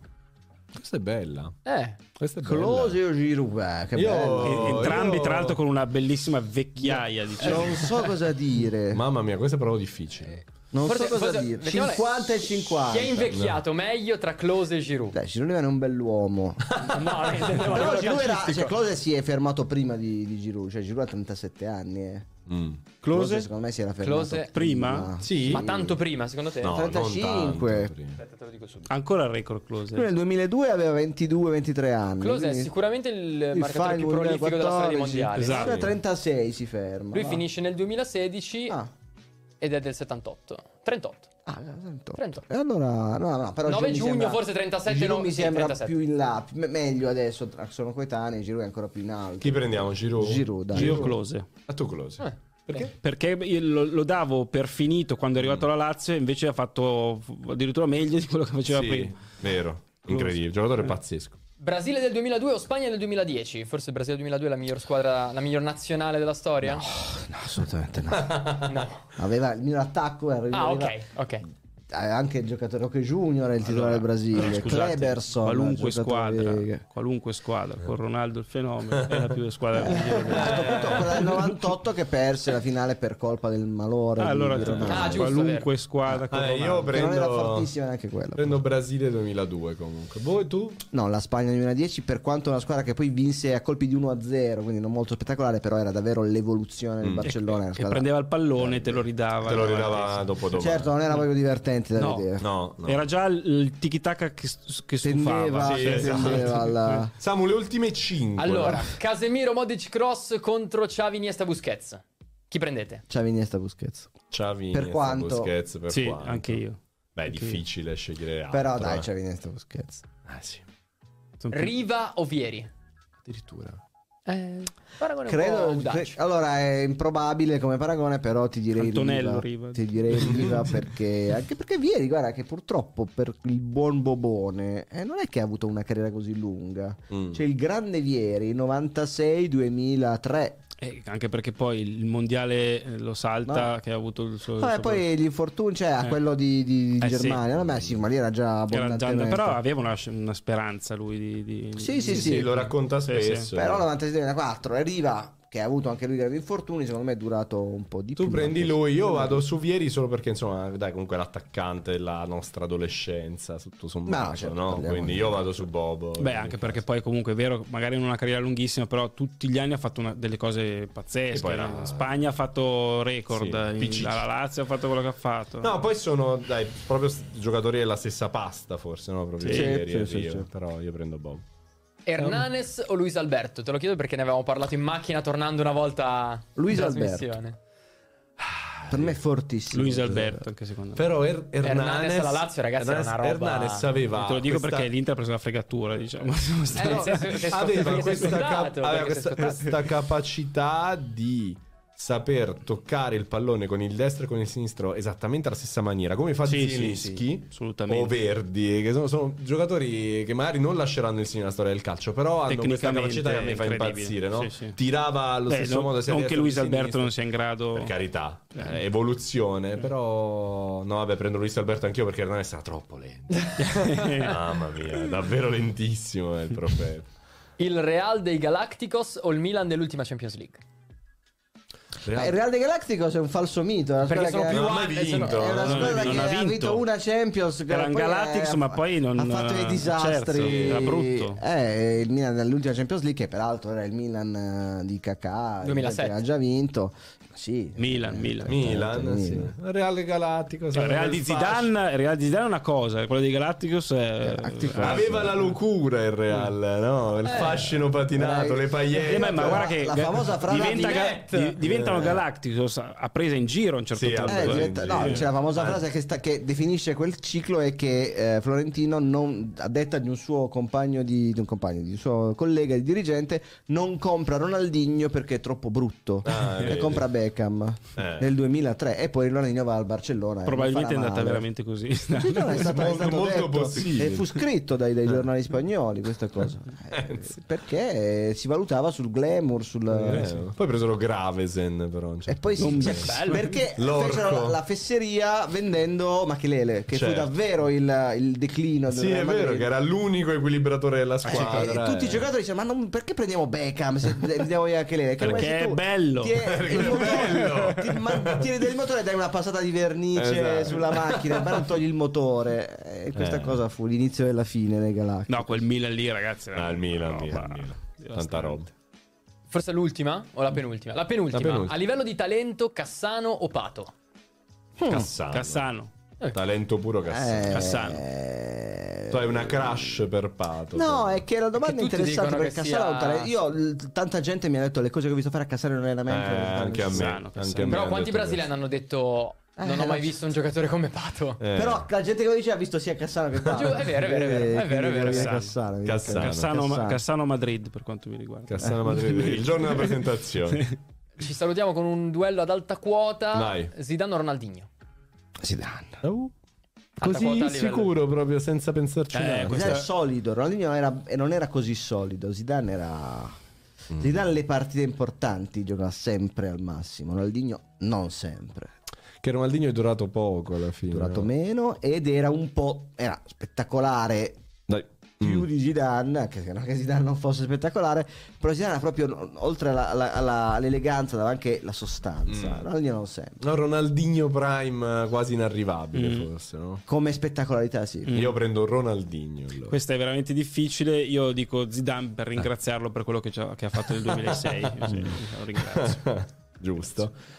Speaker 1: Questa è bella.
Speaker 4: Eh,
Speaker 1: Questa è.
Speaker 2: Close o Giroud? Beh, che
Speaker 1: Io-
Speaker 2: bello.
Speaker 3: E- entrambi,
Speaker 1: io-
Speaker 3: tra l'altro, con una bellissima vecchiaia. Diciamo.
Speaker 2: Non so cosa dire.
Speaker 1: Mamma mia, questo è proprio difficile.
Speaker 2: Non
Speaker 4: forse-
Speaker 2: so cosa
Speaker 4: forse-
Speaker 2: dire.
Speaker 4: mettiamola-
Speaker 2: 50 e 50.
Speaker 4: chi è invecchiato meglio tra Close e Giroud?
Speaker 2: Dai, Giroud rimane un bell'uomo.
Speaker 4: No, intendevo a
Speaker 2: Però Giroud era, cioè, Close si è fermato prima di, di Giroud. Cioè, Giroud ha 37 anni. Eh.
Speaker 1: Mm.
Speaker 3: Close?
Speaker 2: secondo me si era fermato
Speaker 4: Close?
Speaker 3: Prima?
Speaker 1: Sì.
Speaker 4: Ma tanto prima, secondo te?
Speaker 1: No, non
Speaker 2: 35.
Speaker 1: tanto prima.
Speaker 4: Aspetta, te lo dico subito.
Speaker 3: Ancora il record
Speaker 2: Lui
Speaker 3: close.
Speaker 2: nel 2002 aveva 22-23 anni.
Speaker 4: Close è sicuramente il
Speaker 2: il
Speaker 4: marcatore più prolifico della storia dei
Speaker 2: 2014.
Speaker 4: mondiali.
Speaker 3: Esatto.
Speaker 2: Lui a 36 si ferma.
Speaker 4: Lui
Speaker 2: va.
Speaker 4: finisce nel 2016
Speaker 2: Ah,
Speaker 4: ed è del 78. 38.
Speaker 2: Ah, 38.
Speaker 4: 38.
Speaker 2: E allora, no, no, però
Speaker 4: 9
Speaker 2: Giroud mi
Speaker 4: giugno,
Speaker 2: sembra-
Speaker 4: forse 37,
Speaker 2: Giroud
Speaker 4: no,
Speaker 2: mi sembra
Speaker 4: 37.
Speaker 2: più in là, me- meglio adesso. Sono coetanei. Giroud è ancora più in alto.
Speaker 1: Chi prendiamo? Giroud?
Speaker 2: Giroud, dai.
Speaker 3: Giro close.
Speaker 1: A tu close.
Speaker 4: Eh,
Speaker 1: Perché?
Speaker 3: Perché io lo, lo davo per finito quando è arrivato alla Lazio, invece ha fatto addirittura meglio di quello che faceva
Speaker 1: Sì,
Speaker 3: prima.
Speaker 1: vero. Incredibile. Giocatore pazzesco.
Speaker 4: Brasile del 2002 o Spagna del 2010? Forse il Brasile del 2002 è la miglior squadra, la miglior nazionale della storia?
Speaker 2: No, assolutamente no.
Speaker 4: No.
Speaker 2: Aveva il mio attacco. Era,
Speaker 4: Ah,
Speaker 2: aveva-
Speaker 4: ok, ok.
Speaker 2: Eh, Anche il giocatore Roque Junior è il titolare del Brasile.
Speaker 3: Scusate,
Speaker 2: Cleberson.
Speaker 3: qualunque squadra, qualunque squadra, con Ronaldo il fenomeno, è la più squadra migliore del
Speaker 2: A questo punto quella del 98 che perse la finale per colpa del malore
Speaker 3: Ah, allora
Speaker 2: di.
Speaker 4: Ah, giusto,
Speaker 3: qualunque
Speaker 4: vero.
Speaker 3: squadra con
Speaker 1: Eh, io
Speaker 2: che non era
Speaker 1: prendo,
Speaker 2: fortissima neanche quella.
Speaker 1: prendo Brasile 2002 comunque. Voi tu?
Speaker 2: No, la Spagna 2010 per quanto una squadra che poi vinse a colpi di 1-0, quindi non molto spettacolare, però era davvero l'evoluzione del Barcellona. era una
Speaker 3: che
Speaker 2: squadra-
Speaker 3: prendeva il pallone e te lo ridava.
Speaker 1: Te lo ridava dopo dopo.
Speaker 2: Certo, non era proprio divertente da
Speaker 3: No.
Speaker 2: vedere.
Speaker 1: No, no.
Speaker 3: Era già il, il tiki-taka che, che stufava.
Speaker 1: Sì, esatto.
Speaker 2: alla-
Speaker 1: Samu, le ultime 5.
Speaker 4: Allora, Casemiro, Modic, Cross contro Xavi, Iniesta, Busquets. Chi prendete?
Speaker 2: Xavi Iniesta Busquets.
Speaker 1: Xavi,
Speaker 2: Per
Speaker 1: Iniesta,
Speaker 2: quanto-
Speaker 1: Busquets, per
Speaker 3: Sì,
Speaker 1: quanto.
Speaker 3: anche io.
Speaker 1: Beh, è difficile scegliere altro.
Speaker 2: Però dai,
Speaker 1: eh.
Speaker 2: Xavi Iniesta Busquets.
Speaker 1: Eh sì,
Speaker 4: Riva o Vieri?
Speaker 1: addirittura.
Speaker 4: Eh,
Speaker 2: Credo, cre- allora è improbabile come paragone, però ti direi
Speaker 3: Antonello
Speaker 2: Riva.
Speaker 3: Riva.
Speaker 2: Ti direi Riva perché anche perché Vieri, guarda che purtroppo per il buon Bobone eh, non è che ha avuto una carriera così lunga.
Speaker 1: Mm.
Speaker 2: C'è il grande Vieri 96-2003.
Speaker 3: Eh, anche perché poi il mondiale eh, lo salta,
Speaker 2: No.
Speaker 3: che ha avuto il suo. il
Speaker 2: Vabbè,
Speaker 3: suo-
Speaker 2: poi gli infortuni, cioè a
Speaker 3: Eh.
Speaker 2: quello di, di- di
Speaker 3: Eh, sì.
Speaker 2: Germania. Vabbè, sì, ma lì era già
Speaker 3: Era già- però aveva una, una speranza lui di. di-
Speaker 2: Sì, sì,
Speaker 1: Sì,
Speaker 2: sì.
Speaker 1: sì, lo racconta
Speaker 3: Sì,
Speaker 1: spesso.
Speaker 3: sì.
Speaker 2: Però 96-2004 e Riva, che ha avuto anche lui gravi infortuni, secondo me è durato un po' di
Speaker 1: Tu
Speaker 2: più.
Speaker 1: prendi
Speaker 2: anche
Speaker 1: lui, io vado su Vieri solo perché insomma, dai, comunque è l'attaccante della nostra adolescenza, tutto sommato,
Speaker 2: No, certo,
Speaker 1: no? Quindi
Speaker 2: di-
Speaker 1: io vado su Bobo.
Speaker 3: Beh, anche perché poi comunque è vero, magari non una carriera lunghissima, però tutti gli anni ha fatto una- delle cose pazzesche.
Speaker 1: Poi era-
Speaker 3: In Spagna ha fatto record,
Speaker 1: Sì,
Speaker 3: in- la Lazio ha fatto quello che ha fatto.
Speaker 1: No, poi sono, dai, proprio giocatori della stessa pasta, forse, no? Proprio
Speaker 2: Sì,
Speaker 1: Vieri
Speaker 2: sì, sì,
Speaker 1: Rio,
Speaker 2: sì.
Speaker 1: Però io prendo Bobo.
Speaker 4: Hernanes o Luis Alberto? Te lo chiedo perché ne avevamo parlato in macchina tornando una volta
Speaker 2: Luis Alberto.
Speaker 4: trasmissione.
Speaker 2: Per me è fortissimo.
Speaker 3: Luis Alberto, anche secondo me.
Speaker 1: Però er- Hernanes,
Speaker 4: Hernanes alla Lazio, ragazzi, era una roba-
Speaker 1: Hernanes aveva
Speaker 3: Te lo dico
Speaker 1: questa-
Speaker 3: perché l'Inter ha preso la fregatura, diciamo.
Speaker 4: Eh, sei
Speaker 1: aveva questa, cap- aveva questa- questa capacità di saper toccare il pallone con il destro e con il sinistro esattamente alla stessa maniera, come fa
Speaker 3: Sì, sì,
Speaker 1: Zielinski
Speaker 3: sì, assolutamente.
Speaker 1: o Verdi, che sono, sono giocatori che magari non lasceranno il segno nella storia del calcio, però hanno questa capacità che a me fa impazzire, no?
Speaker 3: Sì, sì.
Speaker 1: Tirava allo
Speaker 3: Beh,
Speaker 1: stesso
Speaker 3: no-
Speaker 1: modo sia
Speaker 3: non che Luis Alberto non sia in grado
Speaker 1: Per carità, eh, evoluzione, però no, vabbè, prendo Luis Alberto anch'io perché Hernanes era troppo lento. Mamma mia, davvero lentissimo è il profeta.
Speaker 4: Il Real dei Galacticos o il Milan dell'ultima Champions League?
Speaker 2: Ma il Real de Galacticos è un falso mito. È una
Speaker 4: Perché
Speaker 2: squadra
Speaker 4: sono
Speaker 2: che
Speaker 4: più
Speaker 1: mai vinto.
Speaker 2: È una squadra
Speaker 3: non
Speaker 2: che
Speaker 3: ha
Speaker 2: ha
Speaker 3: vinto.
Speaker 2: vinto una Champions.
Speaker 3: Era Galactics, ma poi non-
Speaker 2: ha fatto dei
Speaker 3: certo,
Speaker 2: disastri.
Speaker 3: era brutto.
Speaker 2: Eh, il Milan nell'ultima Champions League, che peraltro era il Milan eh, di Kakà,
Speaker 4: 2007.
Speaker 2: che ha già vinto. Sì,
Speaker 3: Milan,
Speaker 2: Eh,
Speaker 3: Milan.
Speaker 1: Milan,
Speaker 2: Milan.
Speaker 1: sì. Real Galattico.
Speaker 3: Cioè, Real di Zidane, Real di Zidane è una cosa, quello di Galacticos è...
Speaker 2: Galacticos.
Speaker 1: Aveva la locura il Real, no? Il fascino patinato,
Speaker 2: Eh,
Speaker 1: le
Speaker 3: Eh,
Speaker 1: pagliette.
Speaker 3: ma, ma guarda che
Speaker 2: la famosa frase
Speaker 3: diventa
Speaker 4: di
Speaker 3: ga- diventano
Speaker 1: Eh.
Speaker 3: Galacticos a presa in giro a un certo
Speaker 1: Sì,
Speaker 3: punto.
Speaker 2: Eh,
Speaker 3: eh.
Speaker 2: diventa- no, c'è la famosa
Speaker 1: Eh.
Speaker 2: frase che, sta- che definisce quel ciclo e che eh, Florentino, non, a detta di un suo compagno, di, di un compagno, di un suo collega di dirigente, non compra Ronaldinho perché è troppo brutto
Speaker 1: Ah,
Speaker 2: e compra Beckham
Speaker 1: Eh.
Speaker 2: nel 2003 e poi Ronaldinho va al Barcellona.
Speaker 3: Probabilmente è andata
Speaker 2: male.
Speaker 3: veramente così.
Speaker 2: Sì, no, è stato, è
Speaker 1: Molto,
Speaker 2: stato
Speaker 1: molto
Speaker 2: detto.
Speaker 1: possibile.
Speaker 2: e fu scritto dai, dai giornali spagnoli questa cosa Eh, perché si valutava sul glamour sul,
Speaker 1: Eh, Poi presero Gravesen, però. un
Speaker 2: e
Speaker 1: certo
Speaker 2: poi si,
Speaker 3: Non
Speaker 2: si-
Speaker 3: bello.
Speaker 2: perché
Speaker 1: L'orco.
Speaker 2: fecero la, la fesseria vendendo Machelele, che fu
Speaker 1: Certo.
Speaker 2: davvero il, il declino del
Speaker 1: Sì, è vero che era l'unico equilibratore della
Speaker 2: Cioè,
Speaker 1: squadra.
Speaker 2: e tutti
Speaker 1: eh.
Speaker 2: i giocatori dicevano: Ma non- perché prendiamo Beckham se vendiamo Machelele? Che
Speaker 3: Perché è bello.
Speaker 2: ti-
Speaker 1: Perché
Speaker 2: il
Speaker 1: è
Speaker 2: motore-
Speaker 1: bello.
Speaker 2: Ti, ma- tiri del motore e dai una passata di vernice
Speaker 1: Esatto.
Speaker 2: sulla macchina, ma non togli il motore. E questa
Speaker 1: Eh.
Speaker 2: cosa fu l'inizio della fine dei Galactici.
Speaker 3: No, quel Milan lì, ragazzi.
Speaker 1: Ah, il Milan,
Speaker 3: una
Speaker 1: Milan, Milan. Tanta roba.
Speaker 4: Forse l'ultima o la penultima? La penultima.
Speaker 1: La penultima.
Speaker 4: A livello di talento, Cassano o Pato?
Speaker 1: Cassano.
Speaker 3: Cassano.
Speaker 1: Talento puro Cassano.
Speaker 2: Eh,
Speaker 3: Cassano.
Speaker 1: Tu hai una crush per Pato.
Speaker 2: No,
Speaker 1: però.
Speaker 2: è che la domanda è interessante perché Cassano ha un talento. Io, tanta gente mi ha detto le cose che ho visto fare a Cassano in
Speaker 1: Eh,
Speaker 2: allenamento.
Speaker 1: anche a me.
Speaker 3: Cassano,
Speaker 1: Anche a me
Speaker 4: Però quanti brasiliani hanno detto non
Speaker 2: Eh,
Speaker 4: ho mai visto un giocatore come Pato?
Speaker 1: Eh.
Speaker 2: Però la gente che lo dice ha visto sia Cassano che.
Speaker 4: Giù, è vero, è vero, è vero, è vero, è vero.
Speaker 2: Cassano.
Speaker 3: Cassano.
Speaker 2: Cassano.
Speaker 1: Cassano.
Speaker 3: Cassano, Cassano Madrid per quanto mi riguarda.
Speaker 1: Cassano Madrid, il giorno della presentazione.
Speaker 4: Ci salutiamo con un duello ad alta quota.
Speaker 1: Vai.
Speaker 4: Zidane o Ronaldinho?
Speaker 2: Zidane.
Speaker 1: Uh,
Speaker 4: Alta
Speaker 1: Così sicuro proprio senza pensarci
Speaker 3: Eh, questo-
Speaker 2: Zidane è solido. Ronaldinho era, e non era così solido. Zidane era.
Speaker 1: Mm.
Speaker 2: Zidane le partite importanti giocava sempre al massimo. Ronaldinho non sempre.
Speaker 1: Che Ronaldinho è durato poco alla fine.
Speaker 2: Durato
Speaker 1: no?
Speaker 2: meno ed era un po'. Era spettacolare. Più
Speaker 1: Mm.
Speaker 2: di Zidane, anche se non che Zidane non fosse spettacolare, però Zidane ha proprio, oltre alla- alla- alla- all'eleganza, aveva anche la sostanza.
Speaker 1: Mm.
Speaker 2: Ronaldinho non sempre.
Speaker 1: No, Ronaldinho Prime eh, quasi inarrivabile
Speaker 3: Mm.
Speaker 1: forse, no?
Speaker 2: Come spettacolarità, sì.
Speaker 1: Io prendo Ronaldinho. allora.
Speaker 3: Questa è veramente difficile. Io dico Zidane per ringraziarlo per quello che, che ha fatto nel 2006. Io sì, lo ringrazio.
Speaker 1: Giusto.
Speaker 2: Grazie.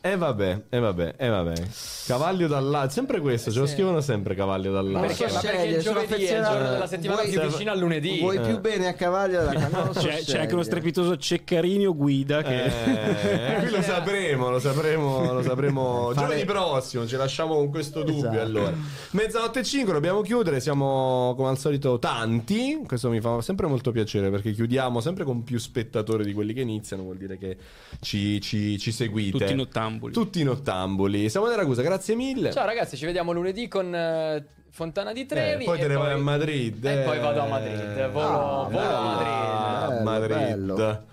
Speaker 1: E vabbè, e vabbè, e vabbè. Cavaglio dall'alto, sempre questo, ce lo
Speaker 4: Sì.
Speaker 1: scrivono sempre Cavaglio dall'alto.
Speaker 4: Perché? Ma perché il giovedì è il giorno della settimana
Speaker 2: Vuoi-
Speaker 4: più vicino al lunedì.
Speaker 2: Vuoi
Speaker 1: Eh.
Speaker 2: più bene a Cavaglio della so
Speaker 3: C'è, c'è anche uno strepitoso Ceccarini Guida che...
Speaker 1: Eh, qui lo sapremo, lo sapremo, lo sapremo
Speaker 2: Fare-
Speaker 1: giovedì prossimo. Ci lasciamo con questo dubbio.
Speaker 2: Esatto.
Speaker 1: Allora, mezzanotte e 5 dobbiamo chiudere. Siamo come al solito tanti. Questo mi fa sempre molto piacere perché chiudiamo sempre con più spettatori di quelli che iniziano. Vuol dire che ci, ci, ci seguite.
Speaker 3: Tutti nottambuli.
Speaker 1: Tutti nottambuli. Siamo da Ragusa, grazie mille.
Speaker 4: Ciao ragazzi, ci vediamo lunedì con eh, Fontana di Trevi.
Speaker 1: Eh, poi
Speaker 4: e
Speaker 1: te ne vai a Madrid.
Speaker 4: E
Speaker 1: eh.
Speaker 4: poi vado a Madrid. Volo,
Speaker 2: Ah,
Speaker 4: volo a
Speaker 1: Ah,
Speaker 4: Madrid.
Speaker 2: Bello,
Speaker 1: Madrid.
Speaker 2: bello.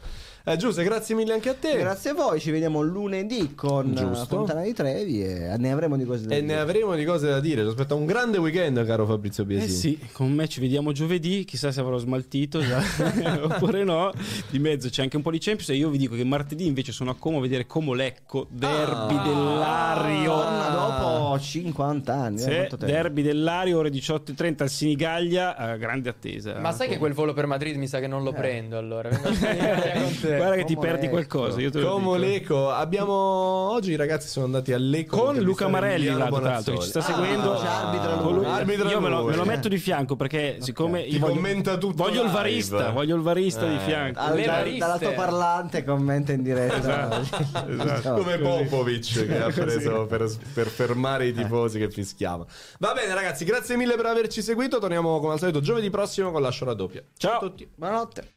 Speaker 1: Eh, Giuseppe, grazie mille anche a te.
Speaker 2: Grazie a voi, ci vediamo lunedì con
Speaker 1: Giusto.
Speaker 2: eh, Fontana di Trevi e ne avremo di cose da
Speaker 1: E
Speaker 2: dire.
Speaker 1: ne avremo di cose da dire. Ci aspetta un grande weekend, caro Fabrizio
Speaker 3: Eh
Speaker 1: Biasi.
Speaker 3: sì, con me ci vediamo giovedì, chissà se avrò smaltito già, oppure no. Di mezzo c'è anche un po' di Champions e io vi dico che martedì invece sono a Como a vedere Como Lecco, derby
Speaker 1: Ah.
Speaker 3: dell'Ario.
Speaker 2: Torna dopo 50 anni. eh,
Speaker 3: Sì,
Speaker 2: tempo.
Speaker 3: derby dell'Ario, ore 18.30 al Sinigaglia, eh, grande attesa.
Speaker 4: Ma sai che quel volo per Madrid mi sa che non lo prendo allora. Vengo a con te.
Speaker 3: Guarda che ti perdi qualcosa. Io te lo
Speaker 1: Como
Speaker 3: dico.
Speaker 1: Lecco, abbiamo oggi i ragazzi sono andati a Lecco
Speaker 3: Con Luca Marelli, là, tra l'altro, che ci sta seguendo.
Speaker 2: Ah, arbitra
Speaker 3: Con lui.
Speaker 1: Arbitra
Speaker 3: Io me lo,
Speaker 1: lui.
Speaker 3: me lo metto di fianco perché siccome
Speaker 1: Ti
Speaker 3: io voglio,
Speaker 1: commenta tutto
Speaker 3: voglio il
Speaker 1: live.
Speaker 3: varista, voglio il varista di
Speaker 1: Eh.
Speaker 3: fianco.
Speaker 2: Al-
Speaker 4: Le
Speaker 2: dal-
Speaker 4: bariste.
Speaker 2: dall'altoparlante commenta in diretta.
Speaker 3: Esatto.
Speaker 1: Come Popovic che ha preso per, per fermare i tifosi che fischiavano. Va bene, ragazzi, grazie mille per averci seguito. Torniamo come al solito giovedì prossimo con la raddoppia. Ciao a
Speaker 3: Ciao.
Speaker 1: tutti.
Speaker 2: Buonanotte.